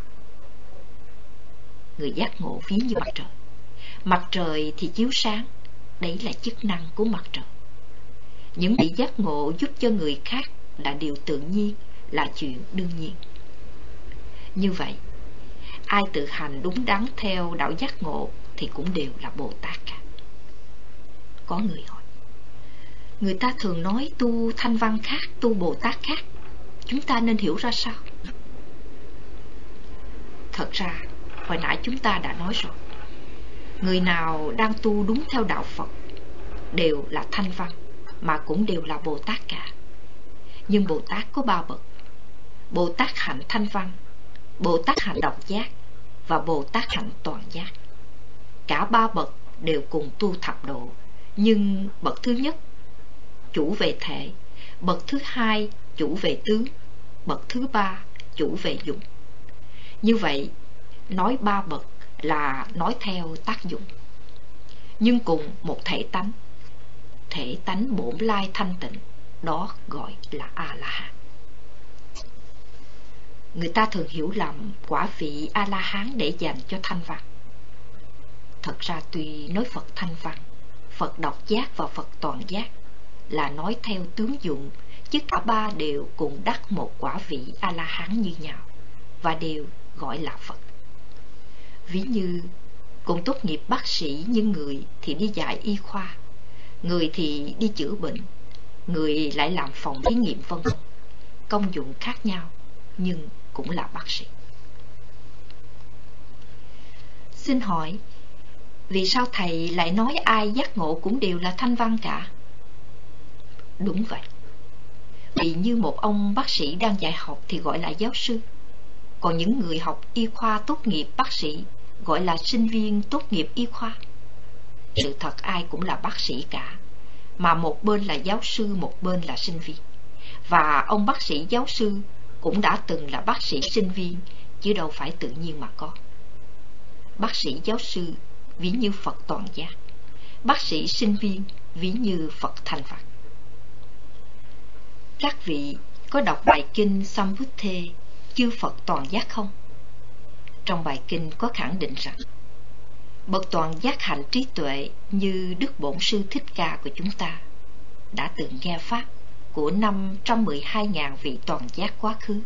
Người giác ngộ ví như mặt trời. Mặt trời thì chiếu sáng, đấy là chức năng của mặt trời. Những vị giác ngộ giúp cho người khác là điều tự nhiên, là chuyện đương nhiên. Như vậy, ai tự hành đúng đắn theo đạo giác ngộ thì cũng đều là Bồ Tát cả. Có người hỏi, người ta thường nói tu thanh văn khác, tu Bồ Tát khác, chúng ta nên hiểu ra sao? Thật ra, hồi nãy chúng ta đã nói rồi, người nào đang tu đúng theo đạo Phật đều là thanh văn, mà cũng đều là Bồ Tát cả. Nhưng Bồ Tát có ba bậc. Bồ Tát hạnh thanh văn, Bồ Tát hạnh độc giác và Bồ Tát hạnh toàn giác. Cả ba bậc đều cùng tu thập độ, nhưng bậc thứ nhất chủ về thể, bậc thứ hai chủ về tướng, bậc thứ ba chủ về dụng. Như vậy, nói ba bậc là nói theo tác dụng. Nhưng cùng một thể tánh, thể tánh bổn lai thanh tịnh, đó gọi là A-la-hán. Người ta thường hiểu lầm quả vị A-la-hán để dành cho thanh văn. Thật ra tuy nói Phật thanh văn, Phật độc giác và Phật toàn giác là nói theo tướng dụng, chứ cả ba đều cùng đắc một quả vị A-la-hán như nhau và đều gọi là Phật. Ví như cùng tốt nghiệp bác sĩ như người thì đi dạy y khoa, người thì đi chữa bệnh, người lại làm phòng thí nghiệm vân. Công dụng khác nhau nhưng cũng là bác sĩ. Xin hỏi, vì sao thầy lại nói ai giác ngộ cũng đều là thanh văn cả? Đúng vậy. Vì như một ông bác sĩ đang dạy học thì gọi là giáo sư. Còn những người học y khoa tốt nghiệp bác sĩ gọi là sinh viên tốt nghiệp y khoa. Sự thật ai cũng là bác sĩ cả, mà một bên là giáo sư, một bên là sinh viên. Và ông bác sĩ giáo sư cũng đã từng là bác sĩ sinh viên, chứ đâu phải tự nhiên mà có. Bác sĩ giáo sư ví như Phật toàn giác, bác sĩ sinh viên ví như Phật thành Phật. Các vị có đọc bài kinh Samvuthe chư Phật toàn giác không? Trong bài kinh có khẳng định rằng Bậc toàn giác hạnh trí tuệ như Đức Bổn Sư Thích Ca của chúng ta đã từng nghe Pháp của 512.000 vị toàn giác quá khứ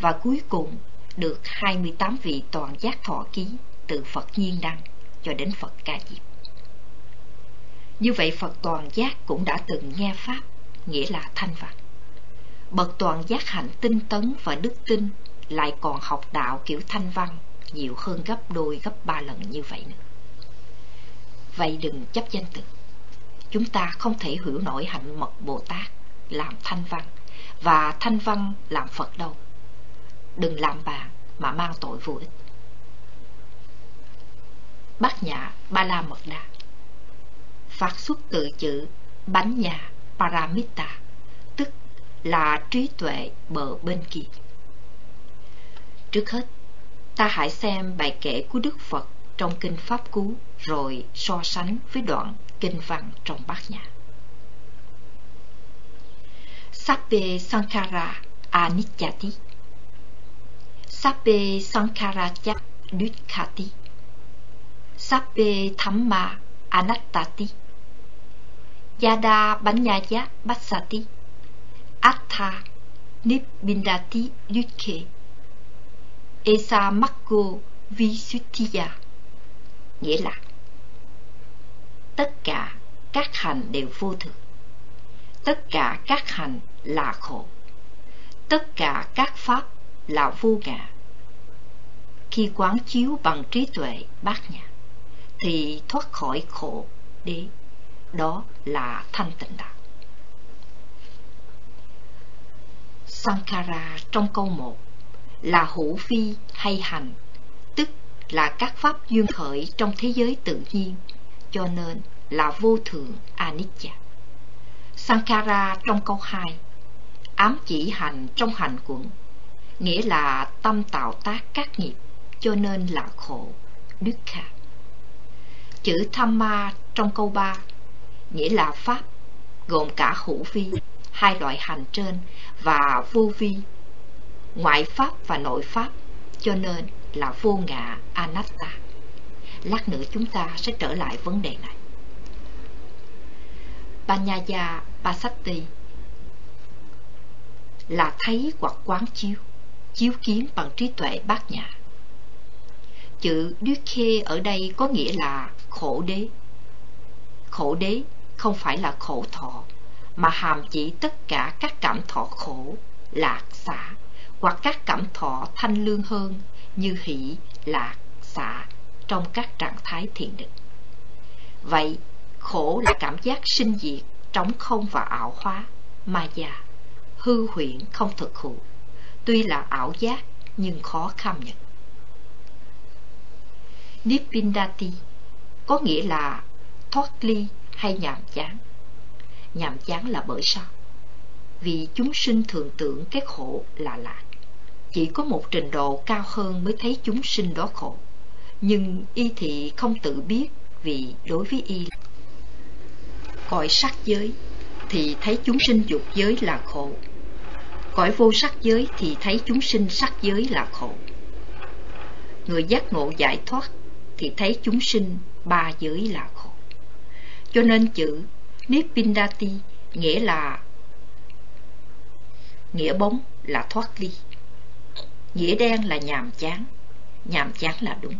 và cuối cùng được 28 vị toàn giác thọ ký từ Phật Nhiên Đăng cho đến Phật Ca Diếp. Như vậy Phật toàn giác cũng đã từng nghe Pháp, nghĩa là thanh văn. Bậc toàn giác hạnh tinh tấn và đức tin lại còn học đạo kiểu thanh văn nhiều hơn gấp đôi gấp ba lần như vậy nữa. Vậy đừng chấp danh từ. Chúng ta không thể hiểu nổi hạnh mật Bồ Tát làm thanh văn và thanh văn làm Phật đâu. Đừng làm bạn mà mang tội vô ích. Bát nhã Ba La Mật Đa Phát xuất từ chữ bánh nhà Paramita, tức là trí tuệ bờ bên kia. Trước hết, ta hãy xem bài kể của Đức Phật trong Kinh Pháp Cú, rồi so sánh với đoạn kinh văn trong bát nhã. Sappe Sankara Anicchati Sappe Sankara Chak Dukkati Sappe Thamma Anattati. Yada Banyaya Bassati Atta Nibbindati Dukke Esa Makko Visutthiya à? Nghĩa là, Tất cả các hành đều vô thường. Tất cả các hành là khổ. Tất cả các pháp là vô ngã. Khi quán chiếu bằng trí tuệ bát nhã, Thì thoát khỏi khổ đế. Đó là thanh tịnh đạo. Sankara trong câu 1 là hữu phi hay hành, tức là các pháp duyên khởi trong thế giới tự nhiên, cho nên là vô thường anicca. Sankara trong câu 2 ám chỉ hành trong hành quẩn, nghĩa là tâm tạo tác các nghiệp, cho nên là khổ, dukkha. Chữ Thamma trong câu 3 nghĩa là pháp, gồm cả hữu vi, hai loại hành trên và vô vi ngoại pháp và nội pháp, cho nên là vô ngã anatta. Lát nữa chúng ta sẽ trở lại vấn đề này. Panyaya pasati là thấy hoặc quán chiếu, chiếu kiến bằng trí tuệ bát nhã. Chữ Dukkhe ở đây có nghĩa là khổ đế. Khổ đế không phải là khổ thọ, mà hàm chỉ tất cả các cảm thọ khổ, lạc, xả, hoặc các cảm thọ thanh lương hơn như hỷ, lạc, xả trong các trạng thái thiền định. Vậy, khổ là cảm giác sinh diệt, trống không và ảo hóa, ma già, hư huyễn không thực hữu, tuy là ảo giác nhưng khó kham nhận. Nibbindati có nghĩa là thoát ly hay nhàm chán. Nhàm chán là bởi sao? Vì chúng sinh thường tưởng cái khổ là lạc. Chỉ có một trình độ cao hơn mới thấy chúng sinh đó khổ. Nhưng y thị không tự biết vì đối với y cõi sắc giới thì thấy chúng sinh dục giới là khổ. Cõi vô sắc giới thì thấy chúng sinh sắc giới là khổ. Người giác ngộ giải thoát thì thấy chúng sinh ba giới là khổ. Cho nên chữ Nibbindati nghĩa là nghĩa bóng, là thoát ly. Nghĩa đen là nhàm chán, nhàm chán là đúng.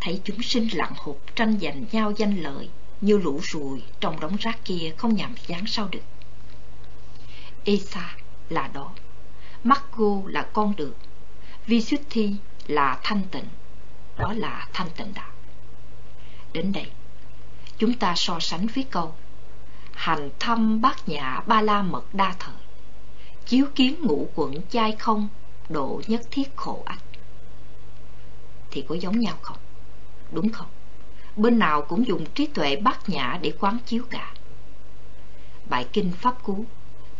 Thấy chúng sinh lặng hụt tranh giành nhau danh lợi như lũ ruồi trong đống rác kia không nhàm chán sao được. Esa là đó, Margo là con đường, Visuddhi là thanh tịnh, đó là thanh tịnh đạo. Đến đây, chúng ta so sánh với câu Hành thăm bát nhã ba la mật đa thời, chiếu kiến ngũ quận chai không, độ nhất thiết khổ ách. Thì có giống nhau không? Đúng không? Bên nào cũng dùng trí tuệ bát nhã để quán chiếu cả. Bài kinh Pháp Cú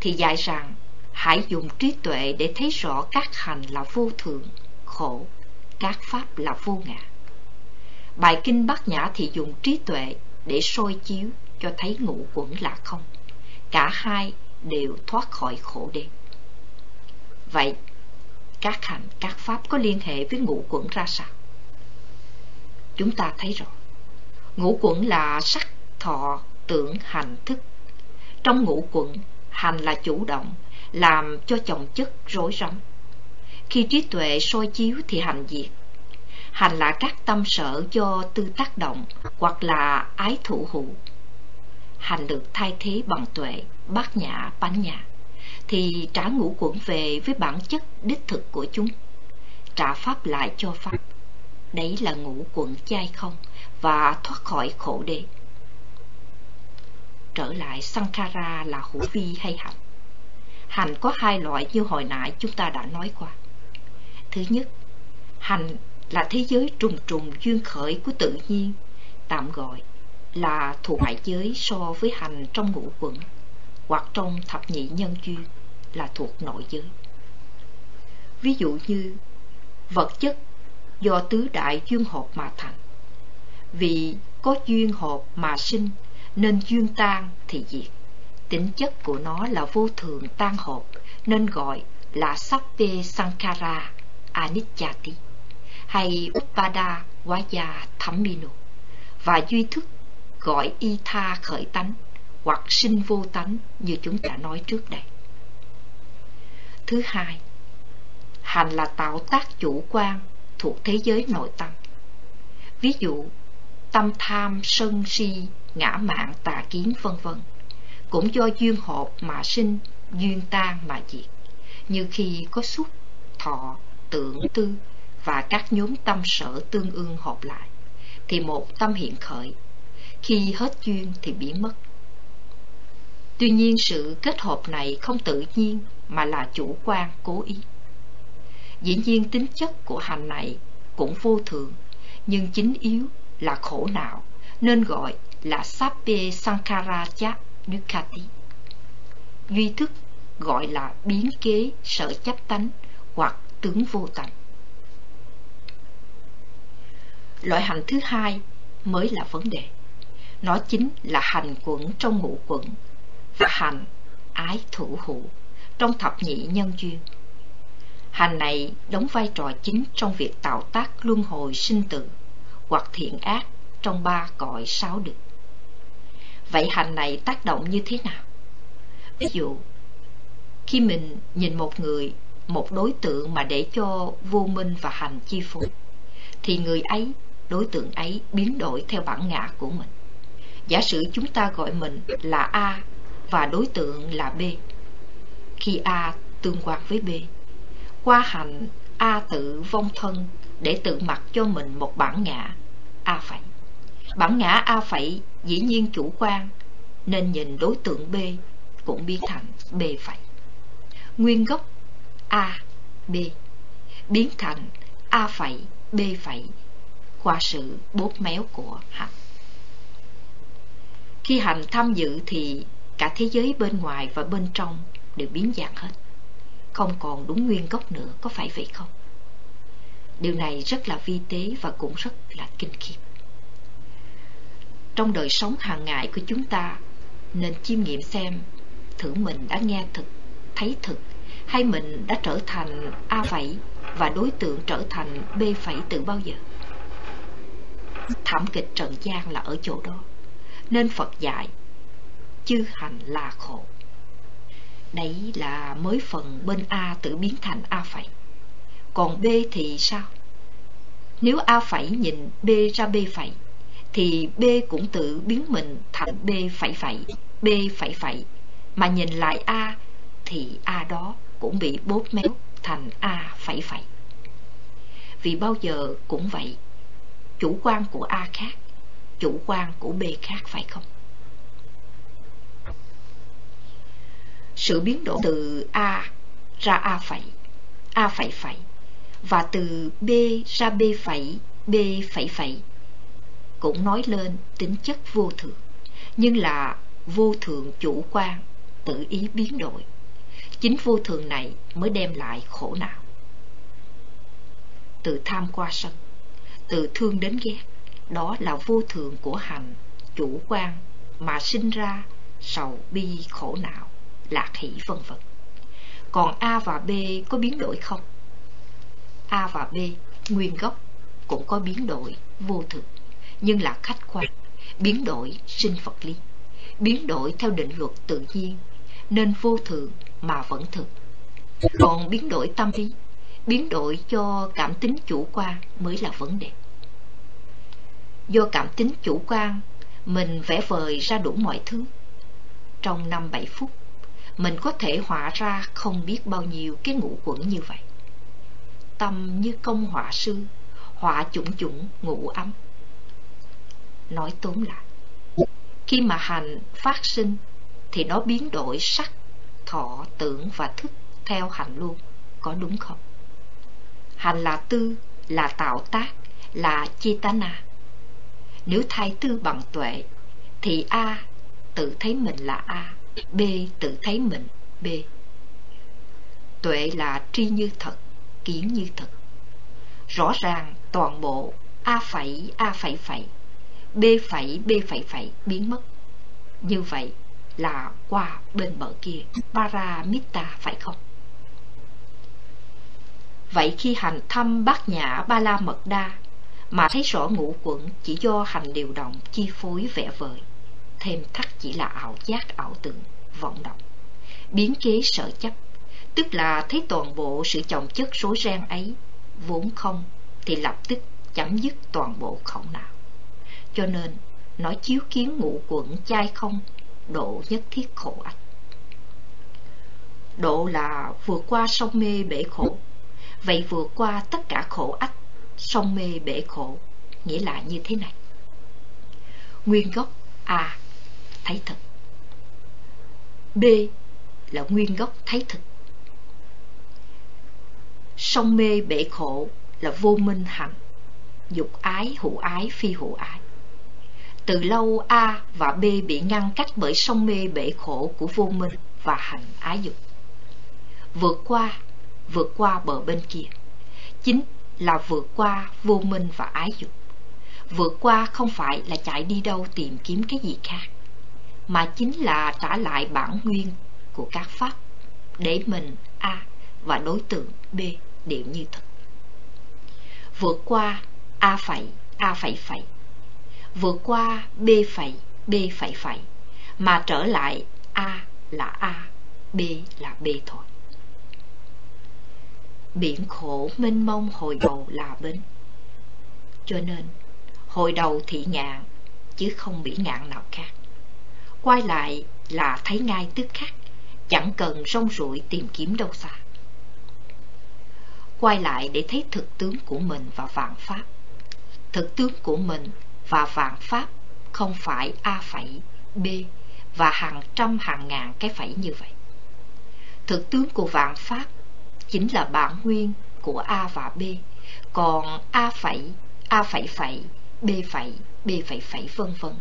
thì dạy rằng hãy dùng trí tuệ để thấy rõ các hành là vô thường, khổ, các pháp là vô ngã. Bài kinh Bát Nhã thì dùng trí tuệ để soi chiếu cho thấy ngũ quẩn là không. Cả hai đều thoát khỏi khổ đế. Vậy, các hành, các pháp có liên hệ với ngũ quẩn ra sao? Chúng ta thấy rõ, ngũ quẩn là sắc, thọ, tưởng, hành, thức. Trong ngũ quẩn, hành là chủ động, làm cho chồng chất rối rắm. Khi trí tuệ soi chiếu thì hành diệt, hành là các tâm sở do tư tác động hoặc là ái thủ hữu. Hành được thay thế bằng tuệ, bát nhã, bánh nhã, thì trả ngũ quẩn về với bản chất đích thực của chúng. Trả pháp lại cho pháp. Đấy là ngũ quẩn chai không và thoát khỏi khổ đế. Trở lại Sankhara là hữu vi hay hạnh? Hành có hai loại như hồi nãy chúng ta đã nói qua. Thứ nhất, hành là thế giới trùng trùng duyên khởi của tự nhiên, tạm gọi là thuộc ngoại giới so với hành trong ngũ quẩn, hoặc trong thập nhị nhân duyên là thuộc nội giới. Ví dụ như, vật chất do tứ đại duyên hợp mà thành. Vì có duyên hợp mà sinh, nên duyên tan thì diệt. Tính chất của nó là vô thường tan hợp nên gọi là Sappe Sankara Anicchati hay Upada Vaya Thammino, và duy thức gọi y tha khởi tánh hoặc sinh vô tánh như chúng ta nói trước đây. Thứ hai, hành là tạo tác chủ quan thuộc thế giới nội tâm. Ví dụ, tâm tham, sân si, ngã mạn, tà kiến vân vân cũng do duyên hợp mà sinh, duyên tan mà diệt. Như khi có xúc, thọ, tưởng tư và các nhóm tâm sở tương ương hợp lại, thì một tâm hiện khởi, khi hết duyên thì biến mất. Tuy nhiên sự kết hợp này không tự nhiên mà là chủ quan cố ý. Dĩ nhiên tính chất của hành này cũng vô thường, nhưng chính yếu là khổ não, nên gọi là Sappe Sankara Chap Dukkati. Duy thức gọi là biến kế sở chấp tánh hoặc tướng vô tánh. Loại hành thứ hai mới là vấn đề. Nó chính là hành quẩn trong ngũ quẩn và hành ái thủ hữu trong thập nhị nhân duyên. Hành này đóng vai trò chính trong việc tạo tác luân hồi sinh tử hoặc thiện ác trong ba cõi sáu được. Vậy hành này tác động như thế nào? Ví dụ, khi mình nhìn một người, một đối tượng mà để cho vô minh và hành chi phối, thì người ấy, đối tượng ấy biến đổi theo bản ngã của mình. Giả sử chúng ta gọi mình là A và đối tượng là B. Khi A tương quan với B, qua hành A tự vong thân để tự mặc cho mình một bản ngã A phẩy. Bản ngã A phẩy dĩ nhiên chủ quan nên nhìn đối tượng B cũng biến thành B phẩy. Nguyên gốc A, B biến thành A phẩy, B phẩy qua sự bóp méo của hành. Khi hành tham dự thì cả thế giới bên ngoài và bên trong đều biến dạng hết. Không còn đúng nguyên gốc nữa, có phải vậy không? Điều này rất là vi tế và cũng rất là kinh khiếp. Trong đời sống hàng ngày của chúng ta, nên chiêm nghiệm xem thử mình đã nghe thực, thấy thực, hay mình đã trở thành A phẩy và đối tượng trở thành B phẩy từ bao giờ? Thảm kịch trần gian là ở chỗ đó nên Phật dạy chư hành là khổ. Đấy là mới phần bên A tự biến thành A phẩy. Còn B thì sao? Nếu A phẩy nhìn B ra B phẩy, thì B cũng tự biến mình thành B phẩy phẩy, B phẩy phẩy. Mà nhìn lại A, thì A đó cũng bị bóp méo thành A phẩy phẩy. Vì bao giờ cũng vậy, chủ quan của A khác, chủ quan của B khác phải không? Sự biến đổi từ A ra A phẩy, A phẩy phẩy và từ B ra B phẩy, B phẩy phẩy cũng nói lên tính chất vô thường, nhưng là vô thường chủ quan, tự ý biến đổi. Chính vô thường này mới đem lại khổ não. Từ tham qua sân, từ thương đến ghét, đó là vô thường của hành chủ quan mà sinh ra sầu bi khổ não lạc hỷ vân vân. Còn a và b có biến đổi không? A và b nguyên gốc cũng có biến đổi vô thường, nhưng là khách quan. Biến đổi sinh vật lý. Biến đổi theo định luật tự nhiên, nên vô thường mà vẫn thực. Còn biến đổi tâm lý, biến đổi cho cảm tính chủ quan mới là vấn đề. Do cảm tính chủ quan, mình vẽ vời ra đủ mọi thứ. Trong năm bảy phút mình có thể họa ra không biết bao nhiêu cái ngũ quẩn như vậy. Tâm như công họa sư, họa chủng chủng ngũ ấm nói tóm lại, khi mà hành phát sinh thì nó biến đổi sắc, thọ, tưởng và thức theo hành luôn, có đúng không? Hành là tư, là tạo tác, là chitana. Nếu thay tư bằng tuệ Thì A tự thấy mình là A. B tự thấy mình, B. Tuệ là tri như thật Kiến như thật. Rõ ràng toàn bộ A phẩy A phẩy phẩy, B phẩy B phẩy phẩy biến mất. Như vậy là qua bên bờ kia, Paramita, phải không? Vậy khi hành thăm bát nhã ba la mật đa, mà thấy rõ ngũ quẩn chỉ do hành điều động chi phối vẽ vời thêm thắt chỉ là ảo giác, ảo tưởng, vọng động. Biến kế sở chấp, tức là thấy toàn bộ sự chồng chất rối ren ấy vốn không, thì lập tức chấm dứt toàn bộ khổng não. Cho nên nói chiếu kiến ngũ quẩn chai không, độ nhất thiết khổ ách. Độ là vượt qua sông mê bể khổ. Vậy vượt qua tất cả khổ ách, sông mê bể khổ, nghĩa là như thế này. Nguyên gốc a thấy thực b là nguyên gốc thấy thực sông mê bể khổ là vô minh hạnh dục ái hữu ái phi hữu ái. Từ lâu a và b bị ngăn cách bởi sông mê bể khổ của vô minh và hành ái dục. Vượt qua vượt qua bờ bên kia. Chính là vượt qua vô minh và ái dục. Vượt qua không phải là chạy đi đâu tìm kiếm cái gì khác, mà chính là trả lại bản nguyên của các pháp để mình a và đối tượng B đều như thật, Vượt qua A phẩy, A phẩy phẩy. Vượt qua B phẩy, B phẩy phẩy. Mà trở lại A là A, B là B thôi. Biển khổ mênh mông hồi đầu là bến. Cho nên, hồi đầu thị ngạn, chứ không bị ngạn nào khác. Quay lại là thấy ngay tức khắc, chẳng cần rong ruổi tìm kiếm đâu xa. Quay lại để thấy thực tướng của mình và vạn pháp. Thực tướng của mình và vạn pháp không phải A phẩy, B và hàng trăm hàng ngàn cái phẩy như vậy. Thực tướng của vạn pháp chính là bản nguyên của A và B, còn A phẩy, A phẩy phẩy, B phẩy, B phẩy phẩy vân vân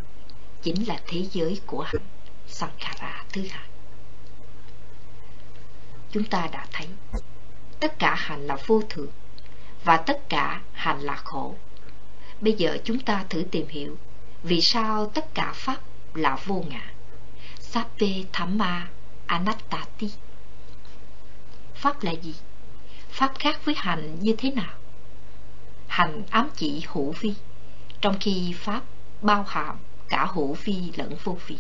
chính là thế giới của hắn, Sankara thứ hai. Chúng ta đã thấy tất cả hành là vô thường và tất cả hành là khổ. Bây giờ chúng ta thử tìm hiểu vì sao tất cả pháp là vô ngã. Sape Thamma Anattati. Pháp là gì? Pháp khác với hành như thế nào? Hành ám chỉ hữu vi, trong khi Pháp bao hàm cả hữu vi lẫn vô vi.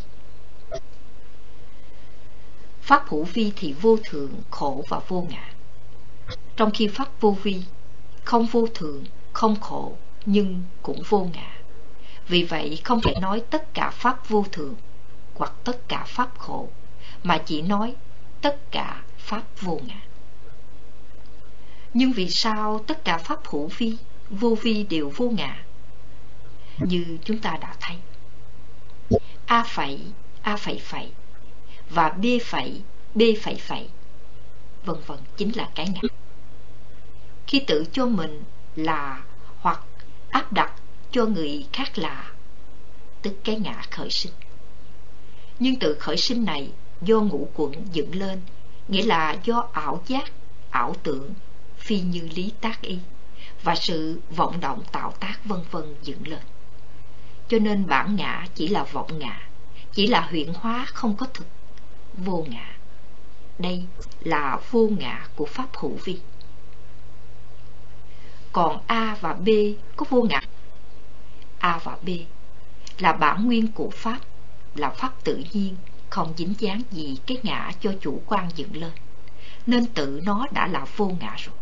Pháp hữu vi thì vô thường, khổ và vô ngã. Trong khi Pháp vô vi, không vô thường, không khổ, nhưng cũng vô ngã. Vì vậy không thể nói tất cả Pháp vô thường hoặc tất cả Pháp khổ, mà chỉ nói tất cả Pháp vô ngã. Nhưng vì sao tất cả Pháp hữu vi, vô vi đều vô ngã? Như chúng ta đã thấy. A phẩy, A phẩy phẩy và B phẩy, B phẩy phẩy, vân vân chính là cái ngã. Khi tự cho mình là hoặc áp đặt cho người khác là, tức cái ngã khởi sinh. Nhưng tự khởi sinh này do ngũ quẩn dựng lên, nghĩa là do ảo giác, ảo tưởng, phi như lý tác y, và sự vọng động tạo tác vân vân dựng lên. Cho nên bản ngã chỉ là vọng ngã, chỉ là huyện hóa không có thực, vô ngã. Đây là vô ngã của Pháp hữu vi. Còn A và B có vô ngã. A và B là bản nguyên của Pháp, là Pháp tự nhiên, không dính dáng gì cái ngã cho chủ quan dựng lên. Nên tự nó đã là vô ngã rồi.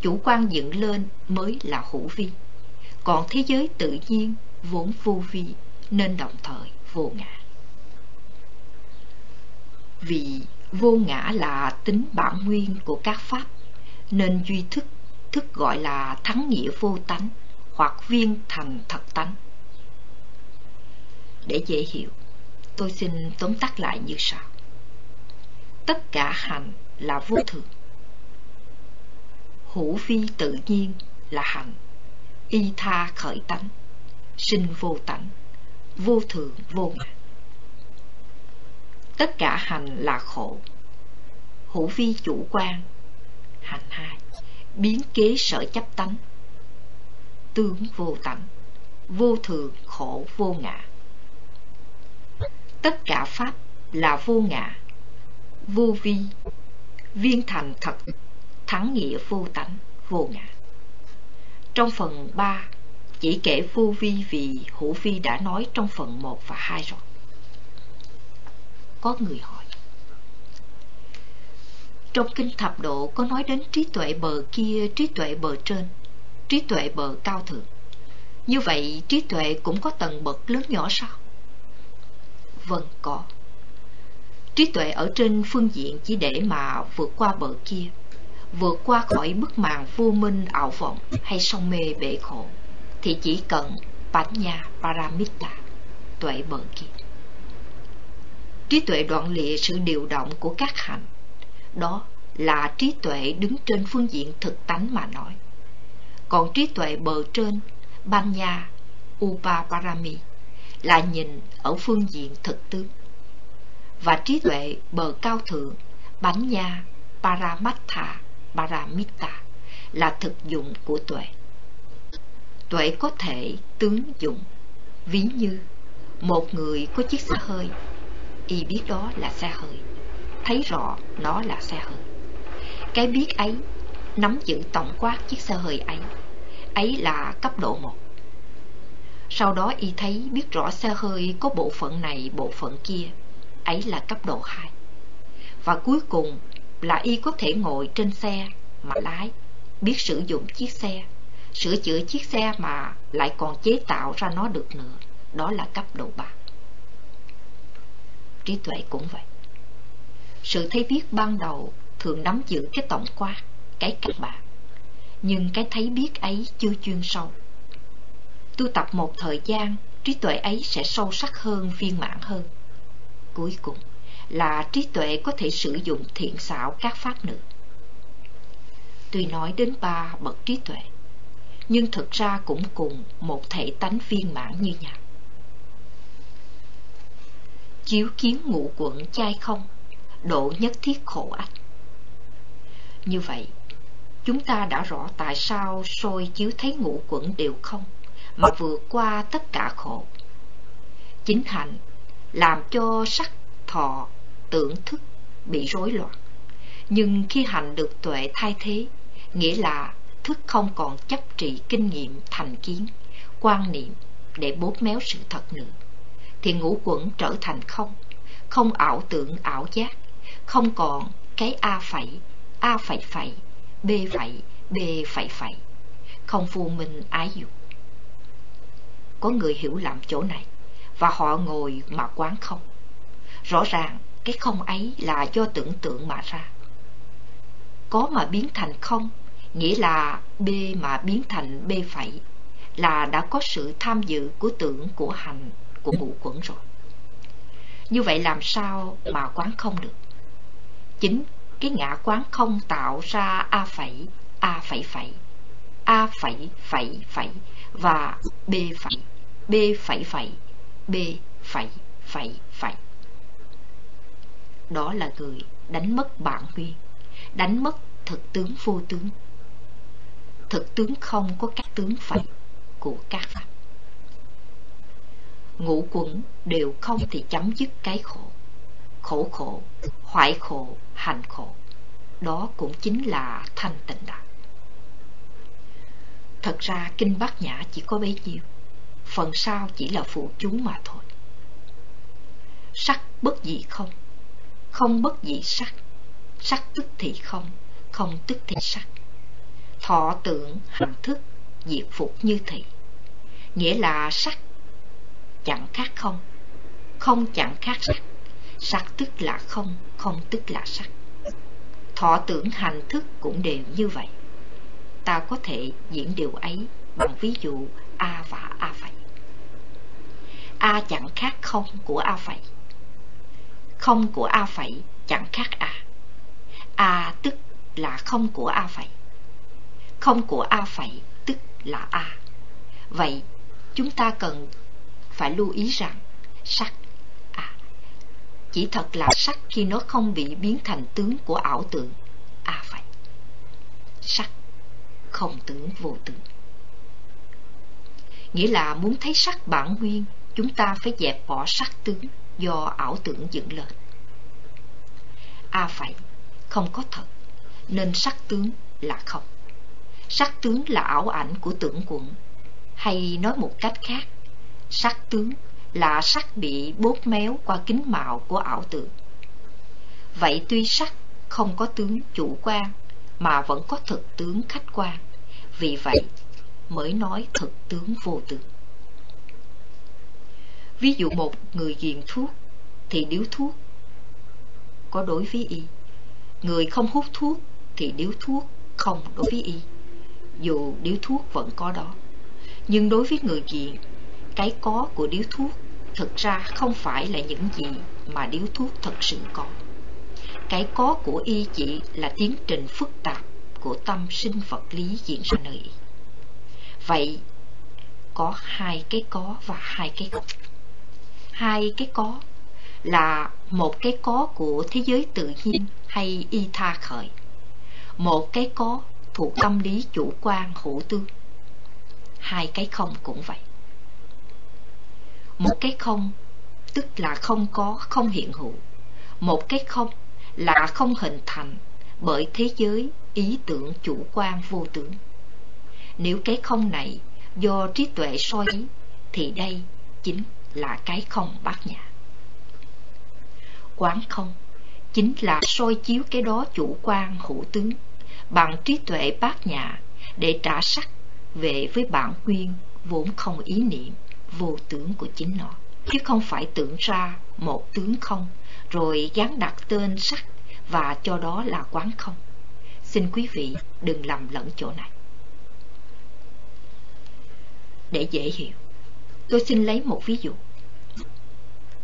Chủ quan dựng lên mới là hữu vi. Còn thế giới tự nhiên vốn vô vi nên đồng thời vô ngã. Vì vô ngã là tính bản nguyên của các pháp, nên duy thức, thức gọi là thắng nghĩa vô tánh hoặc viên thành thật tánh. Để dễ hiểu, tôi xin tóm tắt lại như sau. Tất cả hành là vô thường. Hữu vi tự nhiên là hành, y tha khởi tánh sinh vô tánh, vô thượng, vô ngã. Tất cả hành là khổ, hữu vi chủ quan, hành hai, biến kế sở chấp tánh, tướng vô tánh, vô thường khổ vô ngã. Tất cả pháp là vô ngã, vô vi, viên thành thật, thắng nghĩa vô tánh, vô ngã. Trong phần 3 chỉ kể vô vi vì hữu vi đã nói trong phần 1 và 2 rồi. Có người hỏi. Trong kinh thập độ có nói đến trí tuệ bờ kia, trí tuệ bờ trên, trí tuệ bờ cao thượng. Như vậy trí tuệ cũng có tầng bậc lớn nhỏ sao? Vâng, có. Trí tuệ ở trên phương diện chỉ để mà vượt qua bờ kia, vượt qua khỏi bức màn vô minh ảo vọng hay sông mê bể khổ thì chỉ cần Panya Paramita, tuệ bờ kia. Trí tuệ đoạn lịa sự điều động của các hành, đó là trí tuệ đứng trên phương diện thực tánh mà nói. Còn trí tuệ bờ trên, Banya Upaparami, là nhìn ở phương diện thực tướng. Và trí tuệ bờ cao thượng, Banya Paramattha Paramita, là thực dụng của tuệ tuệ có thể tướng dụng. Ví như một người có chiếc xe hơi y biết đó là xe hơi thấy rõ nó là xe hơi. Cái biết ấy, nắm giữ tổng quát chiếc xe hơi ấy, ấy là cấp độ một. Sau đó y thấy biết rõ xe hơi có bộ phận này, bộ phận kia, ấy là cấp độ hai. Và cuối cùng là y có thể ngồi trên xe mà lái, biết sử dụng chiếc xe, sửa chữa chiếc xe mà lại còn chế tạo ra nó được nữa, đó là cấp độ ba Trí tuệ cũng vậy. Sự thấy biết ban đầu thường nắm giữ cái tổng quát, cái căn bản, nhưng cái thấy biết ấy chưa chuyên sâu. Tu tập một thời gian, trí tuệ ấy sẽ sâu sắc hơn, viên mãn hơn. Cuối cùng là trí tuệ có thể sử dụng thiện xảo các pháp nữa. Tuy nói đến ba bậc trí tuệ, nhưng thực ra cũng cùng một thể tánh viên mãn như nhau. Chiếu kiến ngũ quận chai không, độ nhất thiết khổ ách. Như vậy, chúng ta đã rõ tại sao soi chiếu thấy ngũ quẩn đều không, mà vượt qua tất cả khổ. Chính hạnh làm cho sắc, thọ, tưởng thức bị rối loạn. Nhưng khi hành được tuệ thay thế, nghĩa là thức không còn chấp trị kinh nghiệm thành kiến, quan niệm để bóp méo sự thật nữa, thì ngũ quẩn trở thành không, không ảo tưởng ảo giác, không còn cái A phẩy, A phẩy phẩy, B phẩy, B phẩy phẩy, không phù minh ái dục. Có người hiểu lầm chỗ này, và họ ngồi mà quán không. Rõ ràng cái không ấy là do tưởng tượng mà ra. Có mà biến thành không, nghĩa là B mà biến thành B phẩy, là đã có sự tham dự của tưởng, của hành, của ngũ quẩn rồi. Như vậy làm sao mà quán không được? Chính cái ngã quán không tạo ra A phẩy, A phẩy phẩy, A phẩy phẩy phẩy và B phẩy, B phẩy phẩy, B phẩy phẩy phẩy. Đó là người đánh mất bản nguyên, đánh mất thực tướng vô tướng. Thực tướng không có các tướng phải của các pháp. Ngũ quẩn đều không thì chấm dứt cái khổ. Khổ khổ, hoại khổ, hành khổ. Đó cũng chính là thanh tịnh đạo. Thật ra Kinh Bát Nhã chỉ có bấy nhiêu, phần sau chỉ là phụ chú mà thôi. Sắc bất dị không, không bất dị sắc, sắc tức thì không, không tức thì sắc. Thọ tưởng hành thức, diệt phục như thị. Nghĩa là sắc chẳng khác không, không chẳng khác sắc, sắc tức là không, không tức là sắc. Thọ tưởng hành thức cũng đều như vậy. Ta có thể diễn điều ấy bằng ví dụ A và A phẩy. A chẳng khác không của A phẩy. Không của A phẩy chẳng khác A. A tức là không của A phẩy. Không của A phẩy tức là A. Vậy chúng ta cần phải lưu ý rằng sắc à, chỉ thật là sắc khi nó không bị biến thành tướng của ảo tưởng à phải sắc không tưởng vô tưởng nghĩa là muốn thấy sắc bản nguyên chúng ta phải dẹp bỏ sắc tướng do ảo tưởng dựng lên. A à phải không có thật nên sắc tướng là không sắc tướng là ảo ảnh của tưởng quẩn hay nói một cách khác sắc tướng là sắc bị bốt méo qua kính mạo của ảo tưởng. Vậy tuy sắc không có tướng chủ quan mà vẫn có thực tướng khách quan, vì vậy mới nói thực tướng vô tướng. Ví dụ một người nghiện thuốc thì điếu thuốc có đối với y. Người không hút thuốc thì điếu thuốc không đối với y. Dù điếu thuốc vẫn có đó. Nhưng đối với người nghiện cái có của điếu thuốc thực ra không phải là những gì mà điếu thuốc thật sự có. Cái có của y chỉ là tiến trình phức tạp của tâm sinh vật lý diễn ra nơi y. Vậy, có hai cái có và hai cái không. Hai cái có là một cái có của thế giới tự nhiên hay y tha khởi. Một cái có thuộc tâm lý chủ quan hữu tư. Hai cái không cũng vậy một cái không tức là không có không hiện hữu một cái không là không hình thành bởi thế giới ý tưởng chủ quan vô tướng. Nếu cái không này do trí tuệ soi ý, thì đây chính là cái không bát nhã. Quán không chính là soi chiếu cái đó chủ quan hữu tướng bằng trí tuệ bát nhã để trả sắc về với bản nguyên vốn không ý niệm, vô tướng của chính nó. Chứ không phải tưởng ra một tướng không, rồi gắn đặt tên sắc và cho đó là quán không. Xin quý vị đừng lầm lẫn chỗ này. Để dễ hiểu, tôi xin lấy một ví dụ.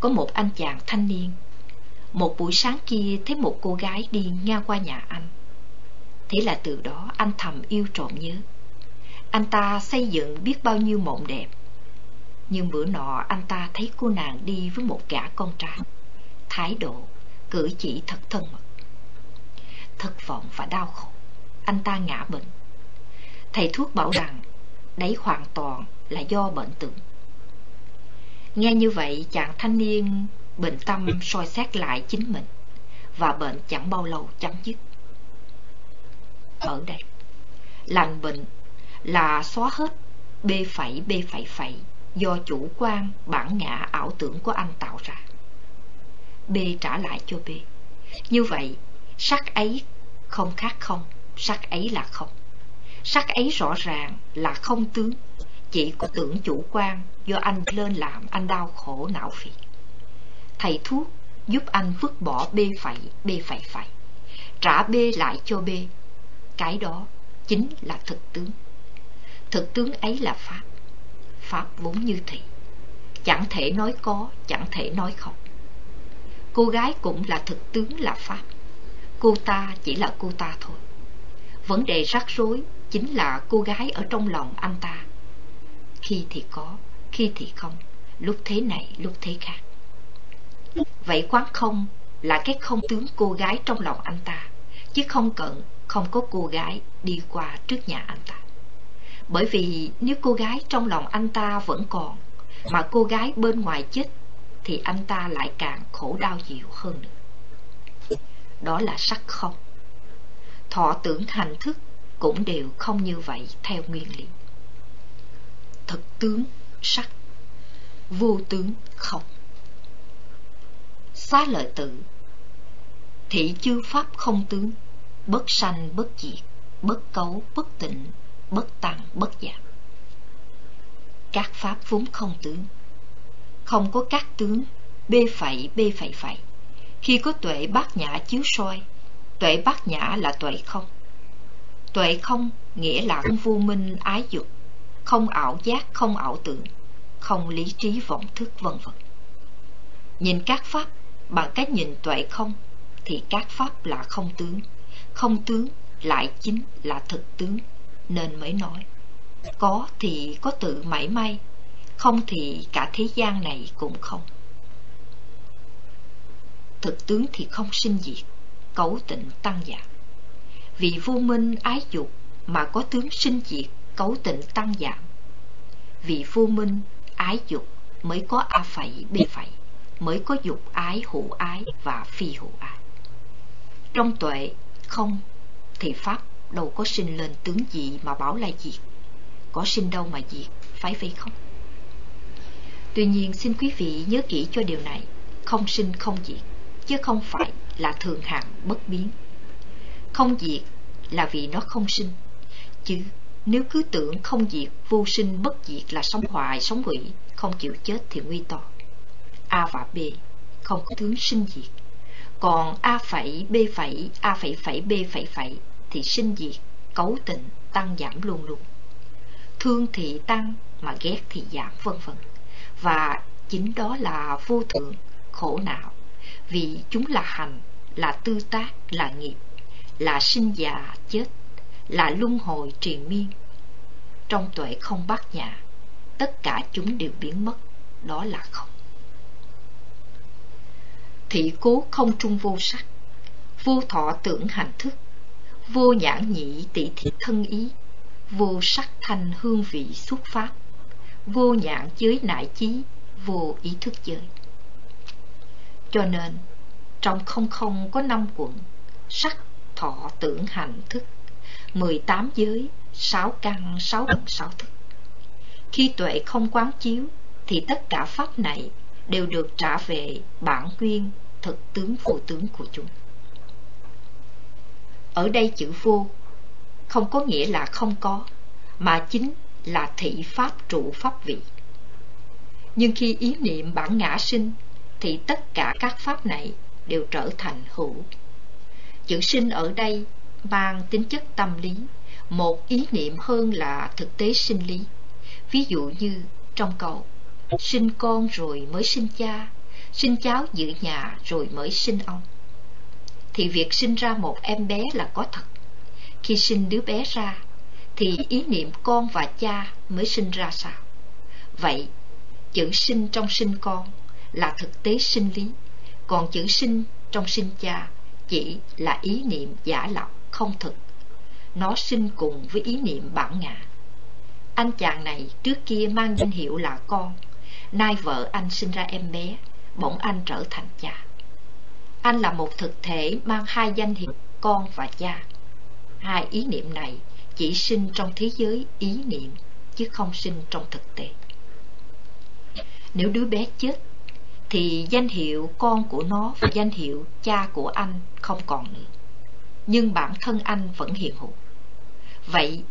Có một anh chàng thanh niên, một buổi sáng kia thấy một cô gái đi ngang qua nhà anh thế là từ đó anh thầm yêu trộm nhớ. Anh ta xây dựng biết bao nhiêu mộng đẹp. Nhưng bữa nọ anh ta thấy cô nàng đi với một gã con trai. Thái độ, cử chỉ thật thân mật. Thất vọng và đau khổ, anh ta ngã bệnh. Thầy thuốc bảo rằng, đấy hoàn toàn là do bệnh tưởng. Nghe như vậy, chàng thanh niên bình tâm soi xét lại chính mình và bệnh chẳng bao lâu chấm dứt ở đây lành bệnh là xóa hết b phẩy b phẩy phẩy do chủ quan, bản ngã, ảo tưởng của anh tạo ra. B trả lại cho b. Như vậy, sắc ấy không khác không, sắc ấy là không. Sắc ấy rõ ràng là không tướng, chỉ có tưởng chủ quan do anh lên làm anh đau khổ, não phiền thầy thuốc giúp anh vứt bỏ b phẩy b phẩy phẩy. Trả b lại cho b cái đó chính là thực tướng. Thực tướng ấy là pháp. Pháp vốn như thị. Chẳng thể nói có, chẳng thể nói không. Cô gái cũng là thực tướng là pháp. Cô ta chỉ là cô ta thôi. Vấn đề rắc rối chính là cô gái ở trong lòng anh ta. Khi thì có, khi thì không, lúc thế này, lúc thế khác. Vậy quán không là cái không tướng cô gái trong lòng anh ta, chứ không cần không có cô gái đi qua trước nhà anh ta. Bởi vì nếu cô gái trong lòng anh ta vẫn còn, mà cô gái bên ngoài chết, thì anh ta lại càng khổ đau nhiều hơn nữa. Đó là sắc không. Thọ tưởng hành thức cũng đều không như vậy theo nguyên lý. Thực tướng sắc, vô tướng không. Xá lợi tự, thị chư pháp không tướng bất sanh, bất diệt, bất cấu, bất tịnh, bất tăng bất giảm các pháp vốn không tướng. Không có các tướng b phẩy b phẩy phẩy. Khi có tuệ bát nhã chiếu soi, tuệ bát nhã là tuệ không. Tuệ không nghĩa là không vô minh, ái dục, không ảo giác, không ảo tưởng, không lý trí, vọng thức, vân vân. Nhìn các pháp bằng cách nhìn tuệ không, thì các pháp là không tướng không tướng, lại chính là thực tướng, nên mới nói. Có thì có tự mảy may, không thì cả thế gian này cũng không. Thực tướng thì không sinh diệt, cấu tịnh tăng giảm vì vô minh ái dục mà có tướng sinh diệt, cấu tịnh tăng giảm vì vô minh ái dục mới có a phẩy b phẩy, mới có dục ái, hữu ái và phi hữu ái. Trong tuệ không? Thì pháp đâu có sinh lên tướng gì mà bảo là diệt. Có sinh đâu mà diệt, phải vậy không? Tuy nhiên xin quý vị nhớ kỹ cho điều này, không sinh không diệt, chứ không phải là thường hằng bất biến. Không diệt là vì nó không sinh, chứ nếu cứ tưởng không diệt, vô sinh bất diệt là sống hoài, sống hủy, không chịu chết thì nguy to. A và b không có tướng sinh diệt còn a phẩy, b phẩy, a phẩy phẩy, b phẩy phẩy thì sinh diệt, cấu tịnh tăng giảm luôn luôn. Thương thì tăng mà ghét thì giảm, vân vân. Và chính đó là vô thượng, khổ não. Vì chúng là hành, là tư tác, là nghiệp, là sinh già, chết, là luân hồi triền miên. Trong tuệ không bát nhã, tất cả chúng đều biến mất, đó là không thị cố không trung vô sắc vô thọ tưởng hành thức vô nhãn nhị tỷ thị thân ý vô sắc thanh hương vị xuất pháp vô nhãn giới nại chí vô ý thức giới cho nên trong không không có năm quận sắc thọ tưởng hành thức, 18 giới, sáu căn, sáu bằng sáu thức. Khi tuệ không quán chiếu, thì tất cả pháp này đều được trả về bản nguyên thực tướng vô tướng của chúng. Ở đây chữ vô không có nghĩa là không có, mà chính là thị pháp trụ pháp vị. Nhưng khi ý niệm bản ngã sinh, thì tất cả các pháp này đều trở thành hữu. Chữ sinh ở đây mang tính chất tâm lý, một ý niệm hơn là thực tế sinh lý. Ví dụ như trong câu, sinh con rồi mới sinh cha, sinh cháu giữ nhà rồi mới sinh ông. Thì việc sinh ra một em bé là có thật. Khi sinh đứa bé ra, thì ý niệm con và cha mới sinh ra sao? Vậy, chữ sinh trong sinh con là thực tế sinh lý, còn chữ sinh trong sinh cha chỉ là ý niệm giả lập không thực. Nó sinh cùng với ý niệm bản ngã. Anh chàng này trước kia mang danh hiệu là con, nay vợ anh sinh ra em bé, bỗng anh trở thành cha. Anh là một thực thể mang hai danh hiệu con và cha. Hai ý niệm này chỉ sinh trong thế giới ý niệm, chứ không sinh trong thực tế. Nếu đứa bé chết, thì danh hiệu con của nó và danh hiệu cha của anh không còn nữa. Nhưng bản thân anh vẫn hiện hữu. Vậy,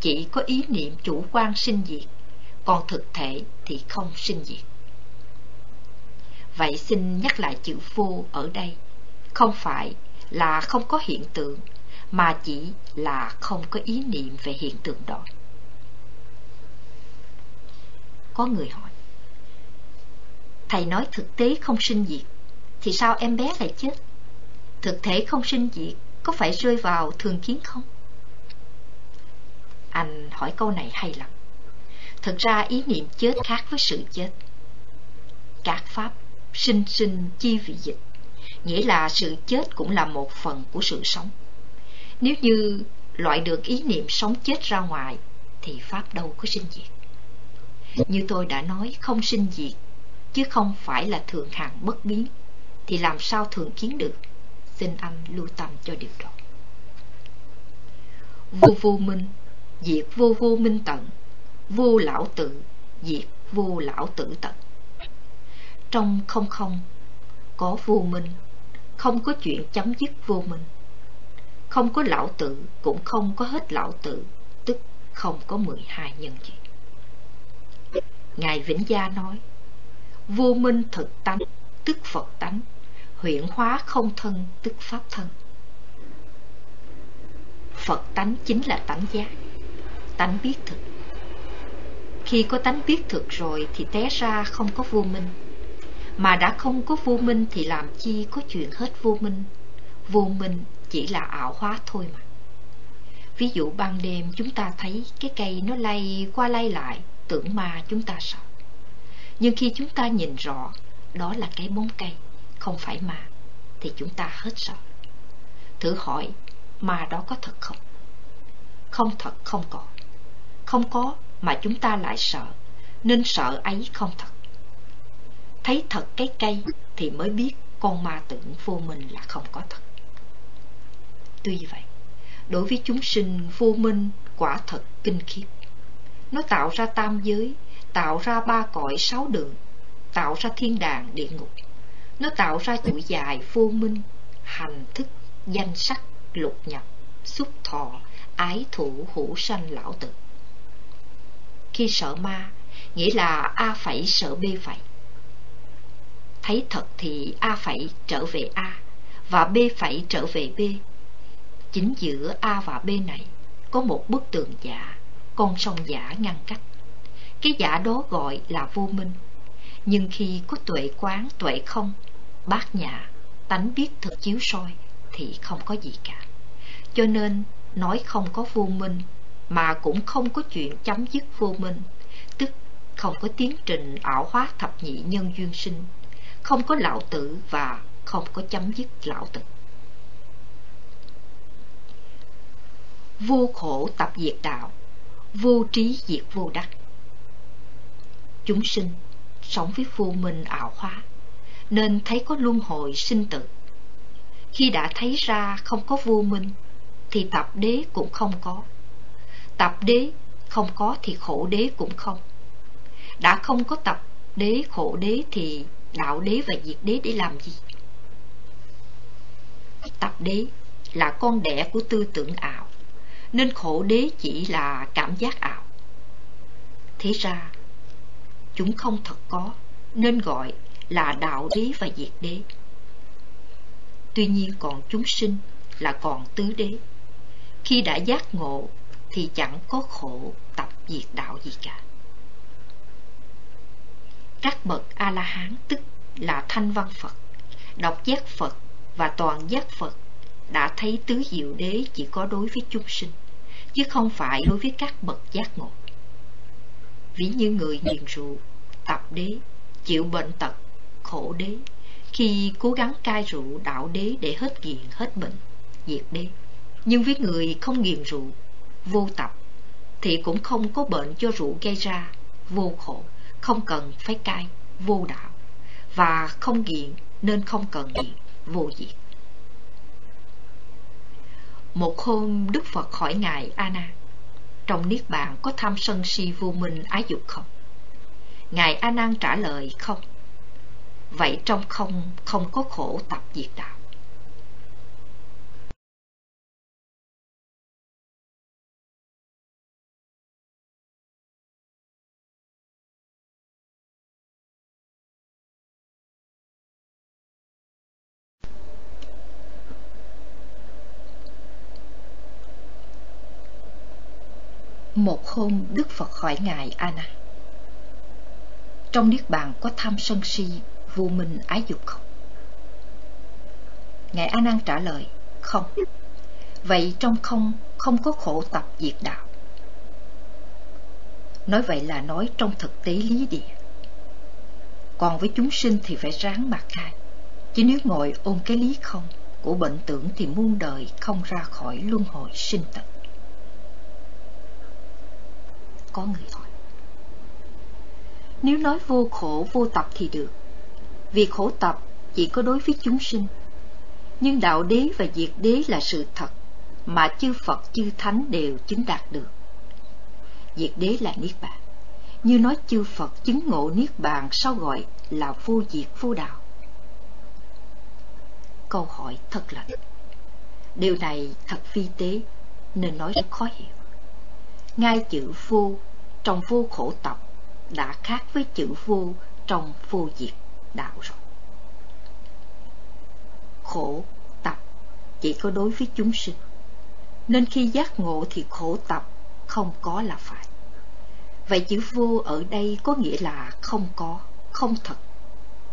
chỉ có ý niệm chủ quan sinh diệt, còn thực thể thì không sinh diệt. Vậy xin nhắc lại chữ vô ở đây, không phải là không có hiện tượng, mà chỉ là không có ý niệm về hiện tượng đó. Có người hỏi, Thầy nói thực tế không sinh diệt, thì sao em bé lại chết? Thực thể không sinh diệt, có phải rơi vào thường kiến không? Anh hỏi câu này hay lắm. Thực ra ý niệm chết khác với sự chết. Các pháp sinh sinh chi vị dịch, nghĩa là sự chết cũng là một phần của sự sống. Nếu như loại được ý niệm sống chết ra ngoài, thì pháp đâu có sinh diệt. Như tôi đã nói, không sinh diệt chứ không phải là thường hằng bất biến, thì làm sao thường kiến được? Xin anh lưu tâm cho điều đó. Vô vô minh, diệt vô vô minh tận, vô lão tự, diệt vô lão tử tận. Trong không không, có vô minh, không có chuyện chấm dứt vô minh. Không có lão tử, cũng không có hết lão tử, tức không có mười hai nhân duyên. Ngài Vĩnh Gia nói, vô minh thực tánh tức phật tánh huyện hóa không thân tức pháp thân phật tánh chính là tánh giác tánh biết thực khi có tánh biết thực rồi thì té ra không có vô minh mà đã không có vô minh thì làm chi có chuyện hết vô minh? Vô minh chỉ là ảo hóa thôi mà. Ví dụ ban đêm chúng ta thấy cái cây nó lay qua lay lại, tưởng ma chúng ta sợ. Nhưng khi chúng ta nhìn rõ đó là cái bóng cây, không phải ma, thì chúng ta hết sợ. Thử hỏi, ma đó có thật không? Không thật không có. Không có mà chúng ta lại sợ, nên sợ ấy không thật thấy thật cái cây thì mới biết con ma tưởng vô minh là không có thật tuy vậy đối với chúng sinh vô minh quả thật kinh khiếp nó tạo ra tam giới tạo ra ba cõi sáu đường, tạo ra thiên đàng địa ngục. Nó tạo ra chuỗi dài vô minh, hành thức, danh sắc, lục nhập, xúc thọ, ái thủ, hữu sanh lão tử. Khi sợ ma, nghĩa là A phẩy sợ B phẩy. Thấy thật thì A phẩy trở về A, và B phẩy trở về B. Chính giữa A và B này có một bức tường giả, con sông giả ngăn cách. Cái giả đó gọi là vô minh. Nhưng khi có tuệ quán tuệ không bát nhã tánh biết thực chiếu soi thì không có gì cả. Cho nên nói không có vô minh mà cũng không có chuyện chấm dứt vô minh tức không có tiến trình ảo hóa thập nhị nhân duyên sinh không có lão tử và không có chấm dứt lão tử vô khổ tập diệt đạo vô trí diệt vô đắc chúng sinh sống với vô minh ảo hóa nên thấy có luân hồi sinh tử Khi đã thấy ra không có vô minh, thì tập đế cũng không có. Tập đế không có thì khổ đế cũng không. Đã không có tập đế khổ đế thì đạo đế và diệt đế để làm gì? Tập đế là con đẻ của tư tưởng ảo, nên khổ đế chỉ là cảm giác ảo. Thế ra, chúng không thật có, nên gọi là đạo đế và diệt đế. Tuy nhiên còn chúng sinh là còn tứ đế. Khi đã giác ngộ thì chẳng có khổ tập diệt đạo gì cả. Các bậc A-la-hán tức là thanh văn Phật, độc giác Phật và toàn giác Phật đã thấy tứ diệu đế chỉ có đối với chúng sinh, chứ không phải đối với các bậc giác ngộ. Ví như người nghiện rượu, tập đế, chịu bệnh tật, khổ đế, khi cố gắng cai rượu đạo đế để hết nghiện, hết bệnh, diệt đế. Nhưng với người không nghiện rượu, vô tập, thì cũng không có bệnh cho rượu gây ra, vô khổ, không cần phải cai, vô đạo, và không nghiện nên không cần nghiện, vô diệt. Một hôm Đức Phật hỏi Ngài A Nan Trong Niết Bàn có tham sân si vô minh ái dục không? Ngài A Nan trả lời không Vậy trong không không có khổ tập diệt đạo khôn Đức Phật hỏi Ngài A Nan Trong Niết Bàn có tham sân si, vô minh ái dục không? Ngài A Nan trả lời Không. Vậy trong không không có khổ tập diệt đạo. Nói vậy là nói trong thực tế lý địa. Còn với chúng sinh thì phải ráng mặt khai. Chứ nếu ngồi ôm cái lý không Của bệnh tưởng thì muôn đời không ra khỏi luân hồi sinh tật có người hỏi Nếu nói vô khổ, vô tập thì được. Vì khổ tập chỉ có đối với chúng sinh. Nhưng đạo đế và diệt đế là sự thật Mà chư Phật, chư Thánh đều chứng đạt được. Diệt đế là Niết Bàn. Như nói chư Phật chứng ngộ Niết Bàn Sao gọi là vô diệt, vô đạo. Câu hỏi thật là, Điều này thật phi tế Nên nói rất khó hiểu ngay chữ phu trong vô khổ tập đã khác với chữ vô trong vô diệt đạo rồi. Khổ tập chỉ có đối với chúng sinh, nên khi giác ngộ thì khổ tập không có là phải. Vậy chữ vô ở đây có nghĩa là không có, không thật,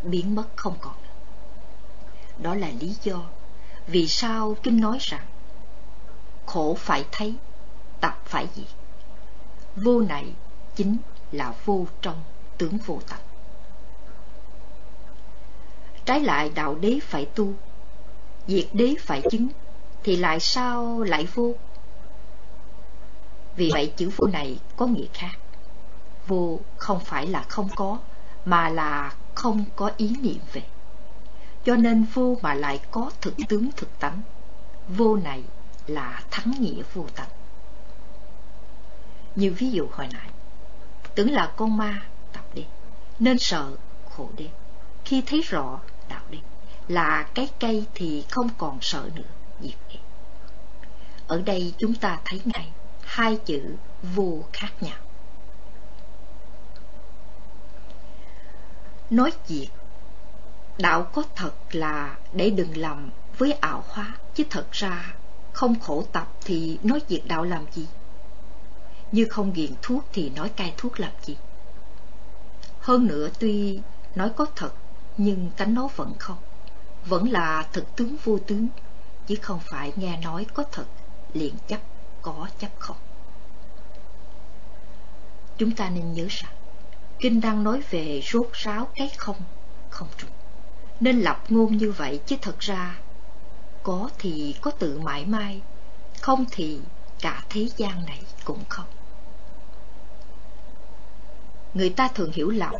biến mất không còn. Đó là lý do vì sao Kinh nói rằng khổ phải thấy, tập phải diệt. Vô này chính là vô trong tướng vô tận. Trái lại đạo đế phải tu, diệt đế phải chứng, thì lại sao lại vô? Vì vậy chữ vô này có nghĩa khác. Vô không phải là không có, mà là không có ý niệm về. Cho nên vô mà lại có thực tướng thực tánh. Vô này là thắng nghĩa vô tận. Như ví dụ hồi nãy, tưởng là con ma tập đi, nên sợ khổ đi. Khi thấy rõ đạo đi, là cái cây thì không còn sợ nữa, diệt đi. Ở đây chúng ta thấy ngay hai chữ vô khác nhau. Nói diệt, đạo có thật là để đừng làm với ảo hóa, chứ thật ra không khổ tập thì nói diệt đạo làm gì? Như không nghiện thuốc thì nói cai thuốc làm gì. Hơn nữa tuy nói có thật, nhưng cánh nó vẫn không. Vẫn là thực tướng vô tướng, chứ không phải nghe nói có thật, liền chấp, có chấp không. Chúng ta nên nhớ rằng, Kinh đang nói về rốt ráo cái không, không trùng. Nên lập ngôn như vậy chứ thật ra, có thì có tự mãi mai, không thì cả thế gian này cũng không người ta thường hiểu lầm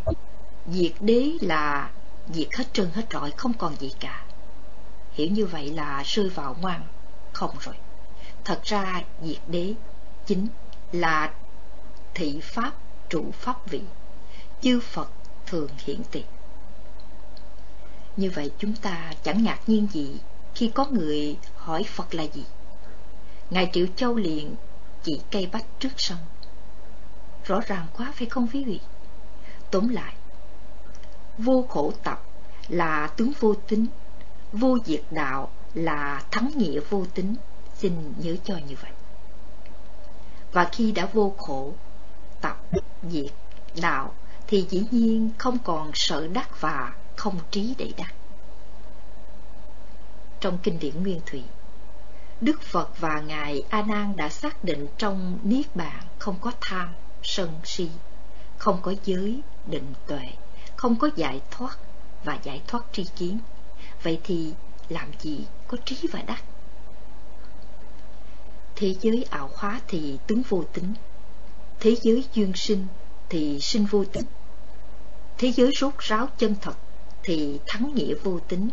diệt đế là diệt hết trơn hết trọi không còn gì cả hiểu như vậy là rơi vào ngoan không rồi. Thật ra diệt đế chính là thị pháp trụ pháp vị, chư Phật thường hiện tiền. Như vậy chúng ta chẳng ngạc nhiên gì khi có người hỏi Phật là gì. Ngài Triệu Châu liền chỉ cây bách trước sân. Rõ ràng quá phải không quý vị? Tóm lại, vô khổ tập là tướng vô tính, vô diệt đạo là thắng nghĩa vô tính, xin nhớ cho như vậy. Và khi đã vô khổ, tập, diệt, đạo, thì dĩ nhiên không còn sợ đắc và không trí để đắc. Trong kinh điển Nguyên Thủy, Đức Phật và Ngài A Nan đã xác định trong Niết Bàn không có tham, sân si, không có giới, định tuệ, không có giải thoát và giải thoát tri kiến. Vậy thì làm gì có trí và đắc? Thế giới ảo hóa thì tướng vô tính, thế giới duyên sinh thì sinh vô tính, thế giới rốt ráo chân thật thì thắng nghĩa vô tính.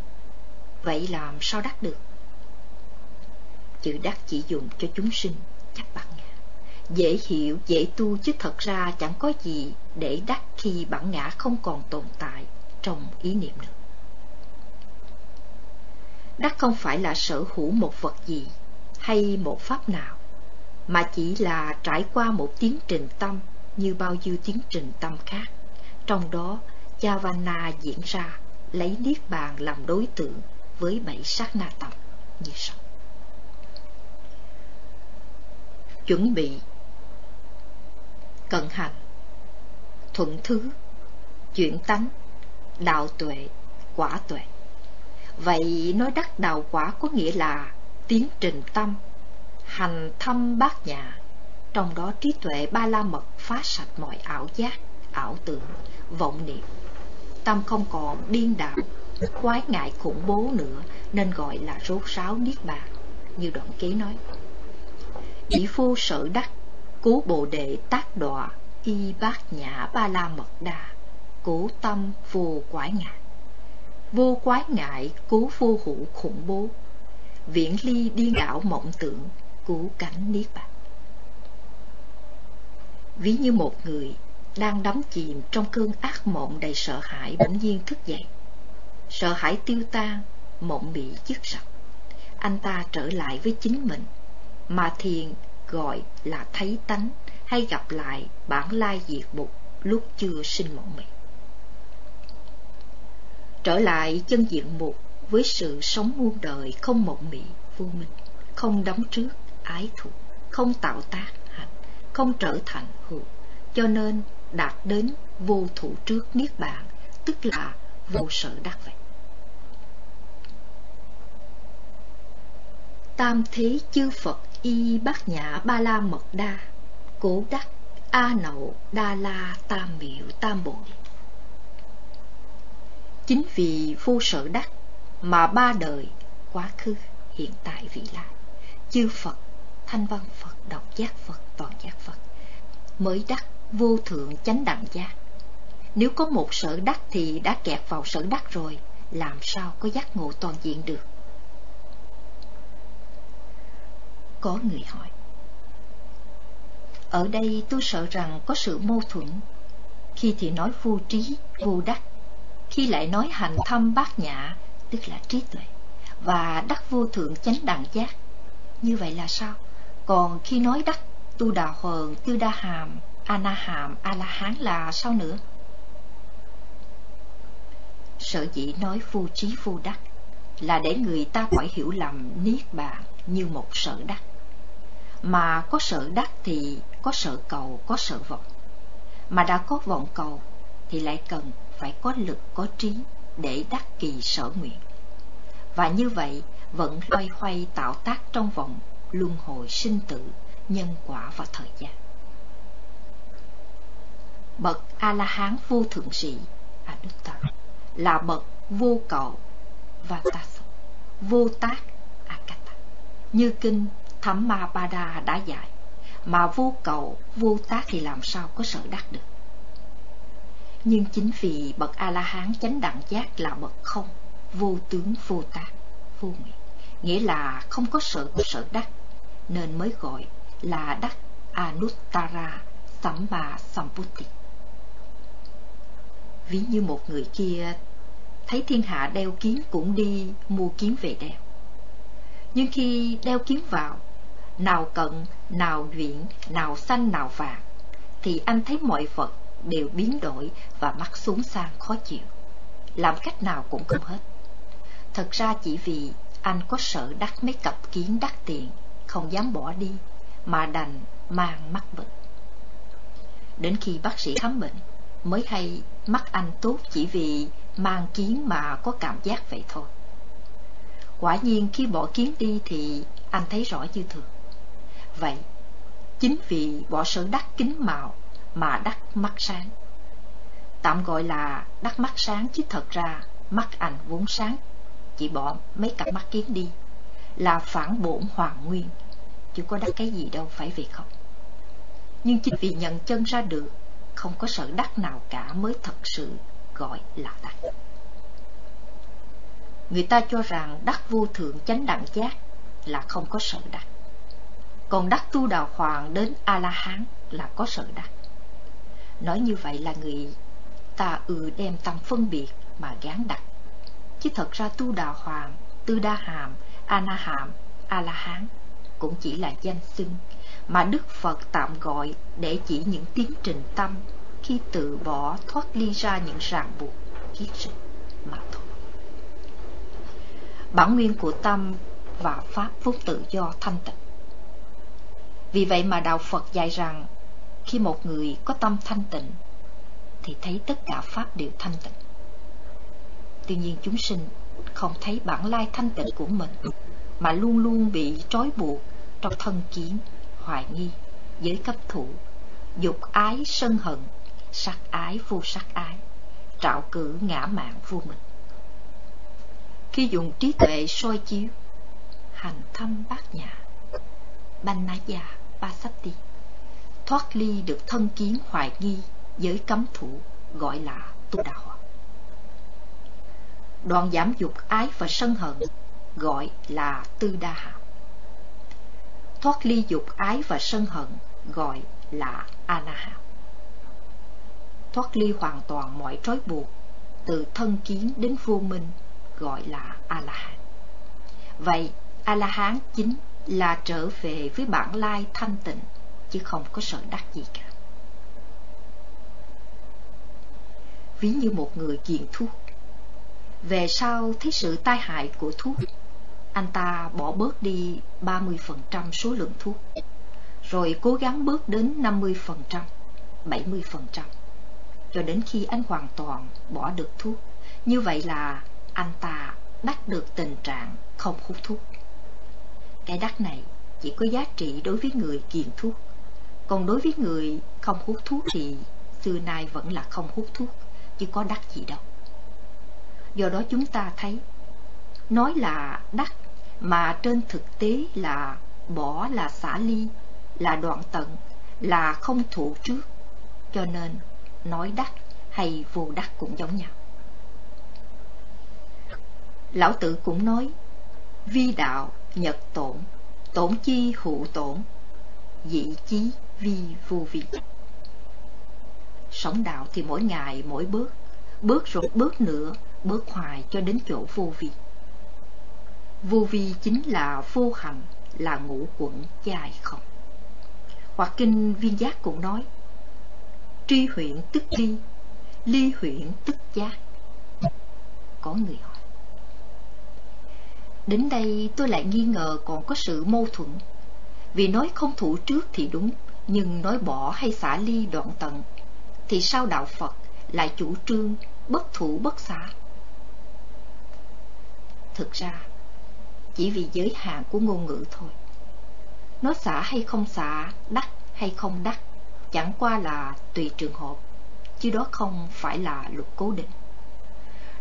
Vậy làm sao đắc được? Chữ đắc chỉ dùng cho chúng sinh, chắc bạc. Dễ hiểu, dễ tu chứ thật ra chẳng có gì để đắc khi bản ngã không còn tồn tại trong ý niệm nữa. Đắc không phải là sở hữu một vật gì hay một pháp nào, mà chỉ là trải qua một tiến trình tâm như bao nhiêu tiến trình tâm khác. Trong đó, Javana diễn ra lấy Niết Bàn làm đối tượng với bảy sát na tâm như sau. Chuẩn bị Cận hành Thuận thứ Chuyển tánh Đạo tuệ Quả tuệ Vậy nói đắc đạo quả có nghĩa là tiến trình tâm, hành thâm bát nhã, trong đó trí tuệ ba la mật phá sạch mọi ảo giác, ảo tưởng, vọng niệm. Tâm không còn điên đảo, quái ngại khủng bố nữa nên gọi là rốt ráo niết bàn, như đoạn ký nói. Chỉ phu sở đắc, cố bồ đề tác đọa, y bát nhã ba la mật đa, cố tâm vô quái ngại. Vô quái ngại cố vô hữu khủng bố. Viễn ly điên đảo mộng tưởng cứu cảnh niết bàn. Ví như một người đang đắm chìm trong cơn ác mộng đầy sợ hãi bỗng nhiên thức dậy. Sợ hãi tiêu tan mộng bị dứt sạch anh ta trở lại với chính mình mà thiền gọi là thấy tánh hay gặp lại bản lai diệt mục lúc chưa sinh mộng mị trở lại chân diện mục với sự sống muôn đời không mộng mị, vô minh, không đóng trước ái thụ không tạo tác hạnh không trở thành hữu cho nên đạt đến vô thủ trước niết bàn, tức là vô sở đắc vậy. Tam thế chư phật y bát nhã ba la mật đa cố đắc a nậu đa la tam miệu tam bội. Chính vì vô sở đắc mà ba đời, quá khứ, hiện tại vị lai, chư Phật, thanh văn Phật, độc giác Phật, toàn giác Phật, mới đắc vô thượng chánh đẳng giác. Nếu có một sở đắc thì đã kẹt vào sở đắc rồi, làm sao có giác ngộ toàn diện được? Có người hỏi. Ở đây tôi sợ rằng có sự mâu thuẫn. Khi thì nói vô trí, vô đắc, khi lại nói hành thâm bát nhã tức là trí tuệ và đắc vô thượng chánh đẳng giác. Như vậy là sao? Còn khi nói đắc tu đà hờn tư đa hàm a na hàm a la hán là sao nữa? Sở dĩ nói vô trí vô đắc là để người ta khỏi hiểu lầm niết bàn như một sở đắc mà có sở đắc thì có sở cầu, có sở vọng. Mà đã có vọng cầu thì lại cần phải có lực, có trí để đắc kỳ sở nguyện. Và như vậy vẫn loay hoay tạo tác trong vòng luân hồi sinh tử, nhân quả và thời gian. Bậc a la hán vô thượng sĩ Anuttara là bậc vô cầu và vô tác akata như kinh thẩm ma ba đa đã dạy mà vô cầu vô tác thì làm sao có sợ đắc được nhưng chính vì bậc A La Hán chánh đẳng giác là bậc không, vô tướng vô tác, vô nguyện, nghĩa là không có sợ sợ đắc, nên mới gọi là đắc Anuttara Samba Samputti. Ví như một người kia thấy thiên hạ đeo kiếm cũng đi mua kiếm về đeo. Nhưng khi đeo kiếm vào, nào cận, nào nhuyễn, nào xanh, nào vàng, thì anh thấy mọi vật đều biến đổi và mắt xuống sang khó chịu. Làm cách nào cũng không hết. Thật ra chỉ vì anh có sợ đắt mấy cặp kiến đắt tiền, không dám bỏ đi, mà đành mang mắc bệnh. Đến khi bác sĩ khám bệnh, mới hay mắt anh tốt chỉ vì mang kiến mà có cảm giác vậy thôi. Quả nhiên khi bỏ kiến đi thì anh thấy rõ như thường. Vậy, chính vì bỏ sở đắc kính màu mà đắc mắt sáng. Tạm gọi là đắc mắt sáng chứ thật ra mắt ảnh vốn sáng, chỉ bỏ mấy cặp mắt kiến đi, là phản bổn hoàn nguyên, chứ có đắc cái gì đâu phải vậy không. Nhưng chính vì nhận chân ra được, không có sở đắc nào cả mới thật sự gọi là đắc. Người ta cho rằng đắc vô thượng chánh đẳng giác là không có sở đắc. Còn đắc tu đào hoàng đến A-la-hán là có sợ đắc. Nói như vậy là người ta ừ đem tâm phân biệt mà gán đặt. Chứ thật ra tu đào hoàng, tư đa hàm, a-na hàm, a-la-hán cũng chỉ là danh xưng mà Đức Phật tạm gọi để chỉ những tiến trình tâm khi tự bỏ thoát ly ra những ràng buộc kiết sinh mà thôi. Bản nguyên của tâm và pháp vốn tự do thanh tịnh. Vì vậy mà đạo Phật dạy rằng khi một người có tâm thanh tịnh thì thấy tất cả pháp đều thanh tịnh. Tuy nhiên chúng sinh không thấy bản lai thanh tịnh của mình mà luôn luôn bị trói buộc trong thân kiến, hoài nghi, giới cấp thủ, dục ái sân hận sắc ái vô sắc ái, trạo cử ngã mạng vô mình. Khi dùng trí tuệ soi chiếu, hành thâm bát nhã, banh ná già, ba thoát ly được thân kiến hoài nghi với cấm thủ gọi là tu đạo. Đoạn giảm dục ái và sân hận gọi là tư đa hàm. Thoát ly dục ái và sân hận gọi là anaham thoát ly hoàn toàn mọi trói buộc, từ thân kiến đến vô minh, gọi là A-la-hán. Vậy, A-la-hán chính là trở về với bản lai thanh tịnh, chứ không có sợ đắc gì cả. Ví như một người nghiện thuốc, về sau thấy sự tai hại của thuốc, anh ta bỏ bớt đi 30% số lượng thuốc, rồi cố gắng bớt đến 50%, 70% cho đến khi anh hoàn toàn bỏ được thuốc. Như vậy là anh ta đắc được tình trạng không hút thuốc. Cái đắc này chỉ có giá trị đối với người kiền thuốc. Còn đối với người không hút thuốc thì xưa nay vẫn là không hút thuốc, chứ có đắc gì đâu. Do đó chúng ta thấy, nói là đắc mà trên thực tế là bỏ là xả ly, là đoạn tận, là không thụ trước. Cho nên nói đắc hay vô đắc cũng giống nhau. Lão tử cũng nói, vi đạo nhật tổn, tổn chi hữu tổn, dị chí vi vô vi. Sống đạo thì mỗi ngày mỗi bước, bước rồi bước nữa, bước hoài cho đến chỗ vô vi. Vô vi chính là vô hành, là ngũ quẩn dài không. Hoặc kinh viên giác cũng nói, tri huyện tức ly ly huyện tức giác có người hỏi đến đây tôi lại nghi ngờ còn có sự mâu thuẫn. Vì nói không thủ trước thì đúng nhưng nói bỏ hay xả ly đoạn tận thì sao đạo phật lại chủ trương bất thủ bất xả. Thực ra chỉ vì giới hạn của ngôn ngữ thôi. Nó xả hay không xả đắc hay không đắc chẳng qua là tùy trường hợp, chứ đó không phải là luật cố định.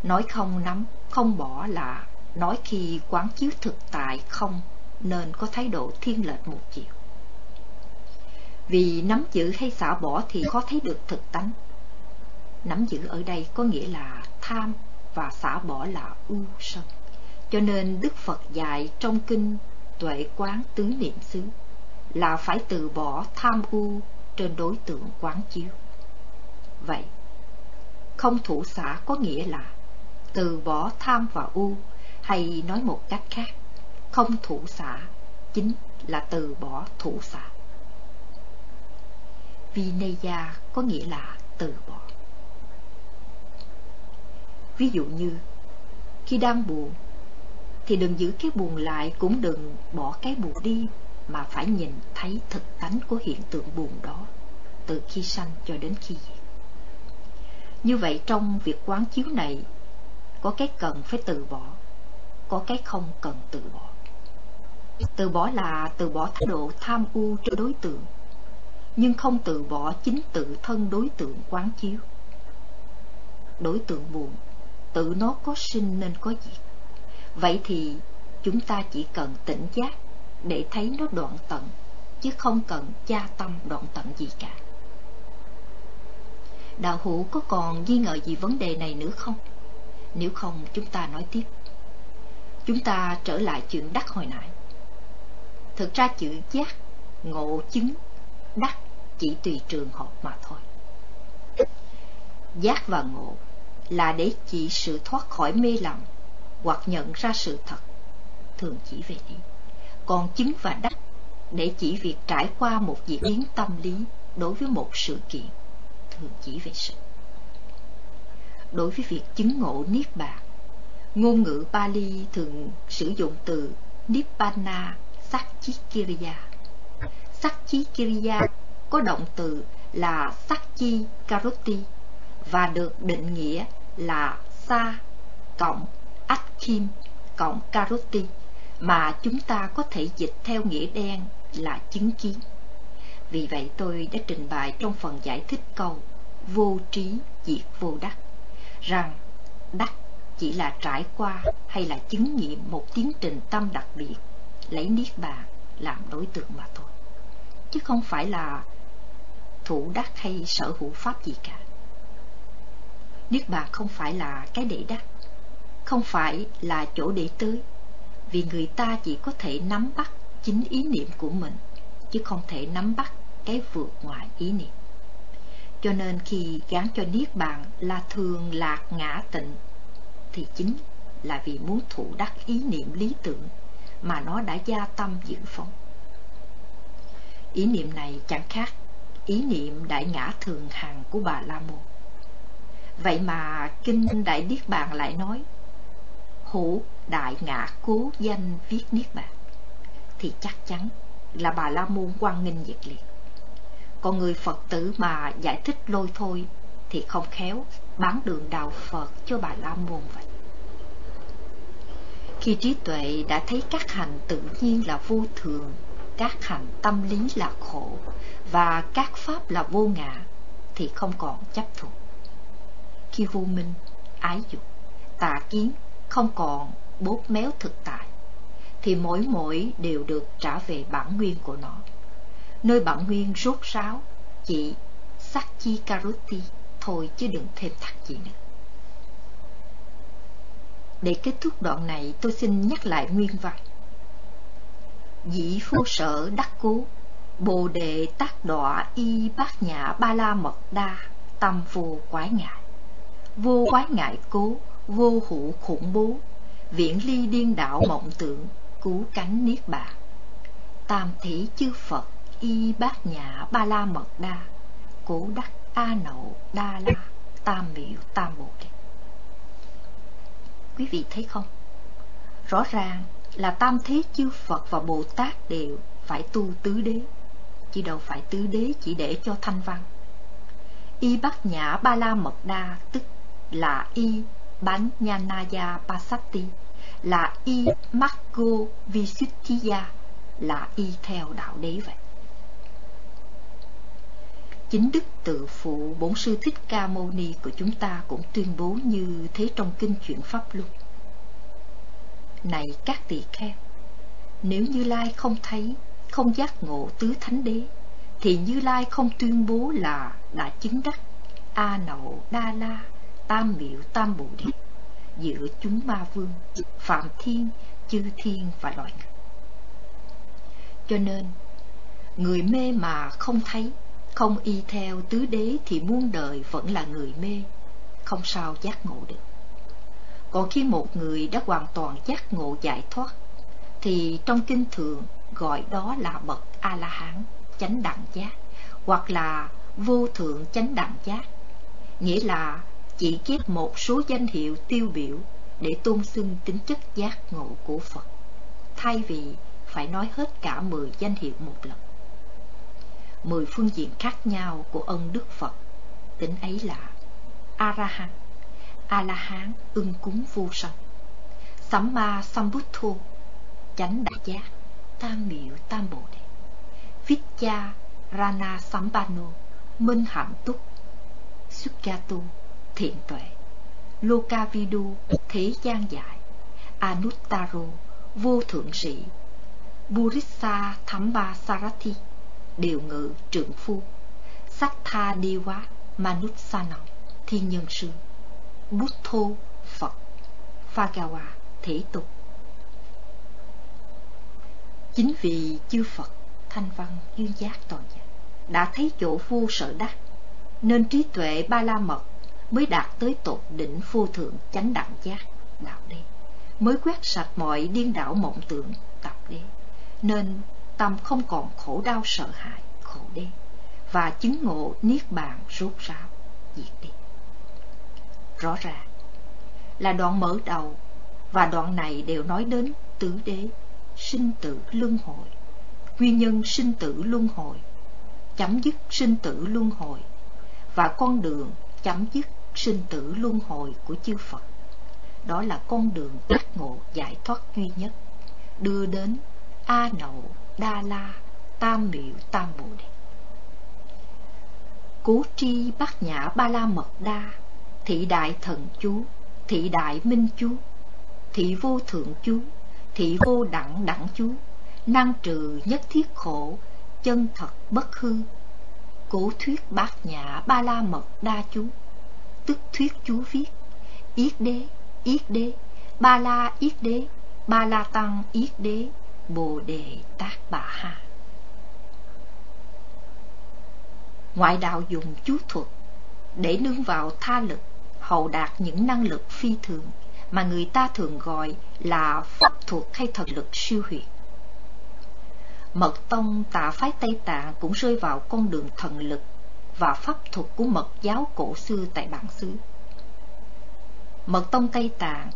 Nói không nắm, không bỏ là nói khi quán chiếu thực tại không nên có thái độ thiên lệch một chiều. Vì nắm giữ hay xả bỏ thì khó thấy được thực tánh. Nắm giữ ở đây có nghĩa là tham và xả bỏ là ưu sân, Cho nên Đức Phật dạy trong kinh Tuệ Quán Tứ Niệm xứ là phải từ bỏ tham u trên đối tượng quán chiếu. Vậy, không thủ xả có nghĩa là từ bỏ tham và u, hay nói một cách khác, không thủ xả chính là từ bỏ thủ xả. Vinaya có nghĩa là từ bỏ. Ví dụ như, khi đang buồn, thì đừng giữ cái buồn lại cũng đừng bỏ cái buồn đi, mà phải nhìn thấy thực tánh của hiện tượng buồn đó, từ khi sanh cho đến khi diệt. Như vậy trong việc quán chiếu này, có cái cần phải từ bỏ, có cái không cần từ bỏ. Từ bỏ là từ bỏ thái độ tham u cho đối tượng, nhưng không từ bỏ chính tự thân đối tượng quán chiếu. Đối tượng buồn, tự nó có sinh nên có diệt. Vậy thì chúng ta chỉ cần tỉnh giác để thấy nó đoạn tận, chứ không cần gia tâm đoạn tận gì cả. Đạo hữu có còn nghi ngờ gì vấn đề này nữa không? Nếu không, chúng ta nói tiếp. Chúng ta trở lại chuyện đắc hồi nãy. Thực ra chữ giác, ngộ chứng, đắc chỉ tùy trường hợp mà thôi. Giác và ngộ là để chỉ sự thoát khỏi mê lầm hoặc nhận ra sự thật, thường chỉ về lý. Còn chứng và đắc để chỉ việc trải qua một diễn biến tâm lý đối với một sự kiện, thường chỉ về sự. Đối với việc chứng ngộ Niết Bàn, ngôn ngữ Pali thường sử dụng từ Nibbana Sakchikiriya. Sakchikiriya có động từ là Sakchi Karoti và được định nghĩa là Sa cộng Atkim cộng Karoti mà chúng ta có thể dịch theo nghĩa đen là chứng kiến. Vì vậy tôi đã trình bày trong phần giải thích câu vô trí diệt vô đắc rằng đắc chỉ là trải qua hay là chứng nghiệm một tiến trình tâm đặc biệt lấy niết bàn làm đối tượng mà thôi. Chứ không phải là thủ đắc hay sở hữu pháp gì cả. Niết bàn không phải là cái để đắc không phải là chỗ để tới vì người ta chỉ có thể nắm bắt chính ý niệm của mình chứ không thể nắm bắt cái vượt ngoài ý niệm. Cho nên khi gán cho Niết Bàn là thường lạc ngã tịnh, thì chính là vì muốn thủ đắc ý niệm lý tưởng mà nó đã gia tâm dự phóng. Ý niệm này chẳng khác ý niệm đại ngã thường hằng của bà La Môn. Vậy mà Kinh Đại Niết Bàn lại nói, Hữu đại ngã cố danh viết Niết Bàn, Thì chắc chắn là bà La Môn quan nghênh nhiệt liệt còn người Phật tử mà giải thích lôi thôi thì không khéo bán đường đạo Phật cho bà La Môn vậy. Khi trí tuệ đã thấy các hành tự nhiên là vô thường, các hành tâm lý là khổ và các pháp là vô ngã thì không còn chấp thuộc. Khi vô minh, ái dục, tà kiến không còn bốt méo thực tại thì mỗi mỗi đều được trả về bản nguyên của nó nơi bản nguyên rốt ráo chỉ Sachi Karuti thôi chứ đừng thêm thắt gì nữa. Để kết thúc đoạn này tôi xin nhắc lại nguyên văn. Dĩ phu sở đắc cú bồ đề tác đọa y bát nhã ba la mật đa, tâm vô quái ngại. Vô quái ngại cố, vô hữu khủng bố, viễn ly điên đạo mộng tưởng cứu cánh niết bàn. Tam thí chư Phật y bát nhã ba la mật đa cố đắc a nậu, đa la, tam miệu tam bồ đề quý vị thấy không? Rõ ràng là tam thế chư phật và bồ tát đều phải tu tứ đế. Chứ đâu phải tứ đế chỉ để cho thanh văn. Y bát nhã ba la mật đa, tức là y bánh nhanaya pasati là y makko visuddhiya là y theo đạo đế vậy. Chính Đức Tự Phụ Bổn Sư Thích Ca Mâu Ni của chúng ta cũng tuyên bố như thế trong Kinh Chuyển Pháp Luân. Này các tỳ kheo, nếu Như Lai không thấy, không giác ngộ tứ thánh đế, thì Như Lai không tuyên bố là đã chứng đắc A Nậu Đa La Tam Miệu Tam Bồ Đề. giữa chúng ma vương, phạm thiên, chư thiên và loài người. Cho nên, người mê mà không thấy, không y theo tứ đế thì muôn đời vẫn là người mê, không sao giác ngộ được. Còn khi một người đã hoàn toàn giác ngộ giải thoát, thì trong kinh thường gọi đó là bậc A-la-hán, chánh đẳng giác, hoặc là vô thượng chánh đẳng giác, nghĩa là chỉ kiếp một số danh hiệu tiêu biểu để tôn xưng tính chất giác ngộ của Phật, thay vì phải nói hết cả mười danh hiệu một lần. Mười phương diện khác nhau của ân Đức Phật, tính ấy là A-ra-hán, A-la-hán ưng cúng vô sanh, Samma Thô, chánh đại giác, tam miệu tam bồ đề, Vichya Rana Sambano, minh hạnh túc, Sukyato, thiện tuệ, Lokavidu, thế gian giải, Anuttaro, vô thượng sĩ, Burissa Thamba Sarathi, điều ngự trưởng phu, Sattha Diwa, Manutsanam, thiên nhân sư, bút thô Phật, Phagawa, thể tục. Chính vì chư Phật, thanh văn, duyên giác toàn giác, đã thấy chỗ vô sở đắc, nên trí tuệ ba la mật mới đạt tới tột đỉnh vô thượng chánh đẳng giác đạo đế mới quét sạch mọi điên đảo mộng tưởng tập đế. Nên tâm không còn khổ đau sợ hãi khổ đế và chứng ngộ niết bàn rốt ráo diệt đi rõ ràng là đoạn mở đầu và đoạn này đều nói đến tứ đế sinh tử luân hồi nguyên nhân sinh tử luân hồi chấm dứt sinh tử luân hồi và con đường chấm dứt sinh tử luân hồi của chư Phật. Đó là con đường giác ngộ giải thoát duy nhất, đưa đến A Nậu, Đa La, Tam Miệu, Tam Bồ Đề. Cố tri bát nhã ba la mật đa, thị đại thần chú, thị đại minh chú, thị vô thượng chú, thị vô đẳng đẳng chú, năng trừ nhất thiết khổ, chân thật bất hư. Cố thuyết bát nhã ba la mật đa chú tức thuyết chú viết yết đế yết đế ba la yết đế ba la tăng yết đế bồ đề tác bà ha ngoại đạo dùng chú thuật để nương vào tha lực hậu đạt những năng lực phi thường mà người ta thường gọi là pháp thuật hay thần lực siêu huyệt. mật tông tạ phái tây tạng cũng rơi vào con đường thần lực và pháp thuật của mật giáo cổ xưa tại bản xứ. Mật tông Tây Tạng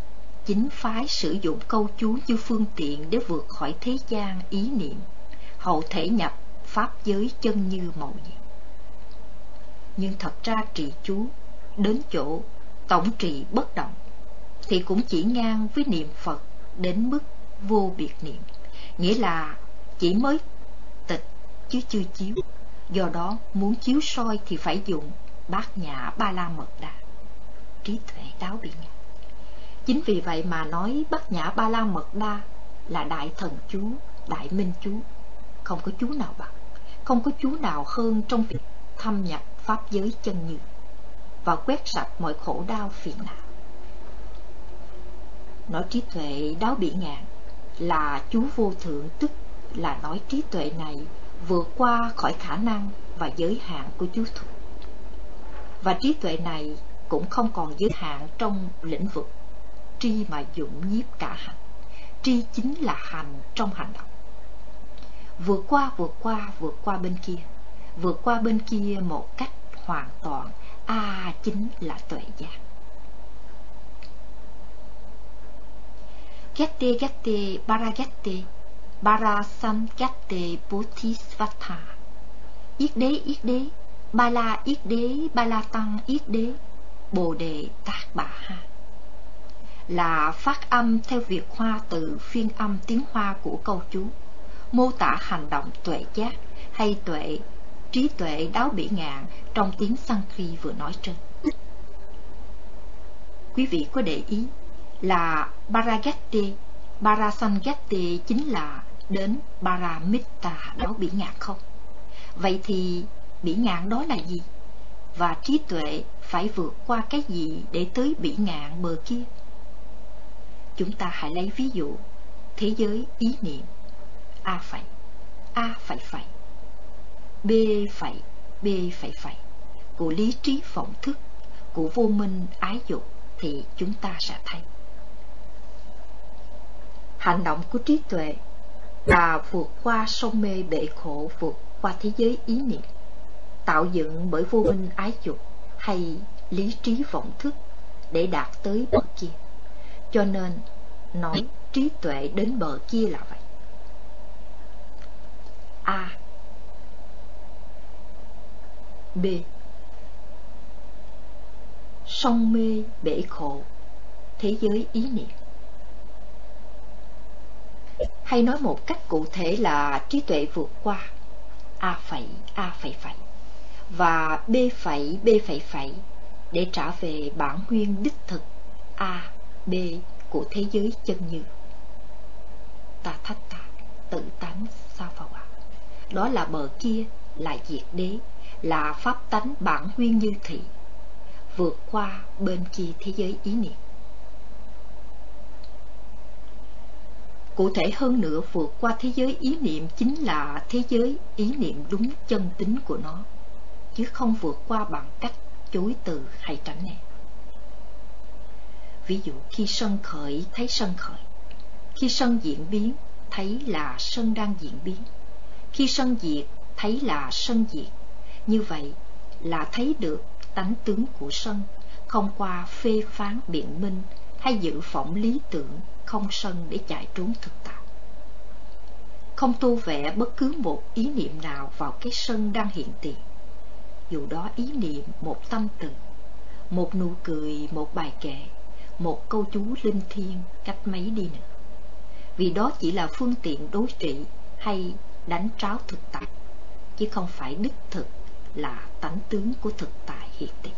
chính phái sử dụng câu chú như phương tiện để vượt khỏi thế gian ý niệm, hậu thể nhập pháp giới chân như màu nhiệm. Nhưng thật ra trì chú đến chỗ tổng trị bất động thì cũng chỉ ngang với niệm Phật đến mức vô biệt niệm, nghĩa là chỉ mới tịch chứ chưa chiếu. Do đó muốn chiếu soi thì phải dùng bát nhã ba la mật đà. Trí tuệ đáo biện ngã chính vì vậy mà nói bát nhã ba la mật đa là đại thần chú, đại minh chú không có chú nào bằng, không có chú nào hơn trong việc thâm nhập pháp giới chân như và quét sạch mọi khổ đau phiền não nói trí tuệ đáo bị ngạn là chú vô thượng, tức là nói trí tuệ này vượt qua khỏi khả năng và giới hạn của chú thuật. Và trí tuệ này cũng không còn giới hạn trong lĩnh vực tri mà dụng nhiếp cả hành. Tri chính là hành trong hành động. Vượt qua, vượt qua, vượt qua bên kia. Vượt qua bên kia một cách hoàn toàn. A à, chính là tuệ giác. gatte gatte baragette Barasamkatte Bodhisattva Yết đế yết đế Ba la yết đế Ba la tăng yết đế Bồ đề tát bà ha là phát âm theo việc hoa từ phiên âm tiếng hoa của câu chú Mô tả hành động tuệ giác hay tuệ trí tuệ đáo bỉ ngạn trong tiếng Sanskrit vừa nói trên. Quý vị có để ý là Paragatti, Parasangatti chính là đến Paramitta đáo bỉ ngạn không? Vậy thì bỉ ngạn đó là gì? Và trí tuệ phải vượt qua cái gì để tới bỉ ngạn bờ kia? Chúng ta hãy lấy ví dụ thế giới ý niệm A phẩy, A phẩy phẩy, B phẩy, B phẩy phẩy của lý trí vọng thức, của vô minh ái dục thì chúng ta sẽ thấy. Hành động của trí tuệ là vượt qua sông mê bể khổ, vượt qua thế giới ý niệm, tạo dựng bởi vô minh ái dục hay lý trí vọng thức để đạt tới bất kia. Cho nên, nói trí tuệ đến bờ kia là vậy. A. B. Sông mê bể khổ Thế giới ý niệm. Hay nói một cách cụ thể là trí tuệ vượt qua A phẩy A phẩy phẩy Và B phẩy B phẩy phẩy Để trả về bản nguyên đích thực A, B của thế giới chân như. Ta thách ta, tự tánh sao phật ạ. Đó là bờ kia là diệt đế là pháp tánh bản nguyên như thị vượt qua bên kia thế giới ý niệm. Cụ thể hơn nữa vượt qua thế giới ý niệm chính là thế giới ý niệm đúng chân tính của nó chứ không vượt qua bằng cách chối từ hay tránh né ví dụ khi sân khởi thấy sân khởi khi sân diễn biến thấy là sân đang diễn biến khi sân diệt, thấy là sân diệt. Như vậy là thấy được tánh tướng của sân, không qua phê phán biện minh hay giữ phỏng lý tưởng không sân để chạy trốn thực tại. Không tu vẽ bất cứ một ý niệm nào vào cái sân đang hiện tiền. Dù đó ý niệm một tâm từ, một nụ cười, một bài kệ, một câu chú linh thiêng cách mấy đi nữa. Vì đó chỉ là phương tiện đối trị hay đánh tráo thực tại, chứ không phải đích thực là tánh tướng của thực tại hiện tiền.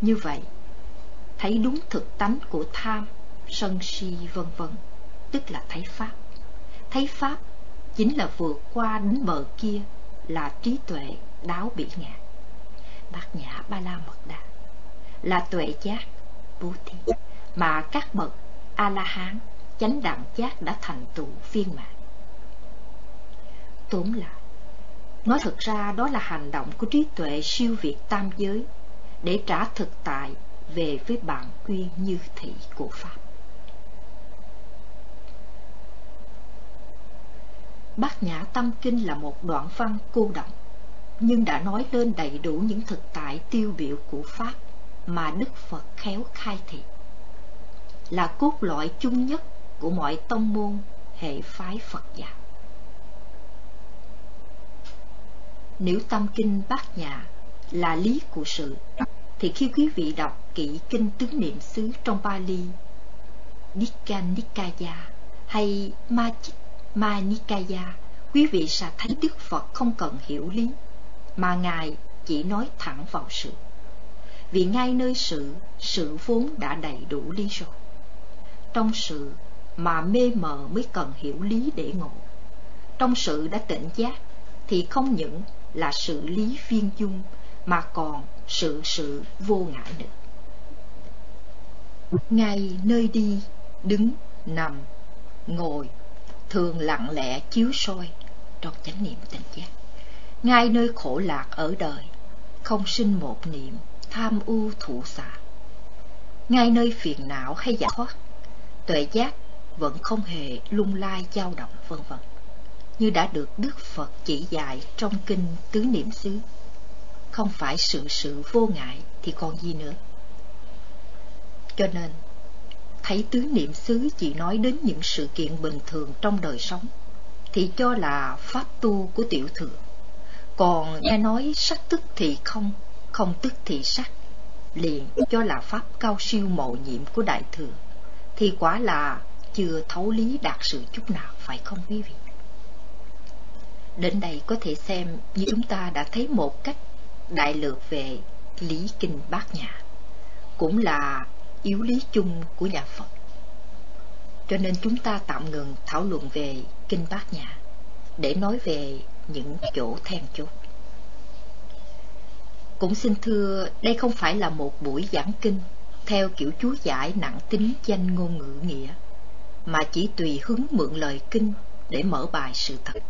Như vậy, thấy đúng thực tánh của tham, sân si, vân vân, tức là thấy pháp. Thấy pháp chính là vượt qua đến bờ kia là trí tuệ đáo bỉ ngã. Bát nhã ba la mật đa là tuệ giác bố thi, mà các bậc a la hán chánh đẳng giác đã thành tựu viên mãn. Tóm lại, nói thật ra đó là hành động của trí tuệ siêu việt tam giới để trả thực tại về với bản quy như thị của Pháp. Bát Nhã Tâm Kinh là một đoạn văn cô động, nhưng đã nói lên đầy đủ những thực tại tiêu biểu của Pháp mà Đức Phật khéo khai thị. Là cốt lõi chung nhất của mọi tông môn hệ phái Phật giáo. Nếu tâm kinh bát nhã là lý của sự, thì khi quý vị đọc kỹ kinh tứ niệm xứ trong Bali, Nikka Nikaya hay Majit Ma Nikaya, quý vị sẽ thấy Đức Phật không cần hiểu lý, mà Ngài chỉ nói thẳng vào sự. Vì ngay nơi sự, sự vốn đã đầy đủ lý rồi. Trong sự mà mê mờ mới cần hiểu lý để ngộ. Trong sự đã tỉnh giác thì không những là sự lý viên dung mà còn sự sự vô ngại nữa. Ngay nơi đi, đứng, nằm, ngồi, thường lặng lẽ chiếu soi trong chánh niệm tỉnh giác. Ngay nơi khổ lạc ở đời, không sinh một niệm tham u thủ xả. Ngay nơi phiền não hay giải thoát, tuệ giác vẫn không hề lung lai dao động vân vân như đã được Đức Phật chỉ dạy trong kinh Tứ Niệm xứ. Không phải sự sự vô ngại thì còn gì nữa. Cho nên, thấy tứ niệm xứ chỉ nói đến những sự kiện bình thường trong đời sống, thì cho là pháp tu của tiểu thừa. Còn nghe nói sắc tức thì không, không tức thì sắc, liền cho là pháp cao siêu mộ nhiệm của đại thừa, thì quả là chưa thấu lý đạt sự chút nào, phải không quý vị? Đến đây có thể xem như chúng ta đã thấy một cách đại lược về lý kinh bát nhã, cũng là yếu lý chung của nhà Phật. Cho nên chúng ta tạm ngừng thảo luận về kinh bát nhã để nói về những chỗ then chốt. Cũng xin thưa, đây không phải là một buổi giảng kinh theo kiểu chú giải nặng tính danh ngôn ngữ nghĩa, mà chỉ tùy hứng mượn lời kinh để mở bài sự thật.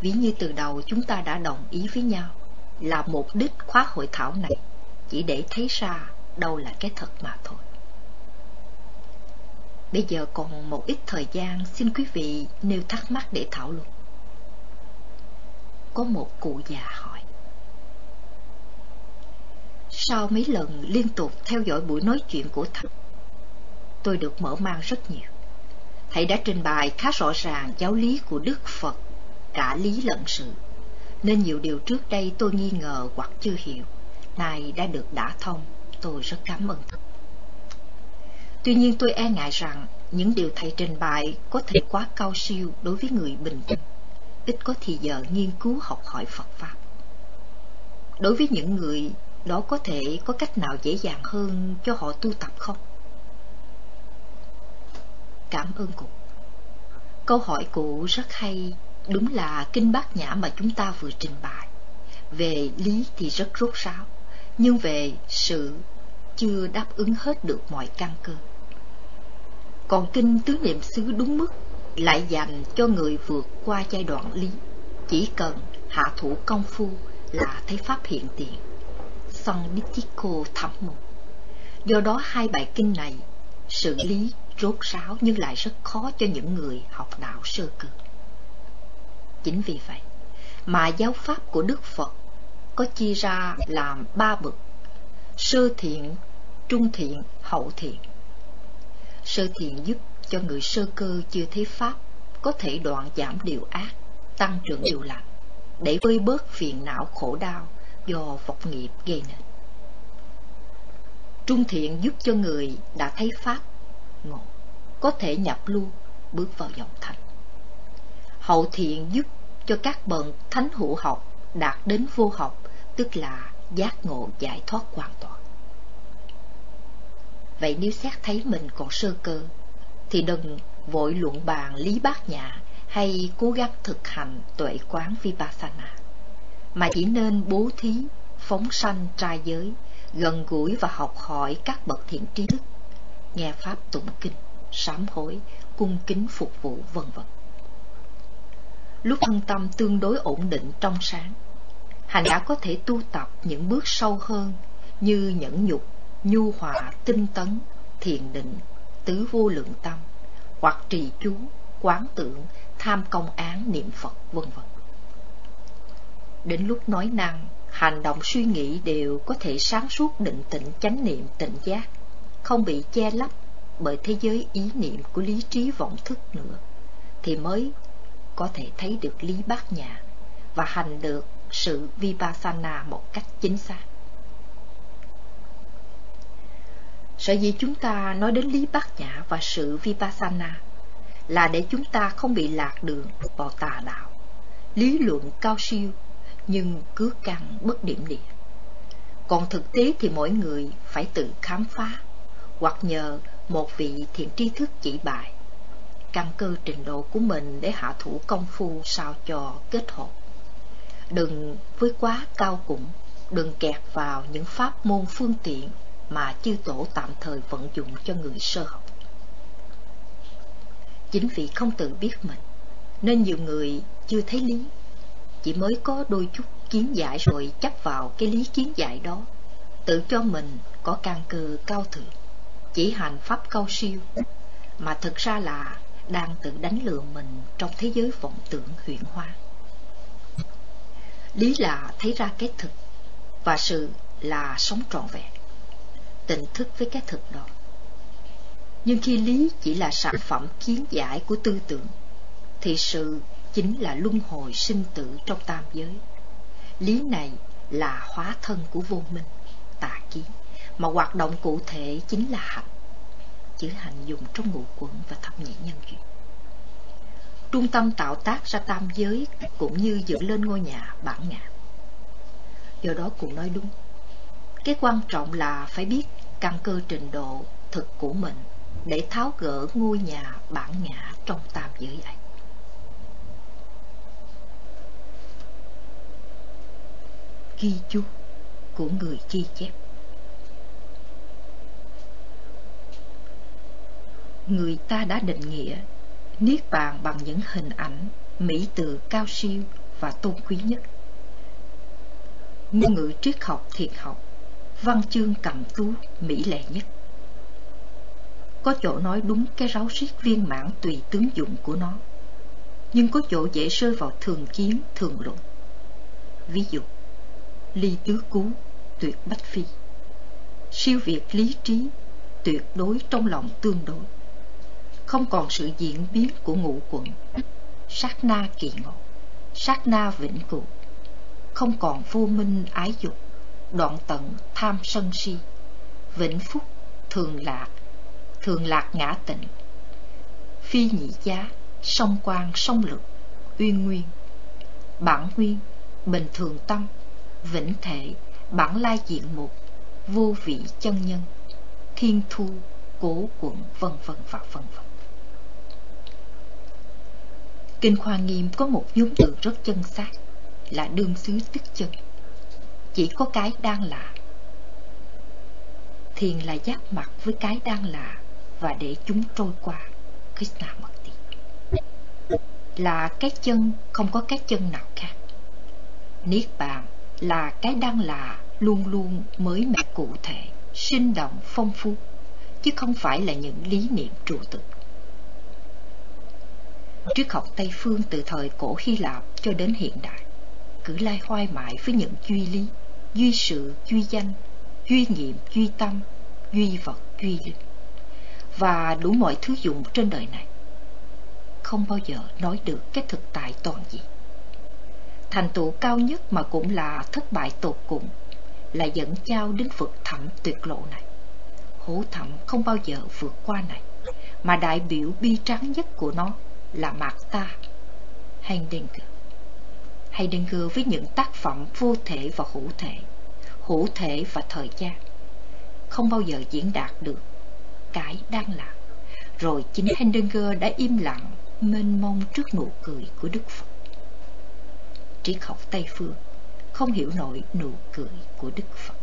Ví như từ đầu chúng ta đã đồng ý với nhau là mục đích khóa hội thảo này chỉ để thấy ra đâu là cái thật mà thôi. Bây giờ còn một ít thời gian xin quý vị nêu thắc mắc để thảo luận. Có một cụ già hỏi. Sau mấy lần liên tục theo dõi buổi nói chuyện của thầy, tôi được mở mang rất nhiều. Thầy đã trình bày khá rõ ràng giáo lý của Đức Phật, cả lý lẫn sự, nên nhiều điều trước đây tôi nghi ngờ hoặc chưa hiểu, nay đã được đả thông, tôi rất cảm ơn thầy. Tuy nhiên tôi e ngại rằng những điều thầy trình bày có thể quá cao siêu đối với người bình thường, ít có thì giờ nghiên cứu học hỏi Phật Pháp. Đối với những người đó có thể có cách nào dễ dàng hơn cho họ tu tập không? Cảm ơn cụ. Câu hỏi cụ rất hay, đúng là kinh bát nhã mà chúng ta vừa trình bày. Về lý thì rất rốt ráo, nhưng về sự chưa đáp ứng hết được mọi căn cơ. Còn kinh tứ niệm xứ đúng mức lại dành cho người vượt qua giai đoạn lý, chỉ cần hạ thủ công phu là thấy pháp hiện tiền. Sonnitiko thẩm mục. Do đó hai bài kinh này xử lý rốt ráo nhưng lại rất khó cho những người học đạo sơ cơ. Chính vì vậy mà giáo pháp của Đức Phật có chia ra làm ba bậc sơ thiện, trung thiện, hậu thiện. Sơ thiện giúp cho người sơ cơ chưa thấy Pháp có thể đoạn giảm điều ác, tăng trưởng điều lành, để vơi bớt phiền não khổ đau do phật nghiệp gây nên. Trung thiện giúp cho người đã thấy Pháp ngộ, có thể nhập lưu, bước vào dòng thành. Hậu thiện giúp cho các bậc thánh hữu học đạt đến vô học, tức là giác ngộ giải thoát hoàn toàn. Vậy nếu xét thấy mình còn sơ cơ, thì đừng vội luận bàn lý bát nhã hay cố gắng thực hành tuệ quán vipassana, mà chỉ nên bố thí, phóng sanh trai giới, gần gũi và học hỏi các bậc thiện trí đức, nghe pháp tụng kinh, sám hối, cung kính phục vụ vân vân. Lúc thân tâm tương đối ổn định trong sáng, hành giả có thể tu tập những bước sâu hơn như nhẫn nhục, nhu hòa, tinh tấn, thiền định, tứ vô lượng tâm, hoặc trì chú, quán tượng, tham công án, niệm Phật, vân vân. Đến lúc nói năng, hành động suy nghĩ đều có thể sáng suốt định tĩnh chánh niệm tịnh giác, không bị che lấp bởi thế giới ý niệm của lý trí vọng thức nữa, thì mới có thể thấy được lý bát nhã và hành được sự vipassana một cách chính xác. Sở dĩ chúng ta nói đến lý bát nhã và sự vipassana là để chúng ta không bị lạc đường vào tà đạo, lý luận cao siêu nhưng cứ càng bất điểm địa. Còn thực tế thì mỗi người phải tự khám phá hoặc nhờ một vị thiện tri thức chỉ bài căn cơ trình độ của mình để hạ thủ công phu sao cho kết hợp. Đừng với quá cao cũng, đừng kẹt vào những pháp môn phương tiện mà chư tổ tạm thời vận dụng cho người sơ học. Chính vì không tự biết mình, nên nhiều người chưa thấy lý, chỉ mới có đôi chút kiến giải rồi chấp vào cái lý kiến giải đó, tự cho mình có căn cơ cao thượng, chỉ hành pháp cao siêu, mà thực ra là đang tự đánh lừa mình trong thế giới vọng tưởng huyễn hoa. Lý là thấy ra cái thực, và sự là sống trọn vẹn tỉnh thức với cái thực đó. Nhưng khi lý chỉ là sản phẩm kiến giải của tư tưởng, thì sự chính là luân hồi sinh tử trong tam giới. Lý này là hóa thân của vô minh, tà kiến, mà hoạt động cụ thể chính là hạnh. Chữ hạnh dùng trong ngũ quẩn và thập nhị nhân duyên. Trung tâm tạo tác ra tam giới cũng như dựng lên ngôi nhà bản ngã. Do đó cũng nói đúng, cái quan trọng là phải biết căn cơ trình độ thực của mình để tháo gỡ ngôi nhà bản ngã trong tam giới ấy. Ghi chú của người ghi chép. Người ta đã định nghĩa niết bàn bằng những hình ảnh, mỹ từ cao siêu và tôn quý nhất. Ngôn ngữ triết học thiệt học, văn chương cầm tú mỹ lệ nhất. Có chỗ nói đúng cái ráo riết viên mãn tùy tướng dụng của nó, nhưng có chỗ dễ rơi vào thường kiến, thường luận. Ví dụ ly tứ cú, tuyệt bách phi. Siêu việt lý trí, tuyệt đối trong lòng tương đối. Không còn sự diễn biến của ngũ quận. Sát na kỳ ngộ, sát na vĩnh cửu. Không còn vô minh ái dục, đoạn tận tham sân si. Vĩnh phúc, thường lạc thường lạc ngã tịnh. Phi nhị giá, song quan song lực, uyên nguyên. Bản nguyên, bình thường tâm vĩnh thể, bản lai diện mục, vô vị chân nhân, thiên thu, cố quận, vân vân và vân vân. Kinh khoa nghiêm có một nhóm từ rất chân xác, là đương xứ tức chân. Chỉ có cái đang lạ thiền là giáp mặt với cái đang lạ và để chúng trôi qua, krishna mất là cái chân, không có cái chân nào khác. Niết bàn là cái đang là luôn luôn mới mẻ cụ thể, sinh động, phong phú, chứ không phải là những lý niệm trụ tự triết học tây phương từ thời cổ hy lạp cho đến hiện đại, cứ lai hoai mãi với những duy lý, duy sự, duy danh, duy nghiệm, duy tâm, duy vật, duy linh. Và đủ mọi thứ dụng trên đời này, không bao giờ nói được cái thực tại toàn diện thành tựu cao nhất mà cũng là thất bại tột cùng, là dẫn trao đến vực thẳm tuyệt lộ này. Hố thẳm không bao giờ vượt qua này, mà đại biểu bi trắng nhất của nó là mạc ta. Heidegger Heidegger với những tác phẩm vô thể và hữu thể hữu thể và thời gian. Không bao giờ diễn đạt được cái đang là. Rồi chính Heidegger đã im lặng, mênh mông trước nụ cười của Đức Phật triết học Tây Phương không hiểu nổi nụ cười của Đức Phật.